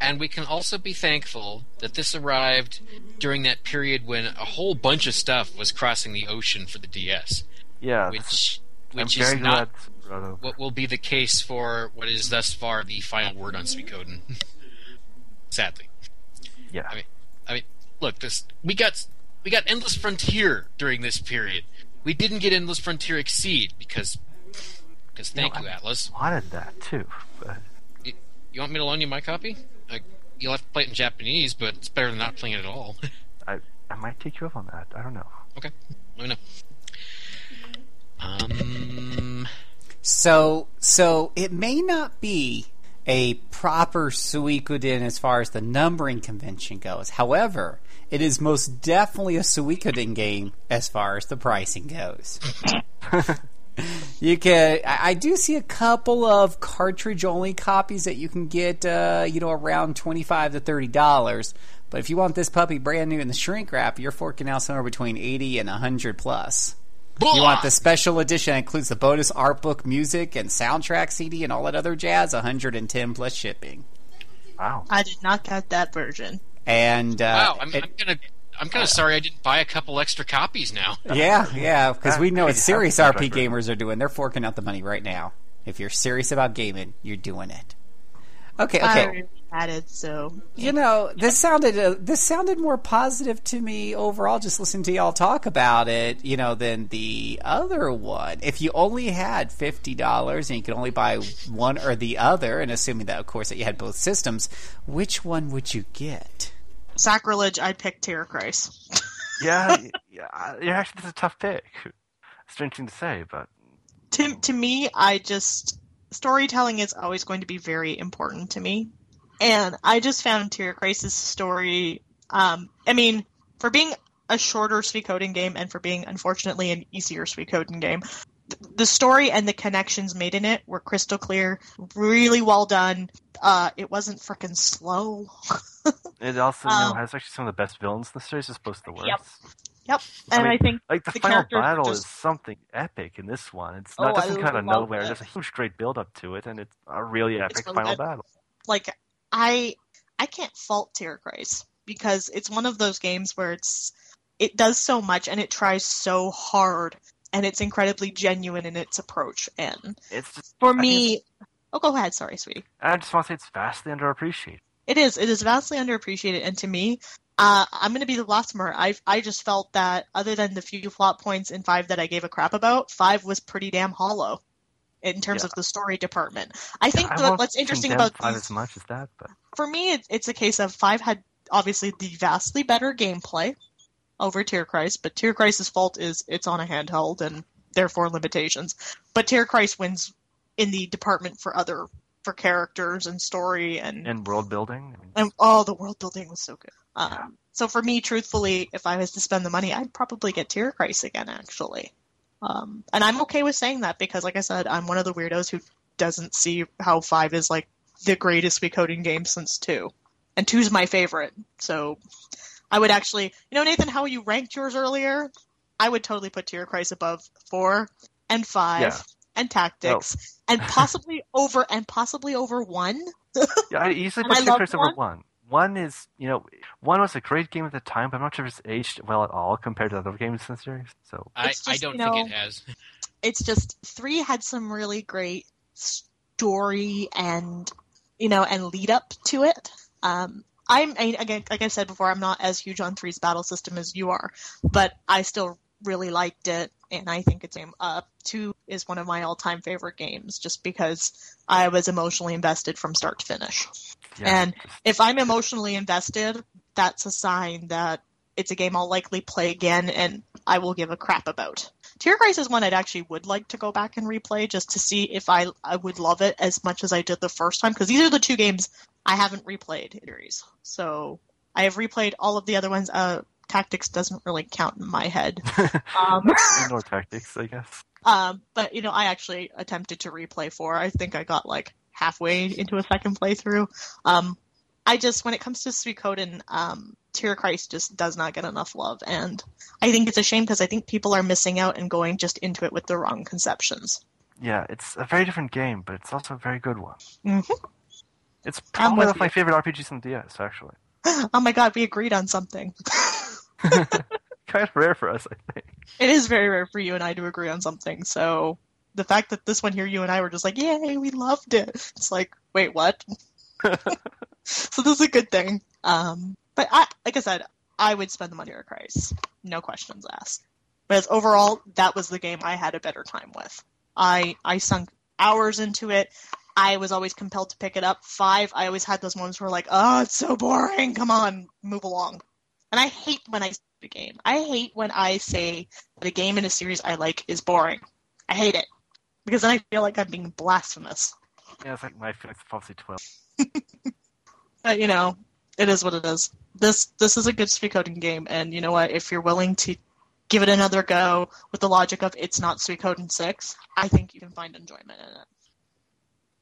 And we can also be thankful that this arrived during that period when a whole bunch of stuff was crossing the ocean for the DS, Yeah, which I'm which is not glad. brought over. what will be the case for what is thus far the final word on Suikoden. Sadly, Yeah, I mean, I mean, look, this we got we got Endless Frontier during this period. We didn't get Endless Frontier Exceed because because thank you, I- Atlus. wanted that too, but You, you want me to loan you my copy? I, you'll have to play it in Japanese, but it's better than not playing it at all. I I might take you up on that. I don't know. okay, let me know. Um, So, so it may not be a proper Suikoden as far as the numbering convention goes. However, it is most definitely a Suikoden game as far as the pricing goes. you can, I, I do see a couple of cartridge-only copies that you can get, uh, you know, around twenty-five to thirty dollars. But if you want this puppy brand new in the shrink wrap, you're forking out somewhere between eighty and hundred plus. You want the special edition that includes the bonus art book, music, and soundtrack CD and all that other jazz, 110 plus shipping. Wow. I did not get that version. And uh, wow, I'm, it- I'm gonna. I'm kind of sorry I didn't buy a couple extra copies now. yeah, yeah, because we know what serious RP gamers are doing. They're forking out the money right now. If you're serious about gaming, you're doing it. Okay, I okay. already had it, so You know, this sounded uh, this sounded more positive to me overall. Just listening to y'all talk about it, you know, than the other one. If you only had fifty dollars and you could only buy one or the other, and assuming that, of course, that you had both systems, which one would you get? Sacrilege. I'd pick Tierkreis. yeah, yeah, yeah. Actually, this is a tough pick. Strange thing to say, but to to me, I just storytelling is always going to be very important to me, and I just found Tierkreis story. Um, I mean, for being a shorter Suikoden game and for being unfortunately an easier Suikoden game, the story and the connections made in it were crystal clear, really well done. Uh, it wasn't freaking slow. it also you know, Um, has actually some of the best villains in the series as opposed to the worst. Yep. Yep, and I, mean, think Like the, the final battle just- is something epic in this one. It's Oh, not I doesn't come out of nowhere. it. There's a huge great build up to it, and it's a really epic really final good. battle. like I I can't fault Tierkreis because it's one of those games where it's it does so much and it tries so hard and it's incredibly genuine in its approach and It's just for I me oh go ahead sorry sweetie I just want to say it's vastly underappreciated. it is it is vastly underappreciated and to me uh, I'm going to be the blasphemer. I I just felt that other than the few plot points in five that I gave a crap about, five was pretty damn hollow in terms Yeah. of the story department. I think I the, what's interesting about five these as much as that, but for me, it, it's a case of five had obviously the vastly better gameplay over Tierkreis, but Tierkreis's fault is it's on a handheld and therefore limitations. But Tierkreis wins in the department for other for characters and story and in world building, I mean, and oh, the world building was so good. Um, so for me, truthfully, if I was to spend the money, I'd probably get Tierkreis again, actually. Um, and I'm okay with saying that because, like I said, I'm one of the weirdos who doesn't see how five is like the greatest recoding game since two, and two's my favorite. So I would actually, you know, Nathan, how you ranked yours earlier, I would totally put Tierkreis above four and five Yeah. and tactics, and possibly over and possibly over one. yeah, I easily put I two over one. one. One is, you know, one was a great game at the time, but I'm not sure if it's aged well at all compared to other games in the series. So I, It's I don't you think it has. it's just three had some really great story and you know and lead up to it um i'm I, again like i said before i'm not as huge on three's battle system as you are but i still really liked it and i think it's um, uh two is one of my all-time favorite games just because i was emotionally invested from start to finish yeah, and if I'm emotionally invested, that's a sign that it's a game I'll likely play again and I will give a crap about. Tierkreis is one I'd actually would like to go back and replay just to see if I I would love it as much as I did the first time because these are the two games I haven't replayed series. So I have replayed all of the other ones. Uh, Tactics doesn't really count in my head. Um, indoor tactics, I guess. um, but you know, I actually attempted to replay four. I think I got like halfway into a second playthrough. Um, I just, when it comes to Suikoden, um, Tierkreis, just does not get enough love, and I think it's a shame because I think people are missing out and going just into it with the wrong conceptions. Yeah, it's a very different game, but it's also a very good one. hmm It's probably one of my favorite RPGs on DS, actually. Oh my god, we agreed on something. kind of rare for us, I think. It is very rare for you and I to agree on something, so the fact that this one here, you and I were just like, yay, we loved it. It's like, wait, what? so this is a good thing. Um, but I, like I said, I would spend the money on Tierkreis. No questions asked. But as overall, that was the game I had a better time with. I, I sunk hours into it. I was always compelled to pick it up. Five, I always had those moments where like, oh, it's so boring. Come on, move along. And I hate when I say a game. I hate when I say that a game in a series I like is boring. I hate it because then I feel like I'm being blasphemous. Yeah, it's like my Felix Policy 12. But you know, it is what it is. This this is a good Suikoden game, and you know what? If you're willing to give it another go with the logic of it's not Suikoden six, I think you can find enjoyment in it.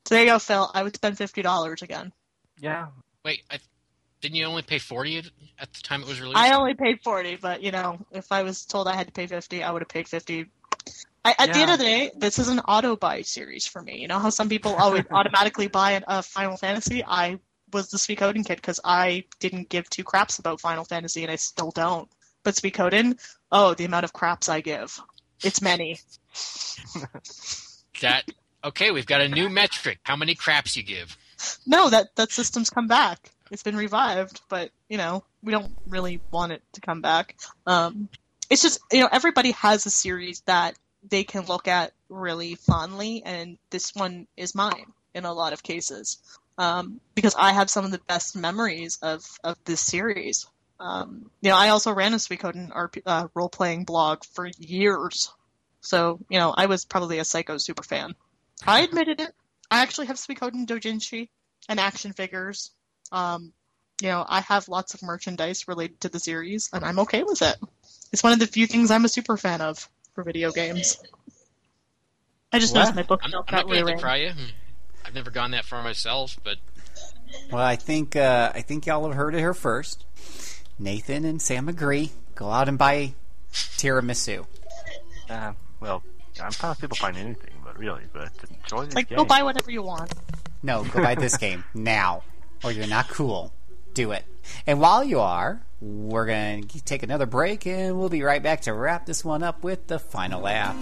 So there you go, Phil. I would spend fifty dollars again. Yeah, Wait, I, didn't you only pay forty at, at the time it was released? I only paid forty, but you know, if I was told I had to pay fifty, I would have paid fifty. I, at the end of the day, this is an auto buy series for me. You know how some people always automatically buy an- a Final Fantasy? I was the Suikoden kid because I didn't give two craps about Final Fantasy, and I still don't. But Suikoden, oh, the amount of craps I give. It's many. that okay. We've got a new metric. How many craps you give? No, that that system's come back. It's been revived, but you know we don't really want it to come back. Um, it's just you know everybody has a series that they can look at really fondly, and this one is mine in a lot of cases um, because I have some of the best memories of of this series. Um, you know, I also ran a Suikoden RP, uh, role playing blog for years, so you know I was probably a Suiko super fan. I admitted it. I actually have Suikoden Dojinshi and action figures. Um, you know, I have lots of merchandise related to the series, and I'm okay with it. It's one of the few things I'm a super fan of for video games. I just Well, noticed my I'm, bookshelf I'm got not going to rearranged. decry you. Hmm. I've never gone that far myself, but Well, I think uh, I think y'all have heard it here first. Nathan and Sam agree. Go out and buy Tiramisu. Uh, well, I'm fine with people buying anything, but really, but enjoy these Like, games. go buy whatever you want. No, go buy this game now, or you're not cool. Do it. And while you are, we're going to take another break, and we'll be right back to wrap this one up with the final app.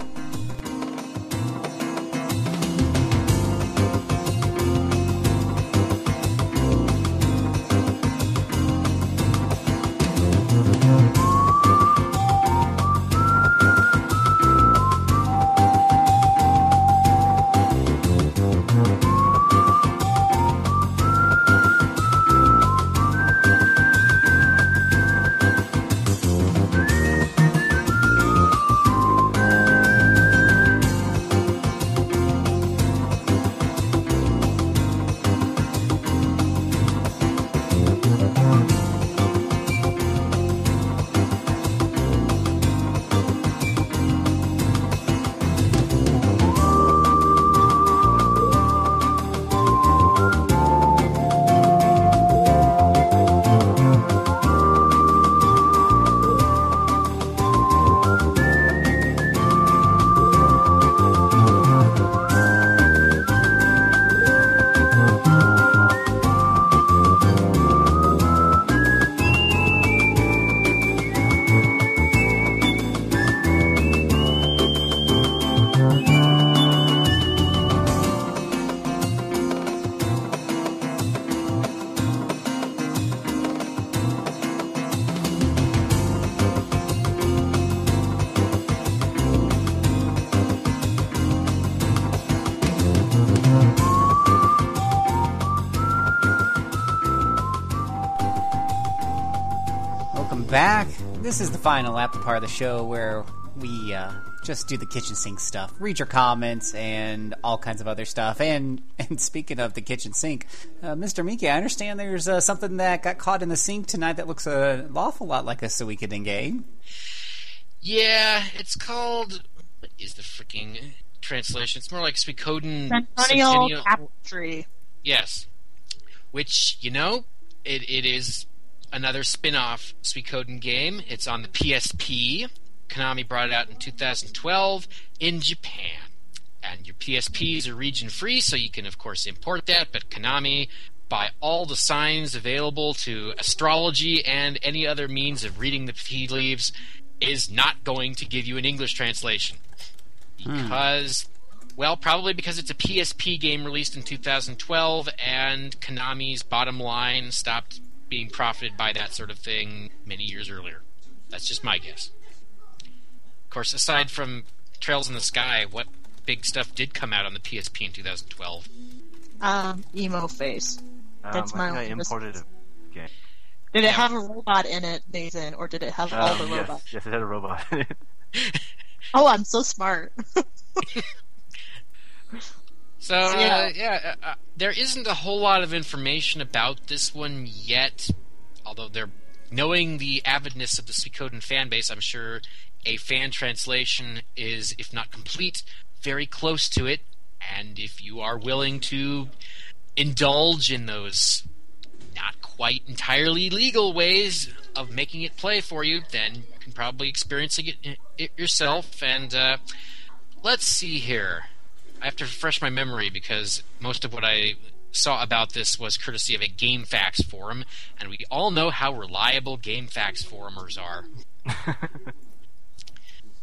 Final lap part of the show where we uh, just do the kitchen sink stuff, read your comments, and all kinds of other stuff. And and speaking of the kitchen sink, uh, Mr. Miki, I understand there's uh, something that got caught in the sink tonight that looks an awful lot like a Suikoden game. Yeah, it's called. What is the freaking translation? It's more like Suikoden. Centennial Centennial- Tapestry. Yes. Which, you know, it, it is another spin off Suikoden game. It's on the PSP. Konami brought it out in 2012 in Japan. And your PSPs are region free, so you can, of course, import that, but Konami, by all the signs available to astrology and any other means of reading the tea leaves, is not going to give you an English translation. Hmm. Because well, probably because it's a PSP game released in 2012, and Konami's bottom line stopped being profited by that sort of thing many years earlier. That's just my guess. Of course, aside from Trails in the Sky, what big stuff did come out on the PSP in 2012? Um, emo face. Um, That's I my I only imported a game. Did it have a robot in it, Nathan, or did it have all Um, the yes, robots? yes, it had a robot in it. Oh, I'm so smart. So, uh, Yeah. yeah, uh, uh, there isn't a whole lot of information about this one yet. Although they're knowing the avidness of the Suikoden fan base, I'm sure a fan translation is, if not complete, very close to it. And if you are willing to indulge in those not quite entirely legal ways of making it play for you, then you can probably experience it, it yourself. And uh, let's see here. I have to refresh my memory because most of what I saw about this was courtesy of a GameFAQs forum, and we all know how reliable GameFAQs forumers are.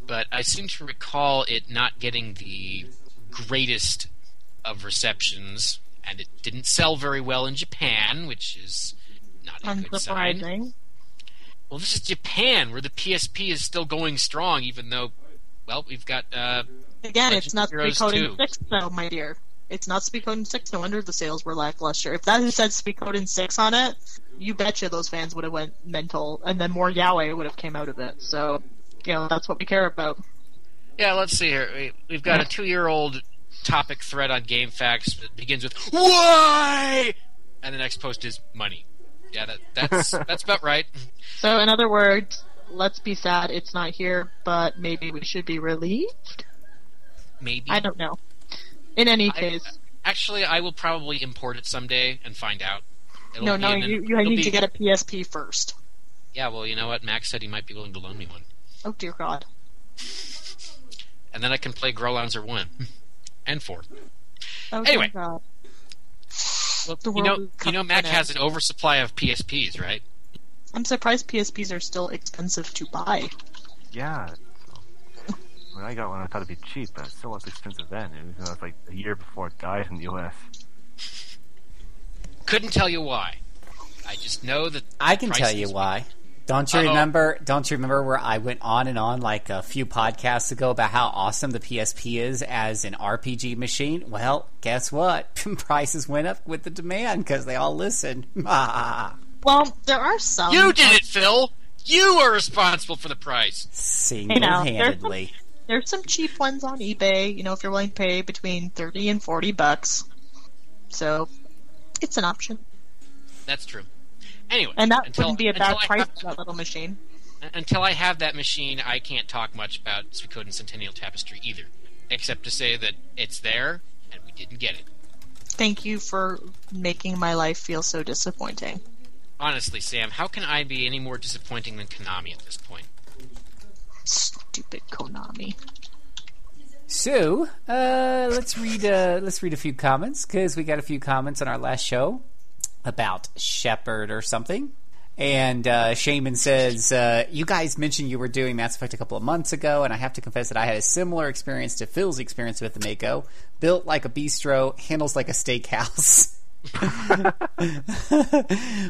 but I seem to recall it not getting the greatest of receptions, and it didn't sell very well in Japan, which is not a good sign. Well, this is Japan, where the PSP is still going strong, even though, well, we've got uh, Again, it's not Heroes 2. 6, though, my dear. It's not Suikoden 6. No wonder the sales were lackluster. If that had said Suikoden 6 on it, you betcha those fans would have went mental, and then more yaoi would have came out of it. So, you know, that's what we care about. Yeah, let's see here. We, we've got a two-year-old topic thread on GameFAQs that begins with "Why," and the next post is money. Yeah, that, that's that's about right. So, in other words, let's be sad it's not here, but maybe we should be relieved? Maybe. I don't know. In any I- case, Actually, I will probably import it someday and find out. It'll no, no, an- you, you need be- to get a PSP first. Yeah, well, you know what? Max said he might be willing to loan me one. Oh dear God. And then I can play Growlancer 1 and 4. Oh Anyway. dear God. Well, The you know, world you know, Mac has an oversupply of PSPs, right? I'm surprised PSPs are still expensive to buy. Yeah. So, when I got one, I thought it'd be cheap, but it still was expensive then. It was, uh, it was like a year before it died in the US. Couldn't tell you why. I just know that I can price tell you is- why. Don't you Uh-oh. remember? Don't you remember where I went on and on like a few podcasts ago about how awesome the PSP is as an RPG machine? Well, guess what? Prices went up with the demand because they all listen. Well, there are some. You did it, Phil. You are responsible for the price. Single-handedly. There's some cheap ones on eBay. You know, if you're willing to pay between thirty and forty bucks. So, it's an option, That's true. Anyway, and that until, wouldn't be a bad price for that little machine. until I have that machine, I can't talk much about Suikoden Centennial Tapestry either, except to say that it's there and we didn't get it. Thank you for making my life feel so disappointing. Honestly, Sam, how can I be any more disappointing than Konami at this point? Stupid Konami. So, uh, let's read uh, let's read a few comments because we got a few comments on our last show about Shepard or something. And uh, Shaman says, uh, "You guys mentioned you were doing Mass Effect a couple of months ago, and I have to confess that I had a similar experience to Phil's experience with the Mako. Built like a bistro, handles like a steakhouse."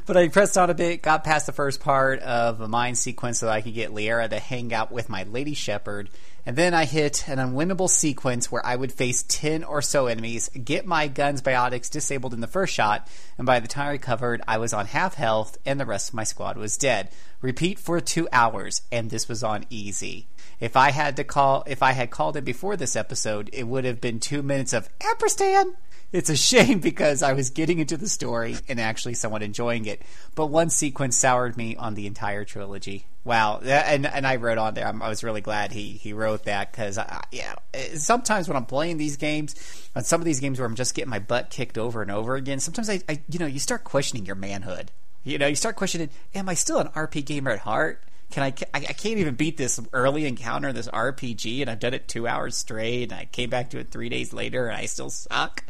but I pressed on a bit, got past the first part of a mine sequence so that I could get Liara to hang out with my Lady Shepard. And then I hit an unwinnable sequence where I would face 10 or so enemies, get my gun's biotics disabled in the first shot, and by the time I recovered, I was on half health and the rest of my squad was dead. Repeat for two hours, and this was on easy. If I had to call, if I had called it before this episode, it would have been two minutes of ampersand. It's a shame because I was getting into the story and actually somewhat enjoying it. But one sequence soured me on the entire trilogy. Wow, and and I wrote on there. I was really glad he he wrote that because yeah, sometimes when I'm playing these games, on some of these games where I'm just getting my butt kicked over and over again, sometimes I, I you know you start questioning your manhood. You know, you start questioning, am I still an RP gamer at heart? Can I, I? I can't even beat this early encounter, this RPG, and I've done it two hours straight, and I came back to it three days later, and I still suck.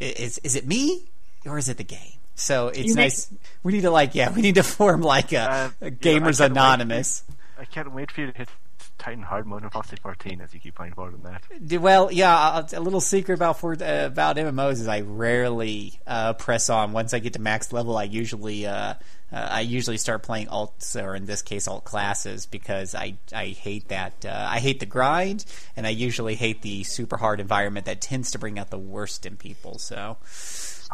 I- Is is it me or is it the game? So it's You make- nice. We need to like, yeah, we need to form like a, Uh, a Gamers can't Anonymous. I can't wait for you to hit Titan Hard mode in Fallout 14 as you keep playing forward on that. Well, yeah. A little secret about for, uh, about MMOs is I rarely uh, press on. Once I get to max level, I usually uh, uh, I usually start playing alts or in this case alt classes because I I hate that uh, I hate the grind and I usually hate the super hard environment that tends to bring out the worst in people. So.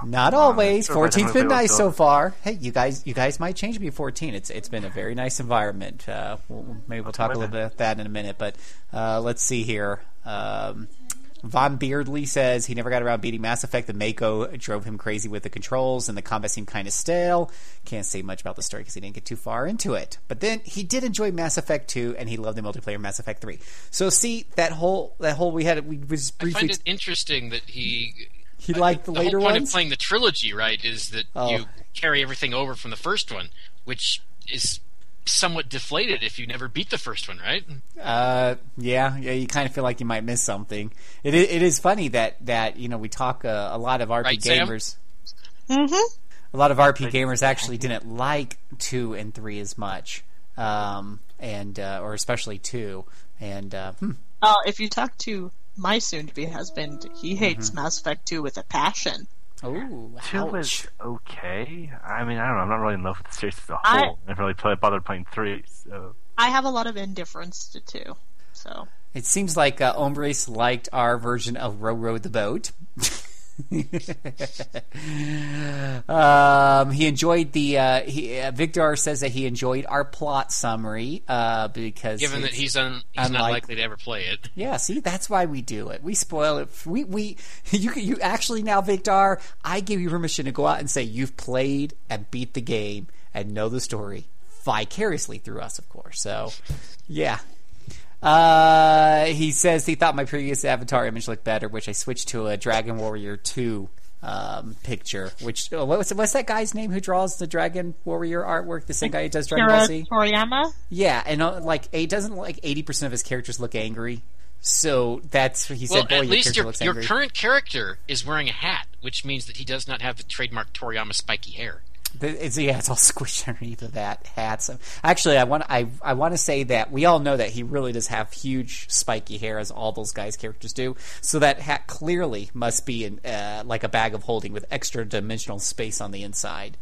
Not always. Sure, but 14's been nice so far. Hey, you guys, you guys might change me 14. It's it's been a very nice environment. Uh, we'll, maybe we'll talk a little bit about that in a minute. But uh, let's see here. Um, Von Beardley says he never got around beating Mass Effect. The Mako drove him crazy with the controls, and the combat seemed kind of stale. Can't say much about the story because he didn't get too far into it. But then he did enjoy Mass Effect 2, and he loved the multiplayer Mass Effect 3. So see that whole that whole we had we was briefly I find it interesting that he he liked the, the later whole point ones. of playing the trilogy, right, is that Oh. you carry everything over from the first one, which is somewhat deflated if you never beat the first one, right? Uh, yeah, yeah. You kind of feel like you might miss something. It is, it is funny that that you know we talk uh, a lot of RP Right, gamers. Mm-hmm. A lot of RP gamers actually didn't like two and three as much, um, and uh, or especially two. And uh, hmm, Uh, if you talk to my soon-to-be husband, he hates Mass Effect 2 with a passion. oh, Two ouch. was okay. I mean, I don't know. I'm not really in love with the series as a I- whole. I, never really play, bothered playing three. So I have a lot of indifference to 2. So, It seems like uh, Ombres liked our version of Row Row the Boat. um, he enjoyed the. Uh, he, uh, Victor says that he enjoyed our plot summary uh, because Given that he's un, he's not likely to ever play it. Yeah, see, that's why we do it. We spoil it. We we you you actually now, Victor. I give you permission to go out and say you've played and beat the game and know the story vicariously through us, of course. So, yeah. Uh, he says he thought my previous avatar image looked better, which I switched to a Dragon Warrior two um, picture. Which oh, what's what's that guy's name who draws the Dragon Warrior artwork? The same guy who does Dragon Ball Kira Z. Toriyama. Yeah, and uh, like he doesn't like eighty percent of his characters look angry. So that's he said. well, Boy, at your least your, looks your current character is wearing a hat, which means that he does not have the trademark Toriyama spiky hair. It's, yeah, it's all squished underneath of that hat. So actually, I want I I want to say that we all know that he really does have huge spiky hair, as all those guys' characters do. So that hat clearly must be in, uh, like a bag of holding with extra dimensional space on the inside.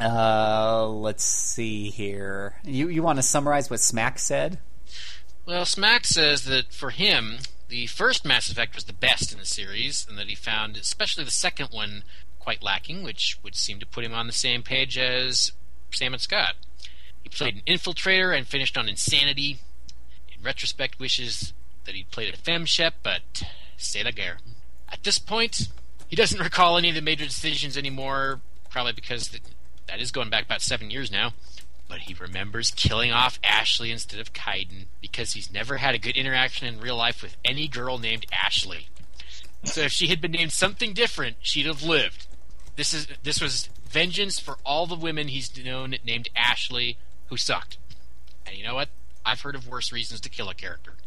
Uh, let's see here. You you want to summarize what Smack said? Well, Smack says that for him, the first Mass Effect was the best in the series, and that he found especially the second one quite lacking, which would seem to put him on the same page as Sam and Scott. He played an infiltrator and finished on Insanity. In retrospect, wishes that he'd played a femshep, but c'est la guerre. At this point, he doesn't recall any of the major decisions anymore, probably because th- that is going back about seven years now. But he remembers killing off Ashley instead of Kaidan because he's never had a good interaction in real life with any girl named Ashley. So if she had been named something different, she'd have lived. This is this was vengeance for all the women he's known named Ashley who sucked. And you know what? I've heard of worse reasons to kill a character.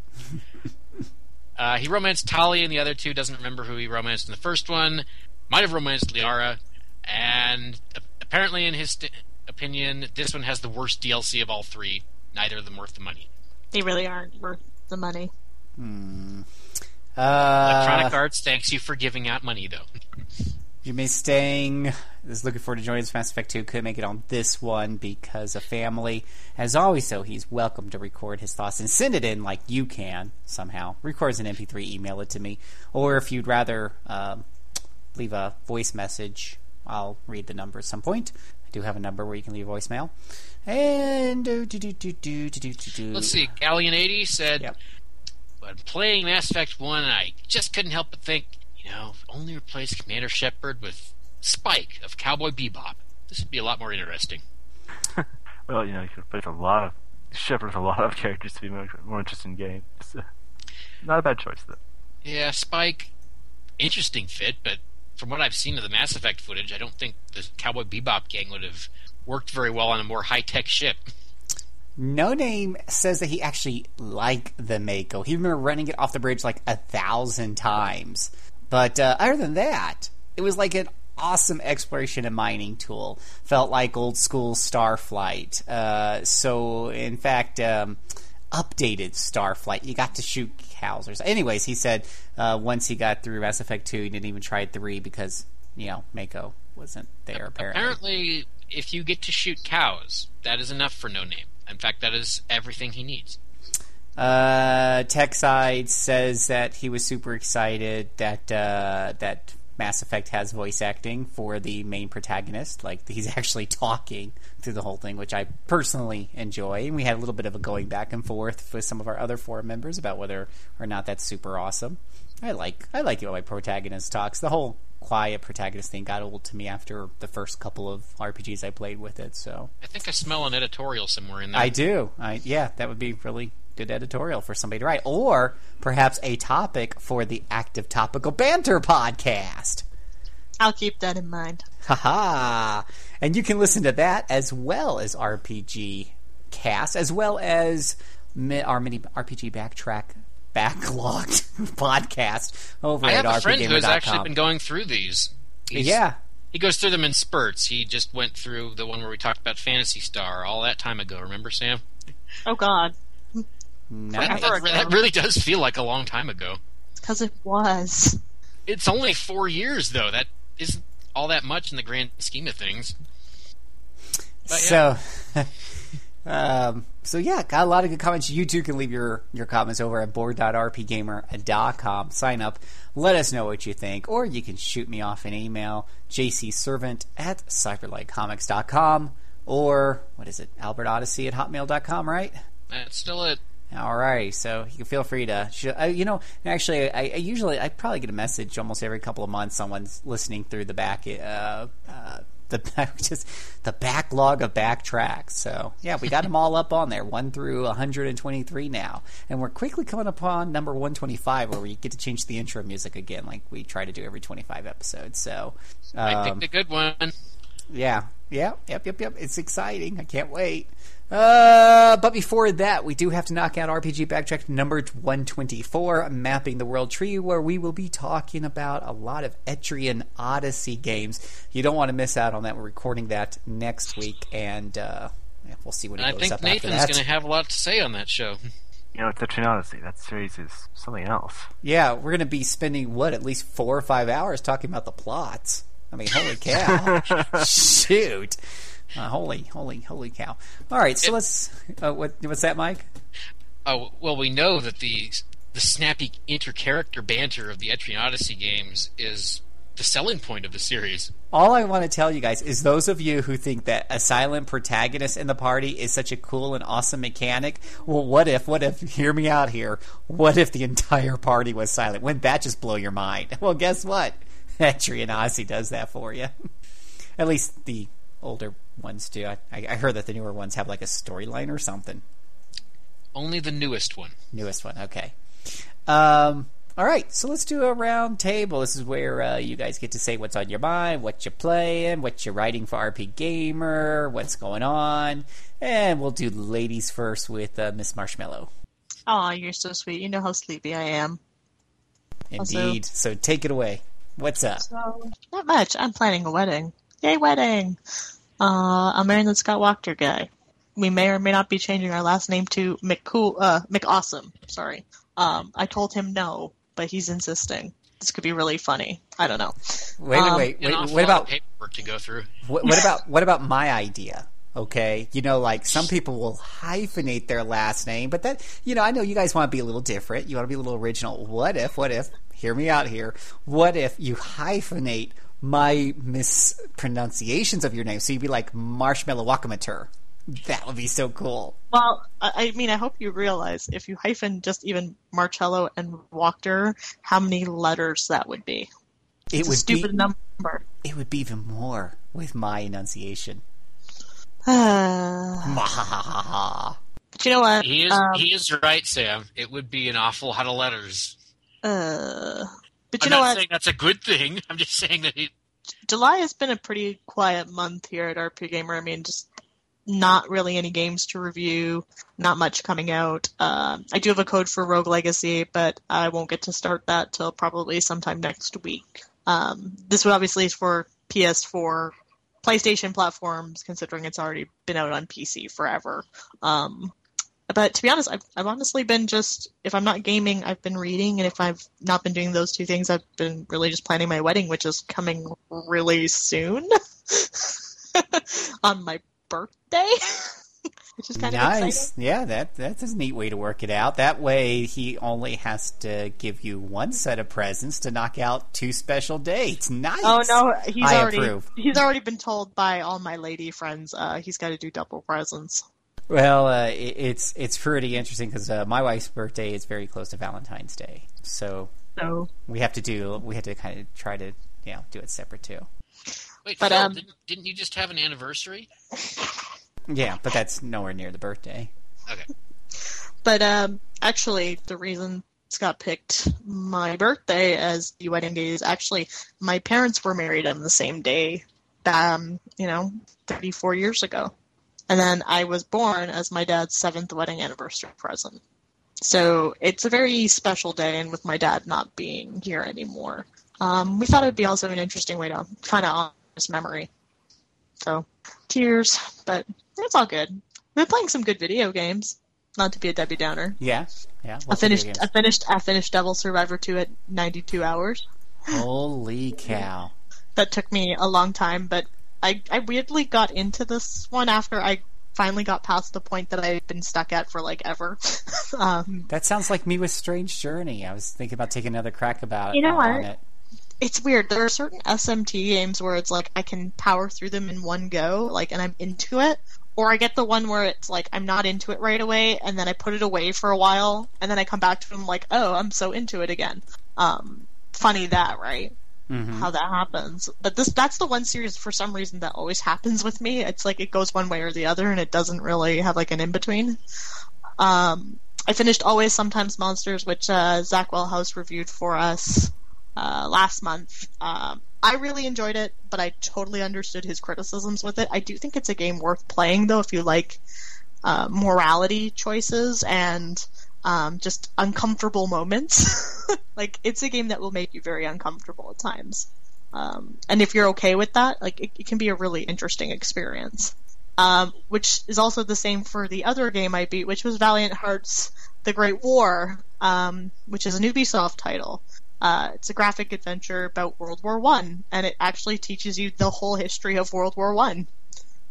Uh, he romanced Tali in the other two. Doesn't remember who he romanced in the first one. Might have romanced Liara, and apparently, in his st- opinion, this one has the worst DLC of all three. Neither of them worth the money. They really aren't worth the money. Electronic Uh, Arts thanks you for giving out money, though. Jimmy Stang is looking forward to joining us Mass Effect 2. Couldn't make it on this one because of family. As always, though, he's welcome to record his thoughts and send it in like you can somehow. Records an MP3, email it to me. Or if you'd rather um, leave a voice message, I'll read the number at some point. I do have a number where you can leave voicemail. And do, do, do, do, do, do, do, do. Let's see. Galleon80 said, yep. When playing Mass Effect 1, I just couldn't help but think you know, if only replace Commander Shepard with Spike of Cowboy Bebop. This would be a lot more interesting. Well, you know, you could replace a lot of Shepard with a lot of characters to be more, more interesting game. It's, not a bad choice though. Yeah, Spike, interesting fit, but from what I've seen of the Mass Effect footage, I don't think the Cowboy Bebop gang would have worked very well on a more high tech ship. No Name says that he actually liked the Mako. He remember running it off the bridge like a thousand times. But uh, other than that, it was like an awesome exploration and mining tool. Felt like old school Starflight. Uh, so, in fact, um, updated Starflight. You got to shoot cows. Or. Anyways, he said uh, once he got through Mass Effect 2, he didn't even try 3 because, you know, Mako wasn't there apparently. Apparently, if you get to shoot cows, that is enough for No Name. In fact, that is everything he needs. Uh, TechSide says that he was super excited that uh, that Mass Effect has voice acting for the main protagonist. Like he's actually talking through the whole thing, which I personally enjoy. And we had a little bit of a going back and forth with some of our other forum members about whether or not that's super awesome. I like I like it when my protagonist talks. The whole quiet protagonist thing got old to me after the first couple of RPGs I played with it. So I think I smell an editorial somewhere in there. I do. I yeah, that would be really good editorial for somebody to write, or perhaps a topic for the Active Topical Banter podcast. I'll keep that in mind. Haha! And you can listen to that as well as RPG Cast, as well as our mini RPG Backtrack backlogged podcast over I at have a friend who has actually been going through these. He's- Yeah, He goes through them in spurts. He just went through the one where we talked about Phantasy Star all that time ago. Remember, Sam? Oh God. nice. Forever That, that really does feel like a long time ago. Because it was. It's only four years, though. That isn't all that much in the grand scheme of things. But So, um, so yeah, got a lot of good comments. You too can leave your, your comments over at board.rpgamer.com. Sign up. Let us know what you think. Or you can shoot me off an email, jcservant at cyberlightcomics.com. Or, what is it, Albert Odyssey at hotmail.com, right? That's still it. All right, so you can feel free to, sh- uh, you know, actually, I, I usually, I probably get a message almost every couple of months. Someone's listening through the back, uh, uh, the back, just the backlog of backtracks. So yeah, we got them all up on there, one through 123 now, and we're quickly coming upon number 125, where we get to change the intro music again, like we try to do every 25 episodes. So I um, picked a good one. yeah, yeah, yep, yep, yep. It's exciting. I can't wait. Uh, but before that, we do have to knock out RPG Backtrack number 124, Mapping the World Tree, where we will be talking about a lot of Etrian Odyssey games. You don't want to miss out on that. We're recording that next week, and uh, yeah, we'll see when it I goes think up Nathan's after going that. to have a lot to say on that show. You know, it's a Odyssey. That series is something else. Yeah, we're going to be spending, what, at least four or five hours talking about the plots. I mean, holy cow. Shoot. Uh, holy, holy, holy cow! All right, so let's. Uh, what, what's that, Mike? Oh well, we know that the the snappy inter-character banter of the Etrian Odyssey games is the selling point of the series. All I want to tell you guys is those of you who think that a silent protagonist in the party is such a cool and awesome mechanic. Well, what if? What if? Hear me out here. What if the entire party was silent? Wouldn't that just blow your mind? Well, guess what? Etrian Odyssey does that for you. At least the older ones do. I, I heard that the newer ones have like a storyline or something. Only the newest one. Newest one, okay. Um, all right, so let's do a round table. This is where uh, you guys get to say what's on your mind, what you're playing, what you're writing for RP Gamer, what's going on, and we'll do ladies first with uh, Miss Marshmallow. Oh, you're so sweet. You know how sleepy I am. Indeed. So take it away. What's up? So, not much. I'm planning a wedding. Yay, wedding! Uh, I'm marrying the Scott Walker guy. We may or may not be changing our last name to McCool, uh, McAwesome. Sorry. Um, I told him no, but he's insisting. This could be really funny. I don't know. Wait, wait, Um, wait. An wait what about paperwork to go through? what, what about what about my idea? Okay, you know, like some people will hyphenate their last name, but that you know, I know you guys want to be a little different. You want to be a little original. What if? What if? Hear me out here. What if you hyphenate my mispronunciations of your name? So you'd be like Marshmallow Wakamater. That would be so cool. Well, I I mean, I hope you realize if you hyphen just even Marcello and Wachter, how many letters that would be. It It's a would stupid be. number. It would be even more with my enunciation. but Mahahaha. you know what? He is Um, he is right, Sam. It would be an awful lot of letters. uh, but you I'm know not what? saying that's a good thing. I'm just saying that it, July has been a pretty quiet month here at RP Gamer. I mean, just not really any games to review, not much coming out. Um, I do have a code for Rogue Legacy, but I won't get to start that till probably sometime next week. Um, this would obviously is for PS4, PlayStation platforms, considering it's already been out on PC forever. Um, but to be honest, I've, I've honestly been just, if I'm not gaming, I've been reading, and if I've not been doing those two things, I've been really just planning my wedding, which is coming really soon on my birthday, which is kind of nice. exciting. Yeah, that that's a neat way to work it out. That way, he only has to give you one set of presents to knock out two special dates. Nice. Oh no, he's I already approve. he's already been told by all my lady friends uh, he's got to do double presents. Well, uh, it, it's it's pretty interesting because uh, my wife's birthday is very close to Valentine's Day, so So we have to do we have to kind of try to you know do it separate too. wait, But, Phil, um, didn't, didn't you just have an anniversary? Yeah, but that's nowhere near the birthday. Okay. But um, actually, the reason Scott picked my birthday as the wedding day is actually my parents were married on the same day, um, you know, 34 years ago. And then I was born as my dad's seventh wedding anniversary present. So it's a very special day, and with my dad not being here anymore, um, we thought it would be also an interesting way to kind of honor his memory. So, tears, but it's all good. We're playing some good video games. Not to be a Debbie Downer. Yeah, yeah. I finished. I finished. I finished Devil Survivor two at ninety two hours. Holy cow! That took me a long time, but I I weirdly got into this one after I finally got past the point that I've been stuck at for like ever. um, That sounds like me with Strange Journey. I was thinking about taking another crack about You know what? it. it's weird. There are certain SMT games where it's like I can power through them in one go, like, and I'm into it. Or I get the one where it's like I'm not into it right away, and then I put it away for a while, and then I come back to them like, oh, I'm so into it again. Um, funny that, right? How that happens. But this that's the one series for some reason that always happens with me. It's like it goes one way or the other, and it doesn't really have like an in between. Um, I finished Always Sometimes Monsters, which uh, Zach Wellhouse reviewed for us uh, last month. Um, I really enjoyed it, but I totally understood his criticisms with it. I do think it's a game worth playing, though, if you like uh, morality choices and um, just uncomfortable moments. like, it's a game that will make you very uncomfortable at times. Um, and if you're okay with that, like, it, it can be a really interesting experience. Um, which is also the same for the other game I beat, which was Valiant Hearts: The Great War, um, which is an Ubisoft title. Uh, it's a graphic adventure about World War One, and it actually teaches you the whole history of World War One,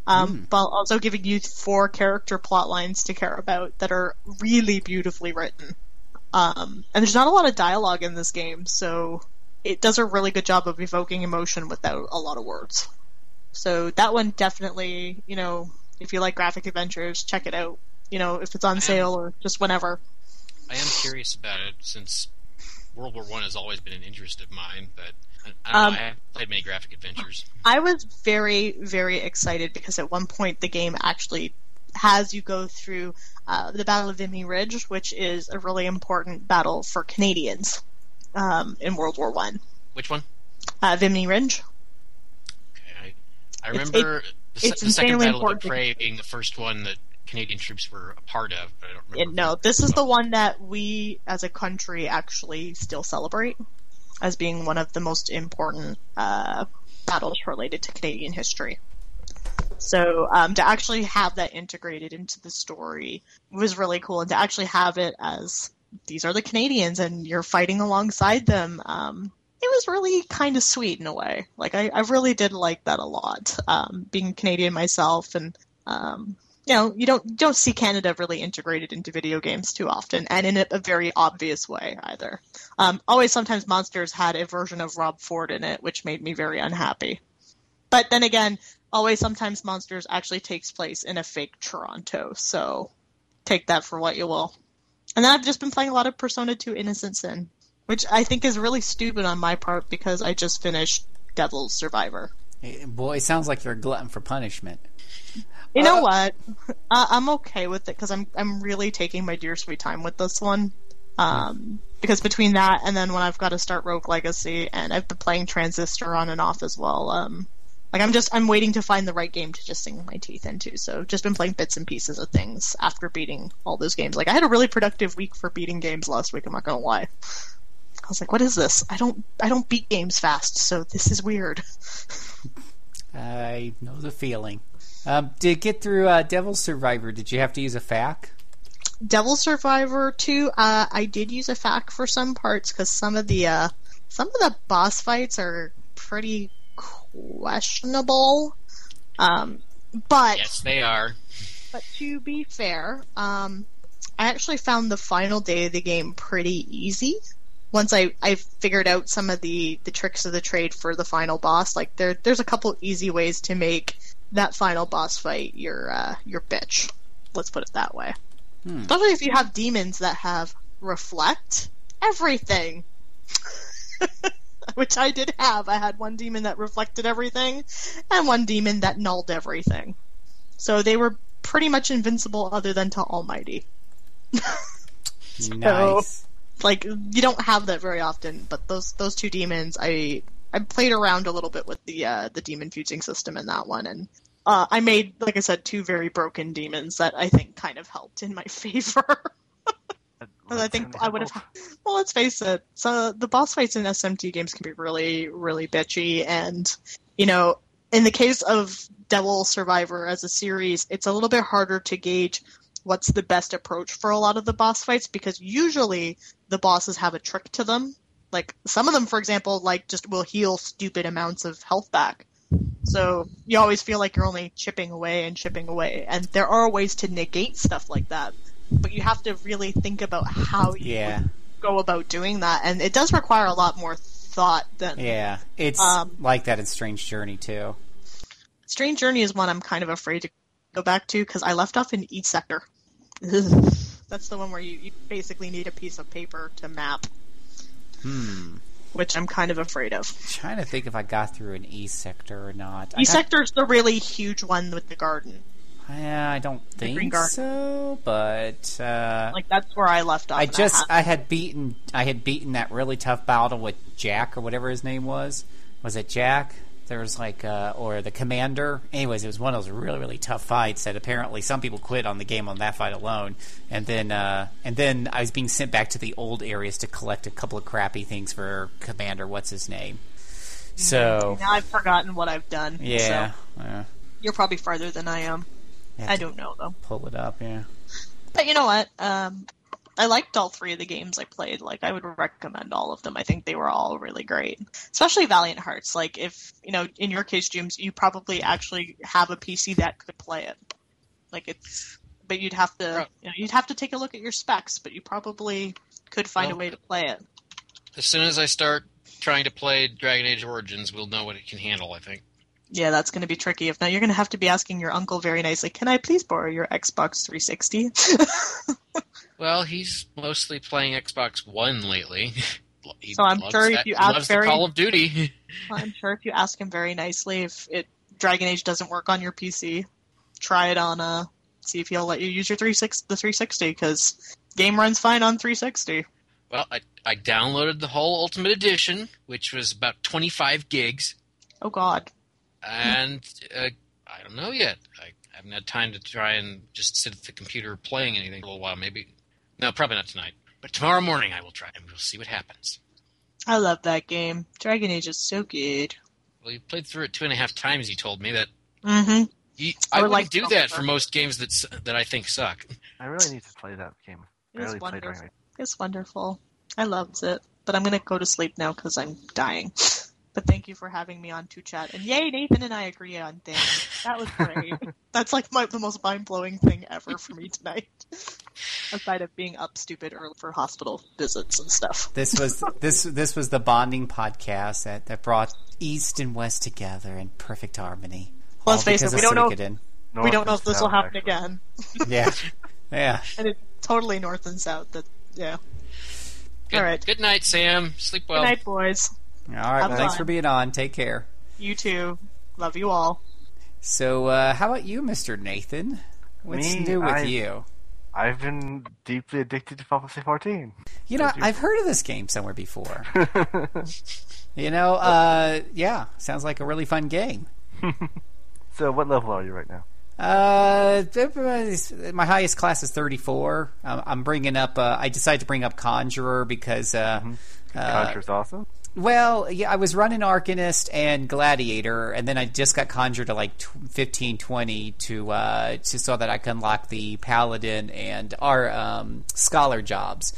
um, while also giving you four character plot lines to care about that are really beautifully written. Um, and there's not a lot of dialogue in this game, so it does a really good job of evoking emotion without a lot of words. So that one definitely, you know, if you like graphic adventures, check it out. You know, if it's on sale or just whenever. I am curious about it since World War One has always been an interest of mine, but I, I don't Um, know. I haven't played many graphic adventures. I was very, very excited because at one point the game actually has you go through uh, the Battle of Vimy Ridge, which is a really important battle for Canadians um, in World War One. Which one? Uh, Vimy Ridge. Okay, I, I It's- remember it- the, it's the second Battle of important. the Prairie being the first one that Canadian troops were a part of, but I don't remember. Yeah, no, this is the one that we as a country actually still celebrate as being one of the most important uh, battles related to Canadian history. So um, to actually have that integrated into the story was really cool, and to actually have it as these are the Canadians and you're fighting alongside them. Um, it was really kind of sweet in a way. Like I, I really did like that a lot. Um, being Canadian myself, and um, you know, you don't don't see Canada really integrated into video games too often, and in a, a very obvious way either. Um, always, sometimes monsters had a version of Rob Ford in it, which made me very unhappy. But then again, always sometimes monsters actually takes place in a fake Toronto, so take that for what you will. And then I've just been playing a lot of Persona 2 Innocent Sin, which I think is really stupid on my part because I just finished Devil's Survivor. Boy, it sounds like you're a glutton for punishment. You know what? Uh, I'm okay with it because I'm I'm really taking my dear sweet time with this one. Um, because between that and then when I've got to start Rogue Legacy and I've been playing Transistor on and off as well. Um, like I'm just I'm waiting to find the right game to just sink my teeth into. So just been playing bits and pieces of things after beating all those games. Like I had a really productive week for beating games last week. I'm not gonna lie. I was like, what is this? I don't I don't beat games fast, so this is weird. I know the feeling. Um, to get through uh, Devil's Survivor, did you have to use a FAQ? Devil Survivor 2, uh, I did use a FAQ for some parts because some of the uh, some of the boss fights are pretty questionable. Um, but Yes, they are. but to be fair, um, I actually found the final day of the game pretty easy. Once I, I figured out some of the, the tricks of the trade for the final boss, like there there's a couple easy ways to make that final boss fight your uh, your bitch. Let's put it that way. Especially if you have demons that have reflect everything. Which I did have. I had one demon that reflected everything, and one demon that nulled everything. So they were pretty much invincible other than to Almighty. Nice. Like you don't have that very often, but those those two demons I I played around a little bit with the uh, the demon fusing system in that one and uh, I made, like I said, two very broken demons that I think kind of helped in my favor. Because I think I would have. Well, let's face it. So the boss fights in SMT games can be really, really bitchy, and you know, in the case of Devil Survivor as a series, it's a little bit harder to gauge what's the best approach for a lot of the boss fights because usually the bosses have a trick to them. Like some of them, for example, like just will heal stupid amounts of health back. So you always feel like you're only chipping away and chipping away, and there are ways to negate stuff like that. But you have to really think about how you Yeah. go about doing that, and it does require a lot more thought than Yeah. It's Um, like that in Strange Journey, too. Strange Journey is one I'm kind of afraid to go back to because I left off in each sector. That's the one where you, you basically need a piece of paper to map. Hmm. which I'm kind of afraid of. trying to think if I got through an E sector or not. I E got- sector's the really huge one with the garden. Yeah, I don't think so, but uh, Like that's where I left off. I just I had beaten I had beaten that really tough battle with Jack or whatever his name was. Was it Jack? There was like uh, or the commander. Anyways, it was one of those really really tough fights that apparently some people quit on the game on that fight alone. And then uh, and then I was being sent back to the old areas to collect a couple of crappy things for commander. What's his name? So now I've forgotten what I've done. yeah, so uh, you're probably farther than I am. I don't know though. pull it up. Yeah. But you know what? Um, I liked all three of the games I played. Like I would recommend all of them. I think they were all really great, especially Valiant Hearts. Like if you know, in your case, James, you probably actually have a PC that could play it. Like it's, but you'd have to, you know, you'd have to take a look at your specs. But you probably could find a way to play it. As soon as I start trying to play Dragon Age Origins, we'll know what it can handle. I think. Yeah, that's going to be tricky. If not, you're going to have to be asking your uncle very nicely, "Can I please borrow your Xbox 360?" Well, he's mostly playing Xbox One lately. He So I'm sure if that- you ask very- Call of Duty. I'm sure if you ask him very nicely, if it Dragon Age doesn't work on your PC, try it on uh see if he'll let you use your 360 the 360 because game runs fine on 360. Well, I, I downloaded the whole Ultimate Edition, which was about 25 gigs, Oh God, and uh, I don't know yet. I haven't had time to try and just sit at the computer playing anything for a little while. Maybe. No, probably not tonight. But tomorrow morning I will try, and we'll see what happens. I love that game. Dragon Age is so good. Well, you played through it two and a half times. You told me that. Mm-hmm. You, I I, would like do that go for most games that that I think suck. I really need to play that game. I It's really played wonderful. Dragon Age. It's wonderful. I loved it, but I'm gonna go to sleep now because I'm dying. But thank you for having me on to chat. And yay, Nathan and I agree on things. That was great. That's like my, the most mind blowing thing ever for me tonight. Aside of being up stupid early for hospital visits and stuff. This was this this was the bonding podcast that, that brought East and West together in perfect harmony. Let's All face it, we don't know- Suikoden. we don't know if this will happen actually. again. Yeah, yeah. And it's totally north and south. That yeah. Good, All right. Good night, Sam. Sleep well. Good night, boys. All right. Have Well, thanks for being on. Take care. You too. Love you all. So, uh, how about you, Mister Nathan? What's Me, new with I- you? I've been deeply addicted to Final Fantasy 14. You know, I've heard of this game somewhere before. you know, uh, yeah, sounds like a really fun game. So, what level are you right now? Uh, my highest class is 34. Um, I'm bringing up. Uh, I decided to bring up Conjurer because, uh, uh, Conjure's awesome. Well, yeah, I was running Arcanist and Gladiator, and then I just got Conjurer to like tw 15, 20 to uh, to so that I can unlock the Paladin and our um, Scholar jobs.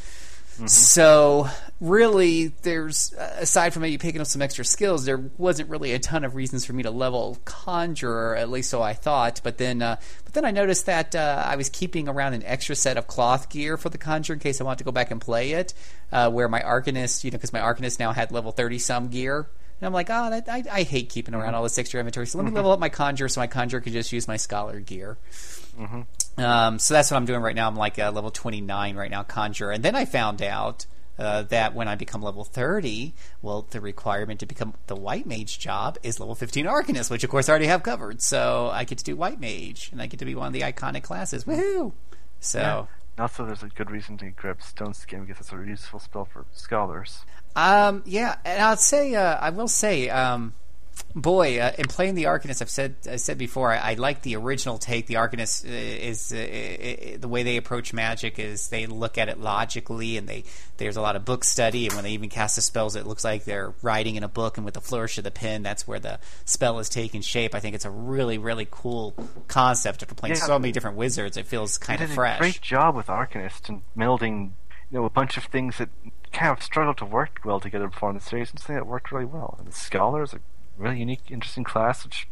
So really, there's aside from maybe picking up some extra skills, there wasn't really a ton of reasons for me to level Conjurer, at least so I thought. But then, uh, but then I noticed that uh, I was keeping around an extra set of cloth gear for the Conjurer in case I want to go back and play it. Uh, where my Arcanist, you know, because my Arcanist now had level thirty some gear. And I'm like, oh, that, I, I hate keeping around all this extra inventory. So let me level up my Conjurer so my Conjurer could just use my Scholar gear. Um, so that's what I'm doing right now. I'm like uh, level 29 right now, Conjure. And then I found out uh, that when I become level 30, well, the requirement to become the White Mage job is level 15 Arcanist, which of course I already have covered. So I get to do White Mage, and I get to be one of the iconic classes. Woohoo! So. Yeah. And also, there's a good reason to grab Stone Skin because it's a useful spell for scholars. Um, yeah, and I'd say, uh, I will say, um, boy, uh, in playing the Arcanist, I've said I said before, I, I like the original take. The Arcanist uh, is uh, uh, the way they approach magic is they look at it logically, and they there's a lot of book study, and when they even cast the spells, it looks like they're writing in a book, and with the flourish of the pen, that's where the spell is taking shape. I think it's a really really cool concept after playing Yeah. so many different wizards. It feels kind of fresh. a great job with Arcanist and melding, you know, a bunch of things that kind of struggled to work well together before in the series, and something that worked really well. And the Scholar is a really unique, interesting class, which,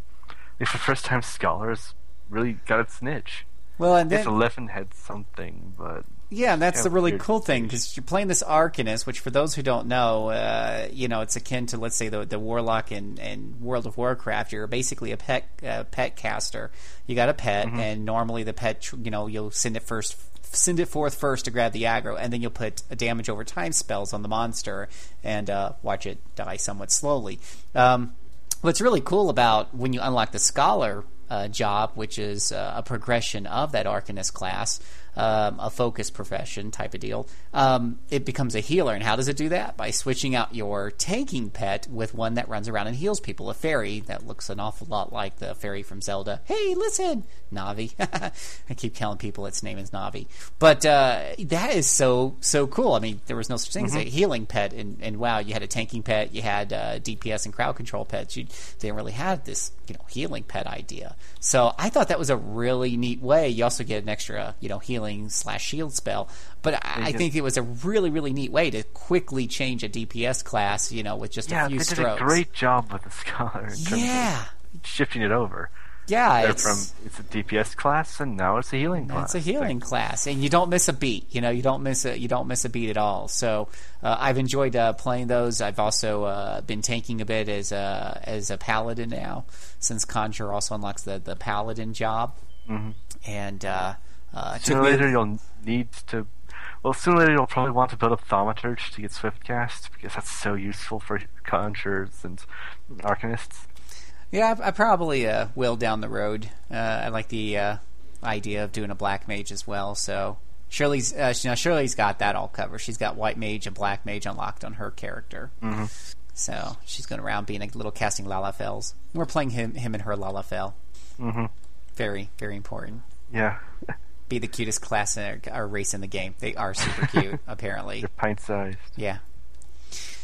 least for the first time, Scholars really got its niche. Well, and then Eleven had something, but Yeah, and that's the really cool thing because you're playing this Arcanist, which for those who don't know, uh, you know, it's akin to let's say the the Warlock in, in World of Warcraft. You're basically a pet uh, pet caster. You got a pet, and normally the pet, you know, you'll send it first. Send it forth first to grab the aggro, and then you'll put a damage over time spells on the monster and uh, watch it die somewhat slowly. Um, what's really cool about when you unlock the scholar uh, job, which is uh, a progression of that Arcanist class, um, a focus profession type of deal, um, it becomes a healer. And how does it do that? By switching out your tanking pet with one that runs around and heals people, a fairy that looks an awful lot like the fairy from Zelda. Hey, listen, Navi. I keep telling people its name is Navi, but uh, that is so so cool. I mean, there was no such thing as a healing pet and, in WoW. You had a tanking pet, you had uh, DPS and crowd control pets. You didn't really have this you know healing pet idea. So I thought that was a really neat way. You also get an extra you know healing slash shield spell. But I, I think it was a really really neat way to quickly change a DPS class. You know, with just Yeah, a few they strokes. did a great job with the scholar. In terms yeah. of shifting it over. Yeah, They're it's, from it's a DPS class, and now it's a healing class. It's a healing class, and you don't miss a beat. You know, you don't miss a you don't miss a beat at all. So uh, I've enjoyed uh, playing those. I've also uh, been tanking a bit as a as a paladin now, since Conjure also unlocks the the paladin job. Mm-hmm. And uh, Sooner or later, you'll need to. Well, sooner or later, you'll probably want to build up Thaumaturge to get Swiftcast because that's so useful for conjurers and arcanists. Yeah, I, I probably uh, will down the road. Uh, I like the uh, idea of doing a black mage as well. So Shirley's uh, she- now Shirley's got that all covered. She's got white mage and black mage unlocked on her character. Mm-hmm. So she's going around being a little casting Lalafells. We're playing him him and her Lalafell. Mm-hmm. Very very important. Yeah, Be the cutest class in or race in the game. They are super cute apparently. they're pint-sized. Yeah.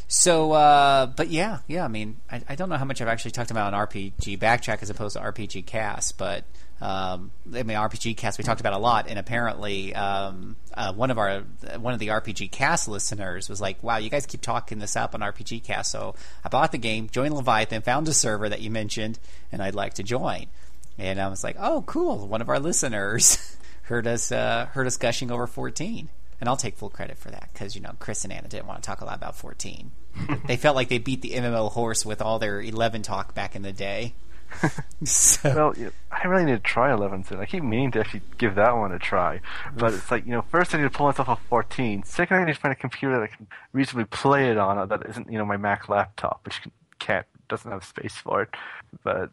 So, uh, but yeah, yeah. I mean, I, I don't know how much I've actually talked about an RPG backtrack as opposed to RPG cast, but um, I mean, RPG cast we talked about a lot, and apparently, um, uh, one of our one of the RPG cast listeners was like, "Wow, you guys keep talking this up on RPG cast." So I bought the game, joined Leviathan, found a server that you mentioned, and I'd like to join. And I was like, "Oh, cool! One of our listeners heard us uh, heard us gushing over 14." And I'll take full credit for that because you know Chris and Anna didn't want to talk a lot about 14. they felt like they beat the MMO horse with all their 11 talk back in the day. so, Well, you know, I really need to try 11 soon. I keep meaning to actually give that one a try, but it's like you know, first I need to pull myself off 14. Second, I need to find a computer that I can reasonably play it on that isn't you know my Mac laptop, which can- can't doesn't have space for it. But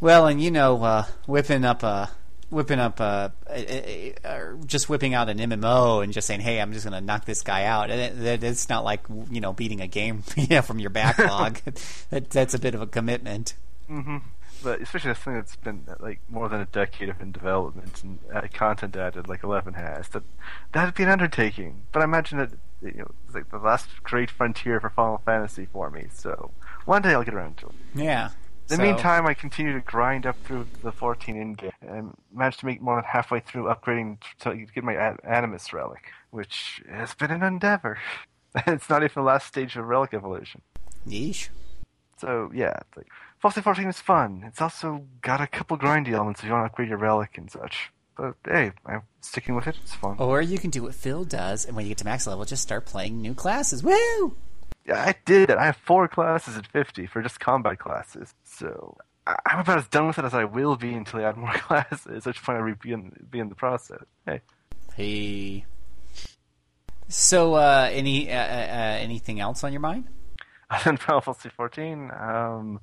well, and you know, uh, whipping up a whipping up a, a, a, or just whipping out an MMO and just saying, "Hey, I'm just going to knock this guy out." And it, that it's not like you know beating a game from your backlog. that, that's a bit of a commitment. but especially this thing that's been uh, like more than a decade of in development and uh, content added, like Eleven has, that that'd be an undertaking. But I imagine that you know it's like the last great frontier for Final Fantasy for me. So one day I'll get around to it. Yeah. In the So- meantime, I continue to grind up through the 14 in game and managed to make more than halfway through upgrading to get my Animus relic, which has been an endeavor. it's not even the last stage of relic evolution. Yeesh. So yeah, it's like Final 14 is fun. It's also got a couple grindy elements if you want to upgrade your relic and such. But hey, I'm sticking with it. It's fun. Or you can do what Phil does, and when you get to max level, just start playing new classes. Woo! Yeah, I did it. I have four classes at 50 for just combat classes. So I- I'm about as done with it as I will be until I add more classes, which point I will be in, be in the process. Hey. Hey. So, uh, any uh, uh, uh, anything else on your mind? Other than Final Fantasy 14, um,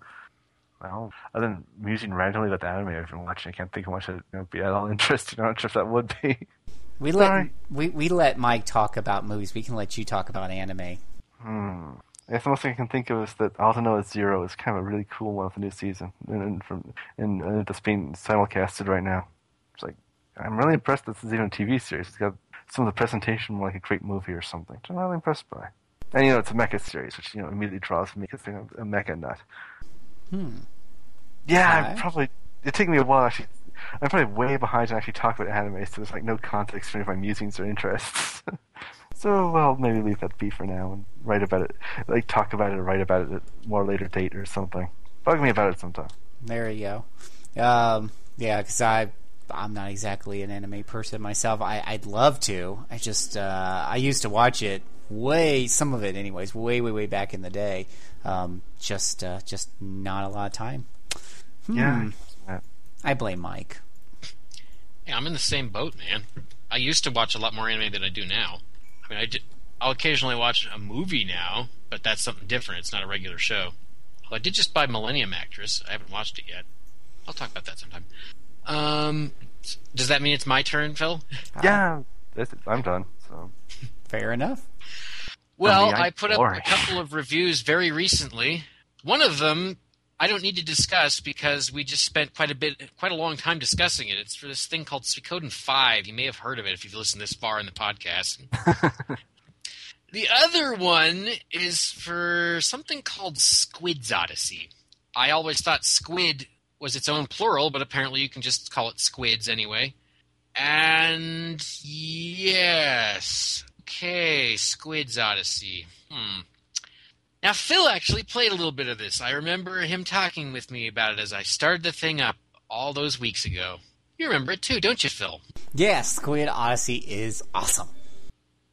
well, other than musing randomly about the anime I've been watching, I can't think of much that know, be at all interesting. I'm not sure if that would be. We let we, we let Mike talk about movies. We can let you talk about anime. Hmm. I guess the most thing I can think of is that Aldnoah Zero is kind of a really cool one for the new season, and, and from and, and it's being simulcasted right now. It's like I'm really impressed that this is even a TV series. It's got some of the presentation more like a great movie or something. Which I'm really impressed by. And you know, it's a mecha series, which you know immediately draws me because I'm a mecha nut. Hmm. Yeah, I'm probably. It took me a while actually. I'm probably way behind to actually talk about anime, so there's like no context for any of my musings or interests. so, well, maybe leave that be for now and write about it, like talk about it or write about it at a more later date or something. Bug me about it sometime. There you go. Um, yeah, because I I'm not exactly an anime person myself. I, I'd love to. I just uh, I used to watch it way some of it anyways, way way way back in the day. Um, just uh, just not a lot of time. Hmm. Yeah. I blame Mike. Yeah, I'm in the same boat, man. I used to watch a lot more anime than I do now. I mean, I did, I'll occasionally watch a movie now, but that's something different. It's not a regular show. Well, I did just buy Millennium Actress. I haven't watched it yet. I'll talk about that sometime. Um, does that mean it's my turn, Phil? Yeah, is, I'm done. So Fair enough. Well, I mean, I'm I put up a couple of reviews very recently. One of them I don't need to discuss because we just spent quite a bit, quite a long time discussing it. It's for this thing called Suikoden Five. You may have heard of it if you've listened this far in the podcast. the other one is for something called Squid's Odyssey. I always thought squid was its own plural, but apparently you can just call it squids anyway. And yes, okay, Squid's Odyssey. Hmm. Now, Phil actually played a little bit of this. I remember him talking with me about it as I started the thing up all those weeks ago. You remember it too, don't you, Phil? Yes, Squid Odyssey is awesome.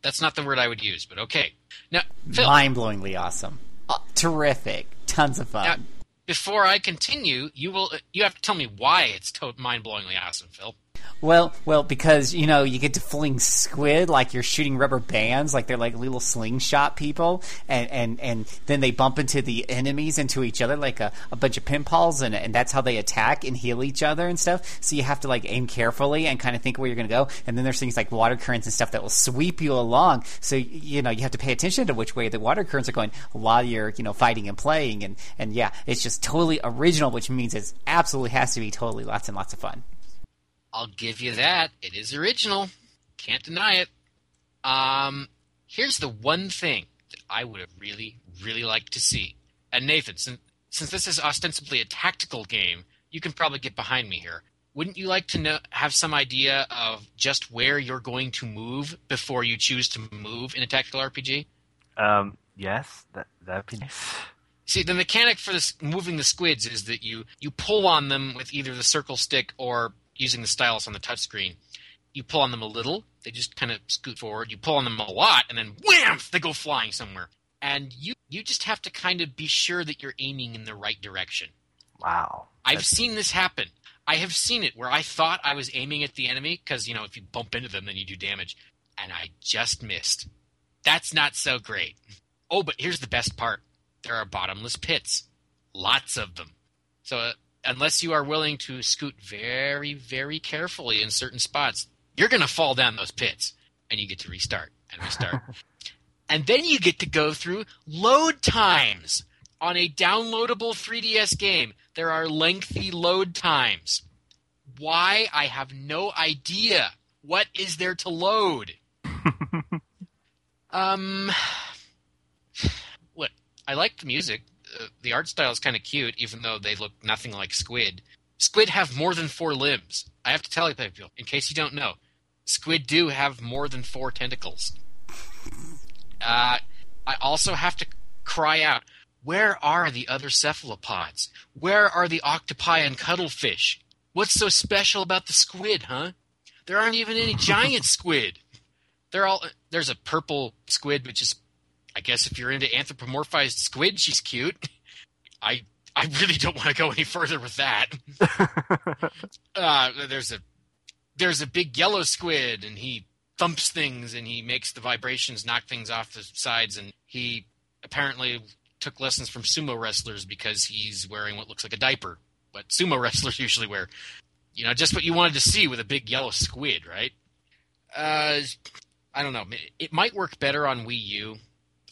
That's not the word I would use, but okay. Now, Phil, Mind-blowingly awesome. Uh, terrific. Tons of fun. now, before I continue, you will you have to tell me why it's to- mind-blowingly awesome, Phil. Well, well, because you know you get to fling squid like you're shooting rubber bands, like they're like little slingshot people, and and and then they bump into the enemies into each other like a, a bunch of pinballs, and and that's how they attack and heal each other and stuff. So you have to like aim carefully and kind of think where you're going to go. And then there's things like water currents and stuff that will sweep you along. So you know you have to pay attention to which way the water currents are going while you're you know fighting and playing. And and yeah, it's just totally original, which means it absolutely has to be totally lots and lots of fun. I'll give you that. It is original. Can't deny it. Um, here's the one thing that I would have really, really liked to see. And Nathan, since, since this is ostensibly a tactical game, you can probably get behind me here. Wouldn't you like to know, have some idea of just where you're going to move before you choose to move in a tactical RPG? Um, yes, that that'd be nice. See, the mechanic for this moving the squids is that you you pull on them with either the circle stick or using the stylus on the touchscreen. You pull on them a little, they just kind of scoot forward. You pull on them a lot, and then wham, they go flying somewhere. And you you just have to kind of be sure that you're aiming in the right direction. Wow. I've seen this happen. I have seen it where I thought I was aiming at the enemy because you know if you bump into them, then you do damage, and I just missed. That's not so great. Oh, but here's the best part: there are bottomless pits, lots of them. So uh, unless you are willing to scoot very, very carefully in certain spots, you're going to fall down those pits, and you get to restart and restart. and then you get to go through load times on a downloadable 3DS game. There are lengthy load times. Why? I have no idea. What is there to load? um, what? I like the music. Uh, the art style is kind of cute, even though they look nothing like squid. Squid have more than four limbs. I have to tell you, people, in case you don't know, squid do have more than four tentacles. Uh, I also have to cry out, where are the other cephalopods? Where are the octopi and cuttlefish? What's so special about the squid, huh? There aren't even any giant squid. They're all there's a purple squid, which is, I guess, if you're into anthropomorphized squid, she's cute. I I really don't want to go any further with that. uh, there's a there's a big yellow squid, and he thumps things, and he makes the vibrations knock things off the sides, and he apparently took lessons from sumo wrestlers because he's wearing what looks like a diaper, what sumo wrestlers usually wear. You know, just what you wanted to see with a big yellow squid, right? Uh, I don't know. It might work better on Wii U.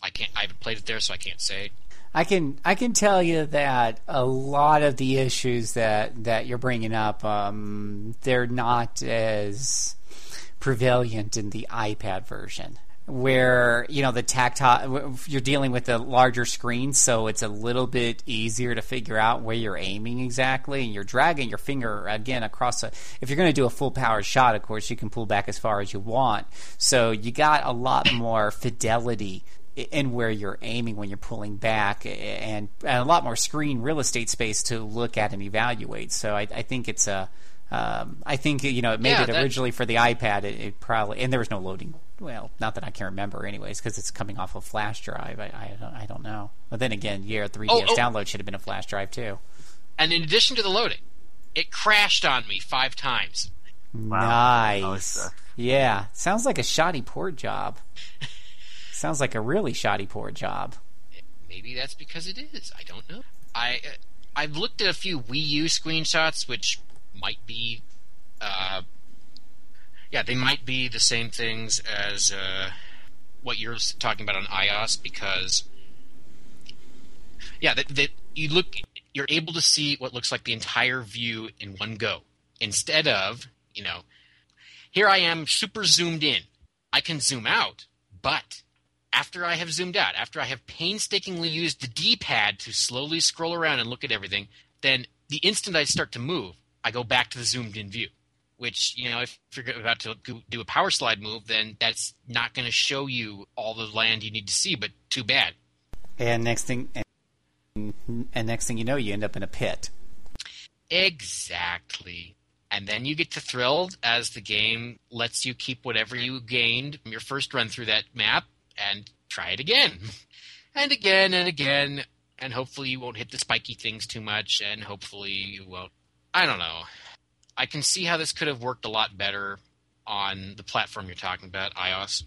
I can't. I haven't played it there, so I can't say. I can I can tell you that a lot of the issues that that you're bringing up, um, they're not as prevalent in the iPad version. Where you know the tactile, you're dealing with a larger screen, so it's a little bit easier to figure out where you're aiming exactly, and you're dragging your finger again across a. If you're going to do a full power shot, of course, you can pull back as far as you want. So you got a lot more fidelity in where you're aiming when you're pulling back, and, and a lot more screen real estate space to look at and evaluate. So I, I think it's a Um, I think you know it made Yeah, it that- originally for the iPad. It, it probably and there was no loading. Well, not that I can remember, anyways, because it's coming off a flash drive. I, I don't I don't know. But then again, yeah, 3ds Oh, oh. download should have been a flash drive too. And in addition to the loading, it crashed on me five times. Wow. Nice. yeah, sounds like a shoddy port job. sounds like a really shoddy poor job. Maybe that's because it is. I don't know. I uh, I've looked at a few Wii U screenshots, which might be, uh, yeah, they might be the same things as uh, what you're talking about on iOS because, yeah, that, that you look, you're able to see what looks like the entire view in one go instead of, you know, here I am super zoomed in. I can zoom out, but after I have zoomed out, after I have painstakingly used the D pad to slowly scroll around and look at everything, then the instant I start to move, I go back to the zoomed in view. Which, you know, if you're about to do a power slide move, then that's not going to show you all the land you need to see, but too bad. And next thing, and, and next thing you know, you end up in a pit. Exactly. And then you get to thrilled as the game lets you keep whatever you gained from your first run through that map and try it again. And again and again. And hopefully you won't hit the spiky things too much. And hopefully you won't. I don't know. I can see how this could have worked a lot better on the platform you're talking about, iOS.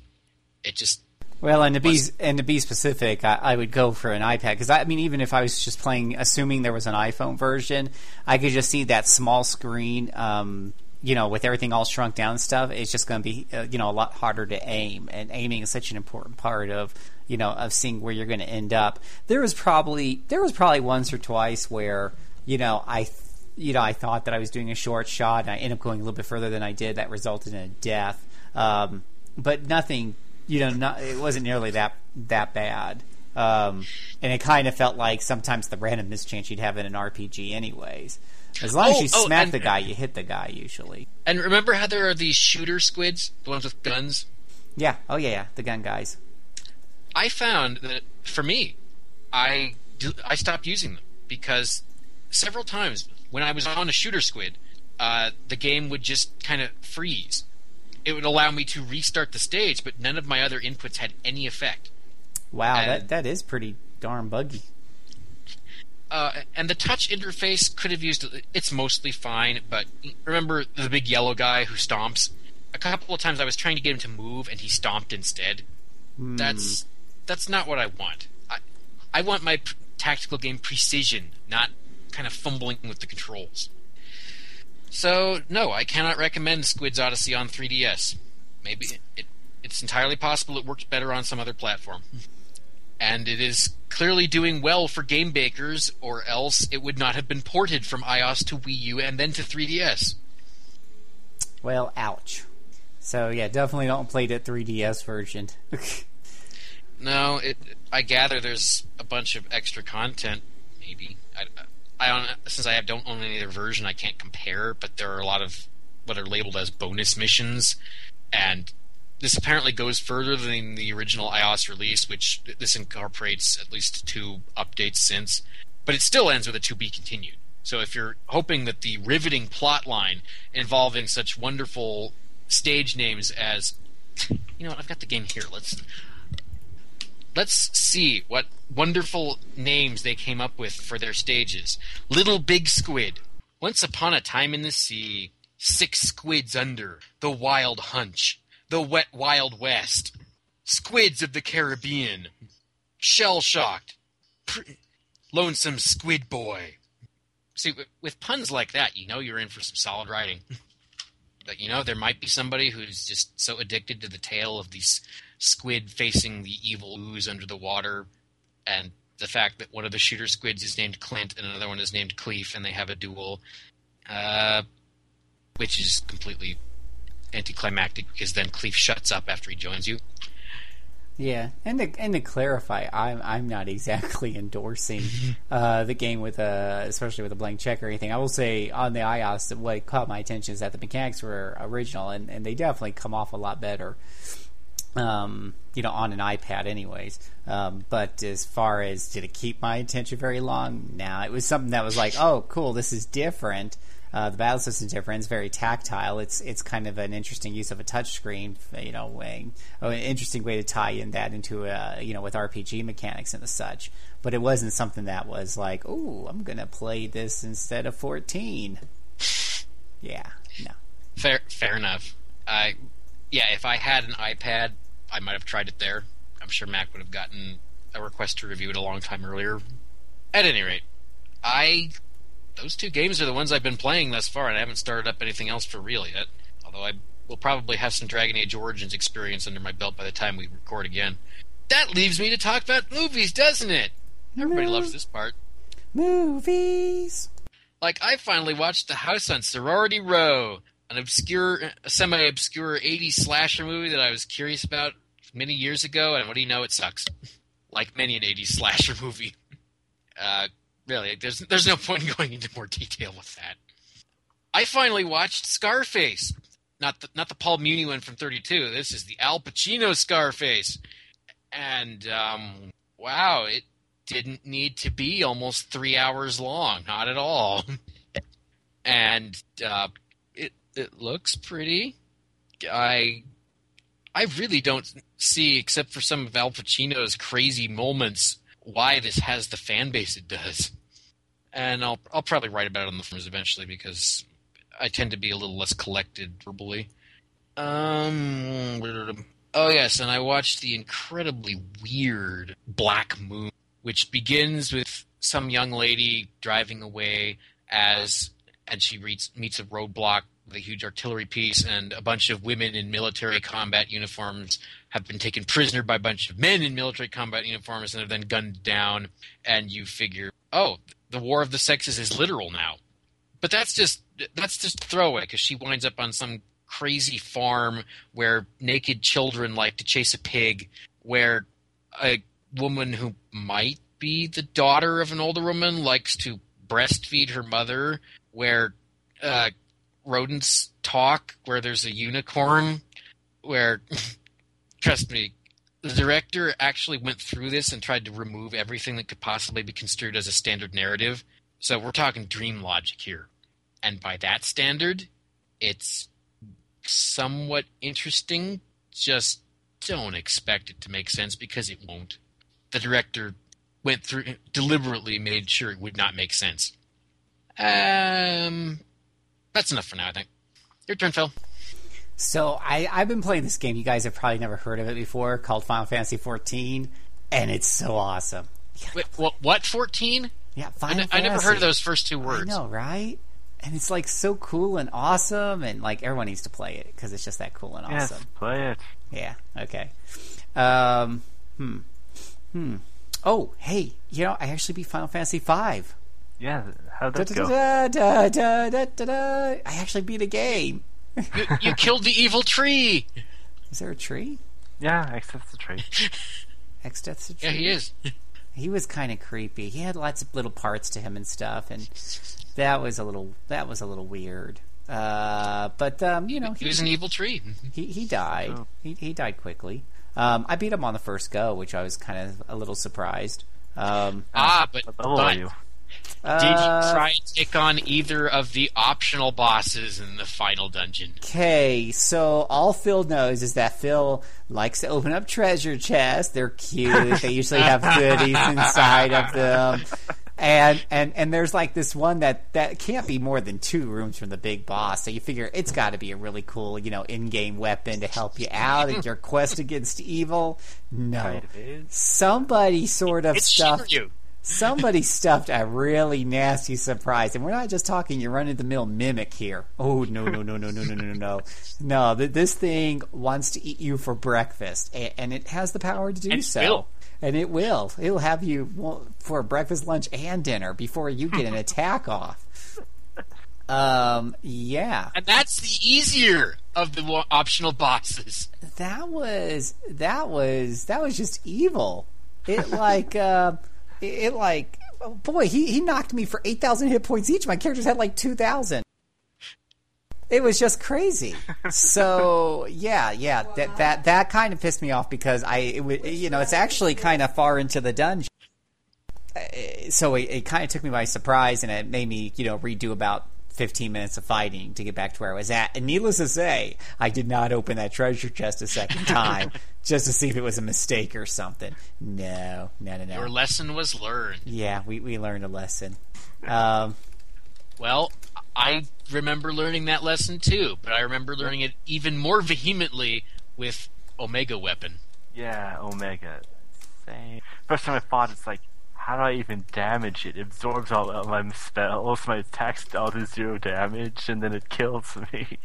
It just. Well, and to be and to be specific, I, I would go for an iPad because I mean, even if I was just playing, assuming there was an iPhone version, I could just see that small screen. Um, you know, with everything all shrunk down and stuff, it's just going to be uh, you know a lot harder to aim, and aiming is such an important part of you know of seeing where you're going to end up. There was probably there was probably once or twice where you know I. th- You know, I thought that I was doing a short shot, and I ended up going a little bit further than I did. That resulted in a death, um, but nothing you know, not, it wasn't nearly that that bad. Um, and it kind of felt like sometimes the random mischance you'd have in an RPG, anyways. As long as Oh, you oh, smack and- the guy, you hit the guy usually. And remember how there are these shooter squids, the ones with guns? Yeah. Oh yeah, yeah. The gun guys. I found that for me, I do, I stopped using them because several times when I was on a shooter squid, uh, the game would just kind of freeze. It would allow me to restart the stage, but none of my other inputs had any effect. Wow, And- that that is pretty darn buggy. Uh, and the touch interface could have used it's mostly fine, but remember the big yellow guy who stomps? A couple of times I was trying to get him to move and he stomped instead. That's that's not what I want. I I want my p- tactical game precision, not kind of fumbling with the controls. So no, I cannot recommend Squid's Odyssey on 3DS. Maybe it, it it's entirely possible it works better on some other platform. And it is clearly doing well for Game Bakers, or else it would not have been ported from iOS to Wii U and then to 3DS. Well, ouch. So yeah, definitely don't play the 3DS version. No, it. I gather there's a bunch of extra content. Maybe I, I don't. Since I don't own any other version, I can't compare. But there are a lot of what are labeled as bonus missions, and this apparently goes further than the original iOS release, which this incorporates at least two updates since. But it still ends with a to be continued. So if you're hoping that the riveting plot line involving such wonderful stage names as you know what, I've got the game here. Let's let's see what wonderful names they came up with for their stages. Little Big Squid. Once upon a time in the sea, six squids under, the wild hunch, the wet wild west, squids of the Caribbean, shell shocked, pr- lonesome squid boy. See, with, puns like that, you know you're in for some solid writing. But you know, there might be somebody who's just so addicted to the tale of these squid facing the evil ooze under the water, and the fact that one of the shooter squids is named Clint and another one is named Cleef, and they have a duel, uh, which is completely anticlimactic because then Cleef shuts up after he joins you. Yeah, and to and to clarify, I'm I'm not exactly endorsing uh, the game with a especially with a blank check or anything. I will say on the iOS, what caught my attention is that the mechanics were original and, and they definitely come off a lot better. Um, you know, on an iPad, anyways. Um, but as far as did it keep my attention very long? Now it was something that was like, oh, cool, this is different. Uh, the battle system different. It's very tactile. It's it's kind of an interesting use of a touchscreen. You know, way, an interesting way to tie in that into a you know with RPG mechanics and such. But it wasn't something that was like, oh, I'm gonna play this instead of 14. Yeah, no. Fair, fair enough. I, yeah, if I had an iPad, I might have tried it there. I'm sure Mac would have gotten a request to review it a long time earlier. At any rate, I those two games are the ones I've been playing thus far, and I haven't started up anything else for real yet. Although I will probably have some Dragon Age Origins experience under my belt by the time we record again. That leaves me to talk about movies, doesn't it? Everybody loves this part. Movies. Like I finally watched The House on Sorority Row, an obscure, semi-obscure '80s slasher movie that I was curious about many years ago, and what do you know? It sucks. like many an '80s slasher movie. Uh, really, there's there's no point in going into more detail with that. I finally watched Scarface, not the not the Paul Muni one from '32. This is the Al Pacino Scarface, and um, wow, it didn't need to be almost three hours long, not at all. and uh, it it looks pretty. I I really don't see, except for some of Al Pacino's crazy moments, why this has the fan base it does. And I'll I'll probably write about it on the forums eventually because I tend to be a little less collected verbally. Um. Oh yes, and I watched the incredibly weird Black Moon, which begins with some young lady driving away as, and she meets meets a roadblock with a huge artillery piece, and a bunch of women in military combat uniforms have been taken prisoner by a bunch of men in military combat uniforms and are then gunned down. And you figure, oh, the war of the sexes is literal now. But that's just that's just throwaway because she winds up on some crazy farm where naked children like to chase a pig, where a woman who might be the daughter of an older woman likes to breastfeed her mother, where uh, rodents talk, where there's a unicorn, where trust me, the director actually went through this and tried to remove everything that could possibly be construed as a standard narrative. So we're talking dream logic here. And by that standard, it's somewhat interesting. Just don't expect it to make sense because it won't. The director went through deliberately made sure it would not make sense. Um, that's enough for now. I think. Your turn, Phil. So I, I've been playing this game. You guys have probably never heard of it before, called Final Fantasy XIV, and it's so awesome. Wait, what? What? Fourteen? Yeah, I, Final n- I never heard of those first two words. I know, right? And it's like so cool and awesome, and like everyone needs to play it because it's just that cool and Yes, awesome. play it. Yeah. Okay. Um. Hmm. Hmm. Oh, hey. You know, I actually beat Final Fantasy Five. Yeah, how'd that da, go? da, da, da, da, da, da. I actually beat a game. You, you killed the evil tree. Is there a tree? Yeah, except the tree. Exdeath's a tree. Yeah, he is. He was kind of creepy. He had lots of little parts to him and stuff, and that was a little that was a little weird. Uh, but um, you know, He was an evil tree. he he died. Oh. He he died quickly. Um, I beat him on the first go, which I was kind of a little surprised. Um, Ah, but, What level are but you? did you uh, try and take on either of the optional bosses in the final dungeon? Okay, so all Phil knows is that Phil likes to open up treasure chests. They're cute. they usually have goodies inside of them. And, and and there's like this one that that can't be more than two rooms from the big boss. So you figure it's got to be a really cool, you know, in-game weapon to help you out in your quest against evil. No, Right, it is. somebody sort of It's stuffed Shinryu. Somebody stuffed a really nasty surprise, and we're not just talking your run of the mill mimic here. Oh no no no no no no no no no no! th- This thing wants to eat you for breakfast, a- and it has the power to do And so. will. And it will. It'll have you for breakfast, lunch, and dinner before you get an attack off. Um. Yeah. And that's the easier of the optional bosses. that was that was that was just evil. It like uh, it, it like oh boy he he knocked me for eight thousand hit points each. My characters had like two thousand. It was just crazy. So yeah, yeah, that that that kind of pissed me off because I it, wa- you know it's actually kind of far into the dungeon. Uh, So it, it kind of took me by surprise, and it made me you know redo about 15 minutes of fighting to get back to where I was at. And needless to say, I did not open that treasure chest a second time just to see if it was a mistake or something. No, no, no, no. Your lesson was learned. Yeah, we, we learned a lesson. Um, Well, I remember learning that lesson too, but I remember learning it even more vehemently with Omega Weapon. Yeah, Omega. Same. First time I fought, it's like, how do I even damage it? It absorbs all of my spells, my attacks all do zero damage, and then it kills me.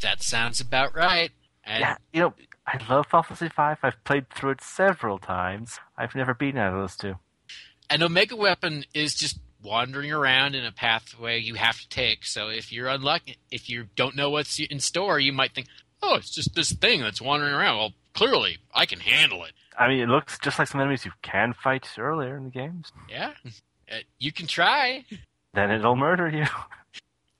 That sounds about right. And Yeah, you know, I love Final Fantasy V. I've played through it several times. I've never beaten out of those two. an Omega Weapon is just wandering around in a pathway you have to take. So if you're unlucky, if you don't know what's in store, you might think, "Oh, it's just this thing that's wandering around." Well, clearly, I can handle it. I mean, it looks just like some enemies you can fight earlier in the games. Yeah, Uh, you can try. Then it'll murder you.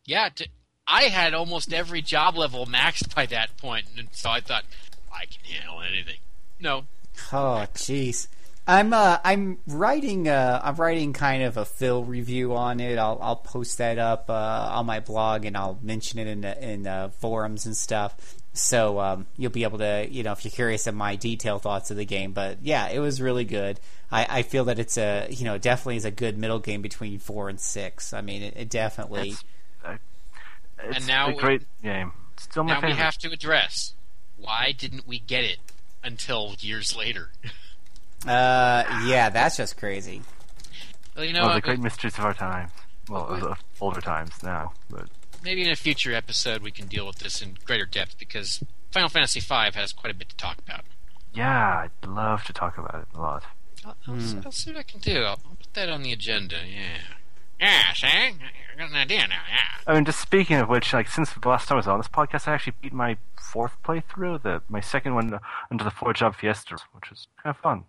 Yeah, t- I had almost every job level maxed by that point, and so I thought I can handle anything. No, Oh, jeez. I'm uh, I'm writing uh, I'm writing kind of a Phil review on it. I'll I'll post that up uh, on my blog and I'll mention it in the, in uh, forums and stuff. So um, you'll be able to you know if you're curious of my detailed thoughts of the game. But yeah, it was really good. I, I feel that it's a you know definitely is a good middle game between four and six. I mean it, it definitely. It's, uh, it's And now a we- great game. Still my now favorite. we have to address why didn't we get it until years later? Uh, yeah, that's just crazy. Well, you know, One of what? the great mysteries of our time. Well, of the older times now, but maybe in a future episode we can deal with this in greater depth because Final Fantasy V has quite a bit to talk about. yeah, I'd love to talk about it a lot. I'll, I'll, s- hmm. I'll see what I can do. I'll, I'll put that on the agenda. Yeah. Yeah, see? I got an idea now. Yeah. I mean, just speaking of which, like since the last time I was on this podcast, I actually beat my fourth playthrough, the my second one under the four job fiesta, which was kind of fun.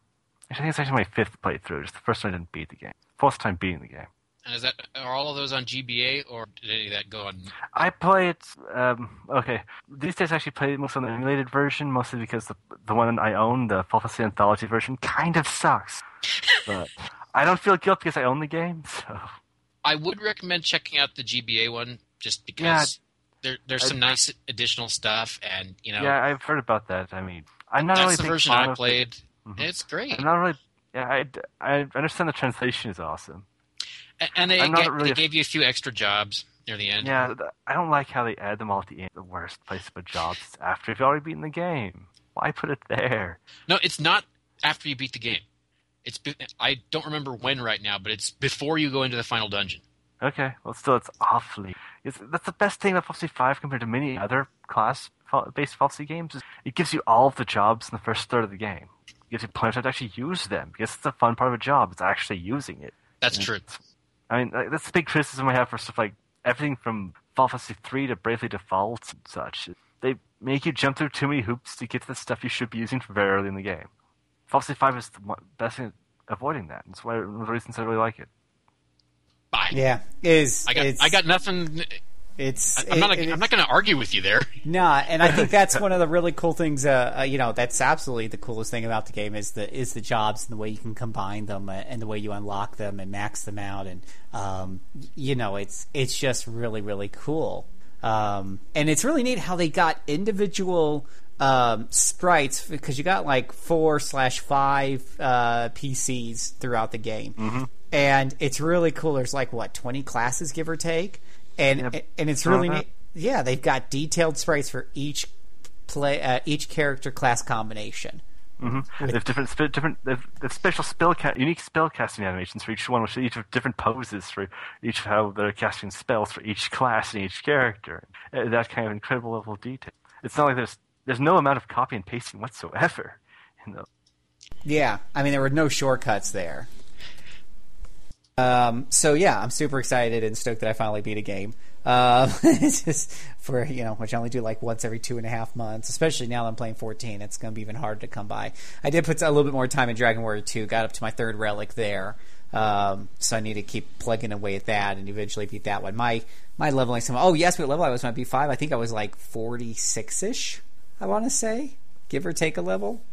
Actually, I think it's actually my fifth playthrough. Just the first time I didn't beat the game. Fourth time beating the game. And is that are all of those on GBA or did any of that go on? I play it. Um, okay, these days I actually play most on the emulated version, mostly because the the one I own, the Final Fantasy Anthology version, kind of sucks. but I don't feel guilt because I own the game. So I would recommend checking out the GBA one just because Yeah. there there's I- some nice additional stuff and you know yeah, I've heard about that. I mean, I'm not that's really the version I played. Mhm. It's great. I'm not really. Yeah, I, I understand the translation is awesome. And they, ga- really they a- gave you a few extra jobs near the end. Yeah, I don't like how they add them all at the end. The worst place for jobs is after you've already beaten the game. Why put it there? No, it's not after you beat the game. It's be- I don't remember when right now, but it's before you go into the final dungeon. Okay, well, still, it's awfully. It's, that's the best thing about Fantasy Five compared to many other class-based Fantasy games. Is it gives you all of the jobs in the first third of the game. It gives you plenty of time to actually use them because it's a fun part of a job. It's actually using it. That's Yeah. true. I mean, like, that's the big criticism I have for stuff like everything from Final Fantasy 3 to Bravely Default and such. They make you jump through too many hoops to get to the stuff you should be using from very early in the game. Final Fantasy 5 is the best thing at avoiding that. That's why one of the reasons I really like it. Bye. Yeah, is I got it's, I got nothing. It's I'm not. it- I'm not going to argue with you there. Nah, and I think that's one of the really cool things. Uh, uh, you know, that's absolutely the coolest thing about the game is the is the jobs and the way you can combine them uh, and the way you unlock them and max them out, and um, you know, it's it's just really really cool. Um, and it's really neat how they got individual um, sprites because you got like four slash five uh, PCs throughout the game, and it's really cool. There's like what twenty classes, give or take, and and it's really neat. Yeah, they've got detailed sprites for each play, uh, each character class combination. Mm-hmm. They have different, different, they have, they have special spell, ca- unique spell casting animations for each one, which each have different poses for each of how they're casting spells for each class and each character. Uh, that kind of incredible level of detail. It's not like there's there's no amount of copy and pasting whatsoever. In the, Yeah, I mean there were no shortcuts there. Um, so yeah, I'm super excited and stoked that I finally beat a game. Um, just for you know, which I only do like once every two and a half months. Especially now that I'm playing 14, it's going to be even harder to come by. I did put a little bit more time in Dragon Warrior 2. Got up to my third relic there, um, so I need to keep plugging away at that and eventually beat that one. My my leveling some. Oh yes, what level I was beat five? I think I was like 46 ish. I want to say, give or take a level.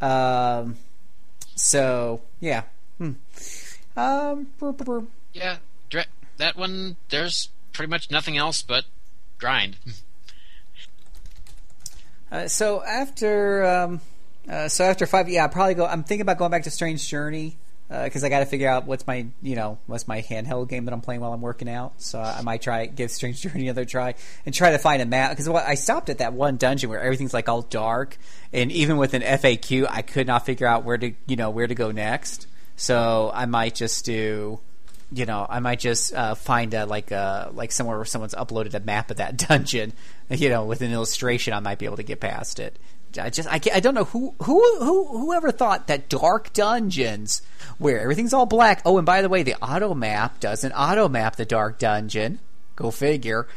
Um, so yeah. Hmm. Um. Yeah, that one there's pretty much nothing else but grind. Uh, so after um, uh, so after five, yeah, I probably go. I'm thinking about going back to Strange Journey because I got to figure out what's my you know what's my handheld game that I'm playing while I'm working out. So I might try give Strange Journey another try and try to find a map because I stopped at that one dungeon where everything's like all dark, and even with an FAQ, I could not figure out where to you know where to go next. So I might just do you know, I might just uh, find a, like a like somewhere where someone's uploaded a map of that dungeon, you know, with an illustration. I might be able to get past it. I just I, I don't know who who who whoever thought that dark dungeons where everything's all black. Oh, and by the way, the auto map doesn't auto map the dark dungeon. Go figure.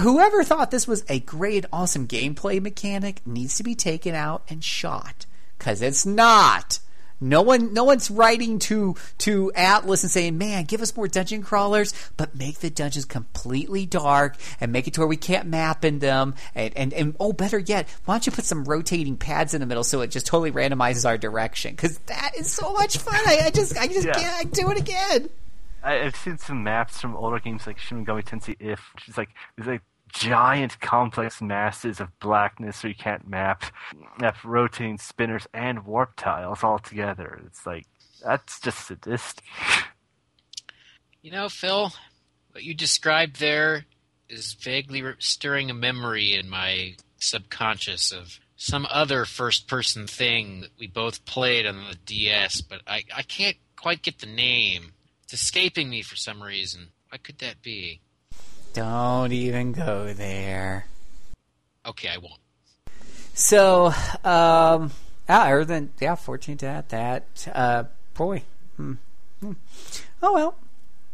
Whoever thought this was a great, awesome gameplay mechanic needs to be taken out and shot because it's not. No one, no one's writing to to Atlus and saying, "Man, give us more dungeon crawlers, but make the dungeons completely dark and make it to where we can't map in them." And and, and oh, better yet, why don't you put some rotating pads in the middle so it just totally randomizes our direction? Because that is so much fun. I, I just, I just Yeah. can't I do it again. I, I've seen some maps from older games like Shin Megami Tensei If, which is like these like giant complex masses of blackness you can't map, have rotating spinners and warp tiles all together. It's like that's just sadistic. You know, Phil, what you described there is vaguely stirring a memory in my subconscious of some other first person thing that we both played on the DS, but I, I can't quite get the name. It's escaping me for some reason. What could that be? Don't even go there. Okay, I won't. So, um, yeah, other than yeah, fourteen to that, that uh, boy, hmm. Hmm. oh well,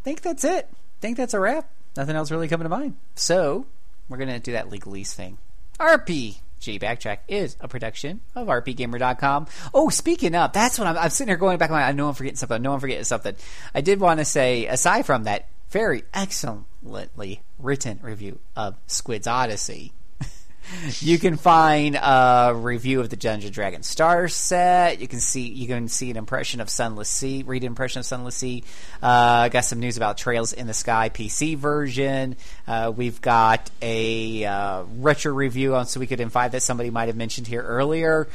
think that's it. Think that's a wrap. Nothing else really coming to mind. So, we're gonna do that legalese thing. RP RPG Backtrack is a production of RPGamer.com. Oh, speaking of, that's what I'm, I'm sitting here going back. my- I know I'm forgetting something. I know I'm forgetting something. I did want to say, aside from that very excellently written review of Squid's Odyssey, you can find a review of the Dungeon Dragon Star set. You can see you can see an impression of Sunless Sea. Read an impression of Sunless Sea. Uh, got some news about Trails in the Sky PC version. Uh, we've got a uh, retro review on Suikoden in Five that somebody might have mentioned here earlier.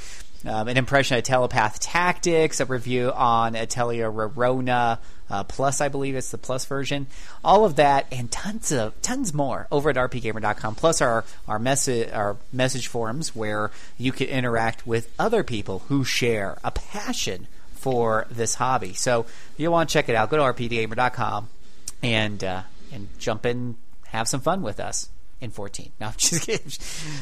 Um, an impression of Telepath Tactics, a review on Atelier Rorona uh, Plus, I believe it's the Plus version. All of that and tons of tons more over at rpgamer.com. Plus our our message our message forums where you can interact with other people who share a passion for this hobby. So if you want to check it out, go to rpgamer.com and uh, and jump in, have some fun with us in 14. No, I'm just kidding.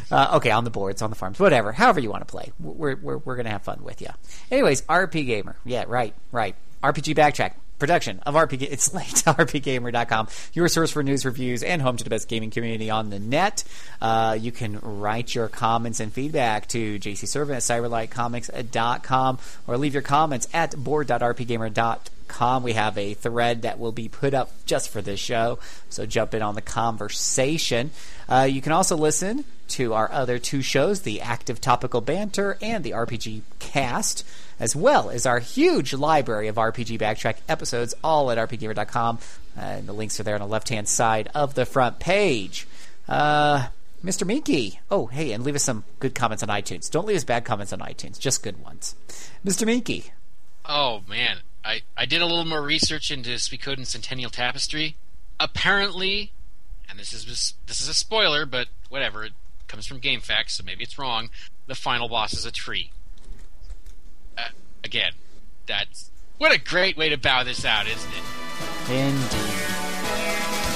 Uh, okay, on the boards, on the farms, whatever. However you want to play. We're, we're, we're going to have fun with you. Anyways, RP Gamer. Yeah, right, right. RPG Backtrack. Production of RPG. It's late. RPGamer.com. Your source for news, reviews, and home to the best gaming community on the net. Uh, you can write your comments and feedback to jcservant at cyberlightcomics.com or leave your comments at board.rpgamer.com. We have a thread that will be put up just for this show, so jump in on the conversation. Uh, you can also listen to our other two shows, the Active Topical Banter and the RPG Cast, as well as our huge library of RPG Backtrack episodes, all at rpgamer.com. Uh, and the links are there on the left hand side of the front page. Uh, Mr. Moehnke. Oh, hey, and leave us some good comments on iTunes. Don't leave us bad comments on iTunes, just good ones. Mr. Moehnke. Oh man, I, I did a little more research into Suikoden Centennial Tapestry. Apparently, and this is this is a spoiler, but whatever. It comes from GameFAQs, so maybe it's wrong. The final boss is a tree. Uh, again, that's what a great way to bow this out, isn't it? Indeed.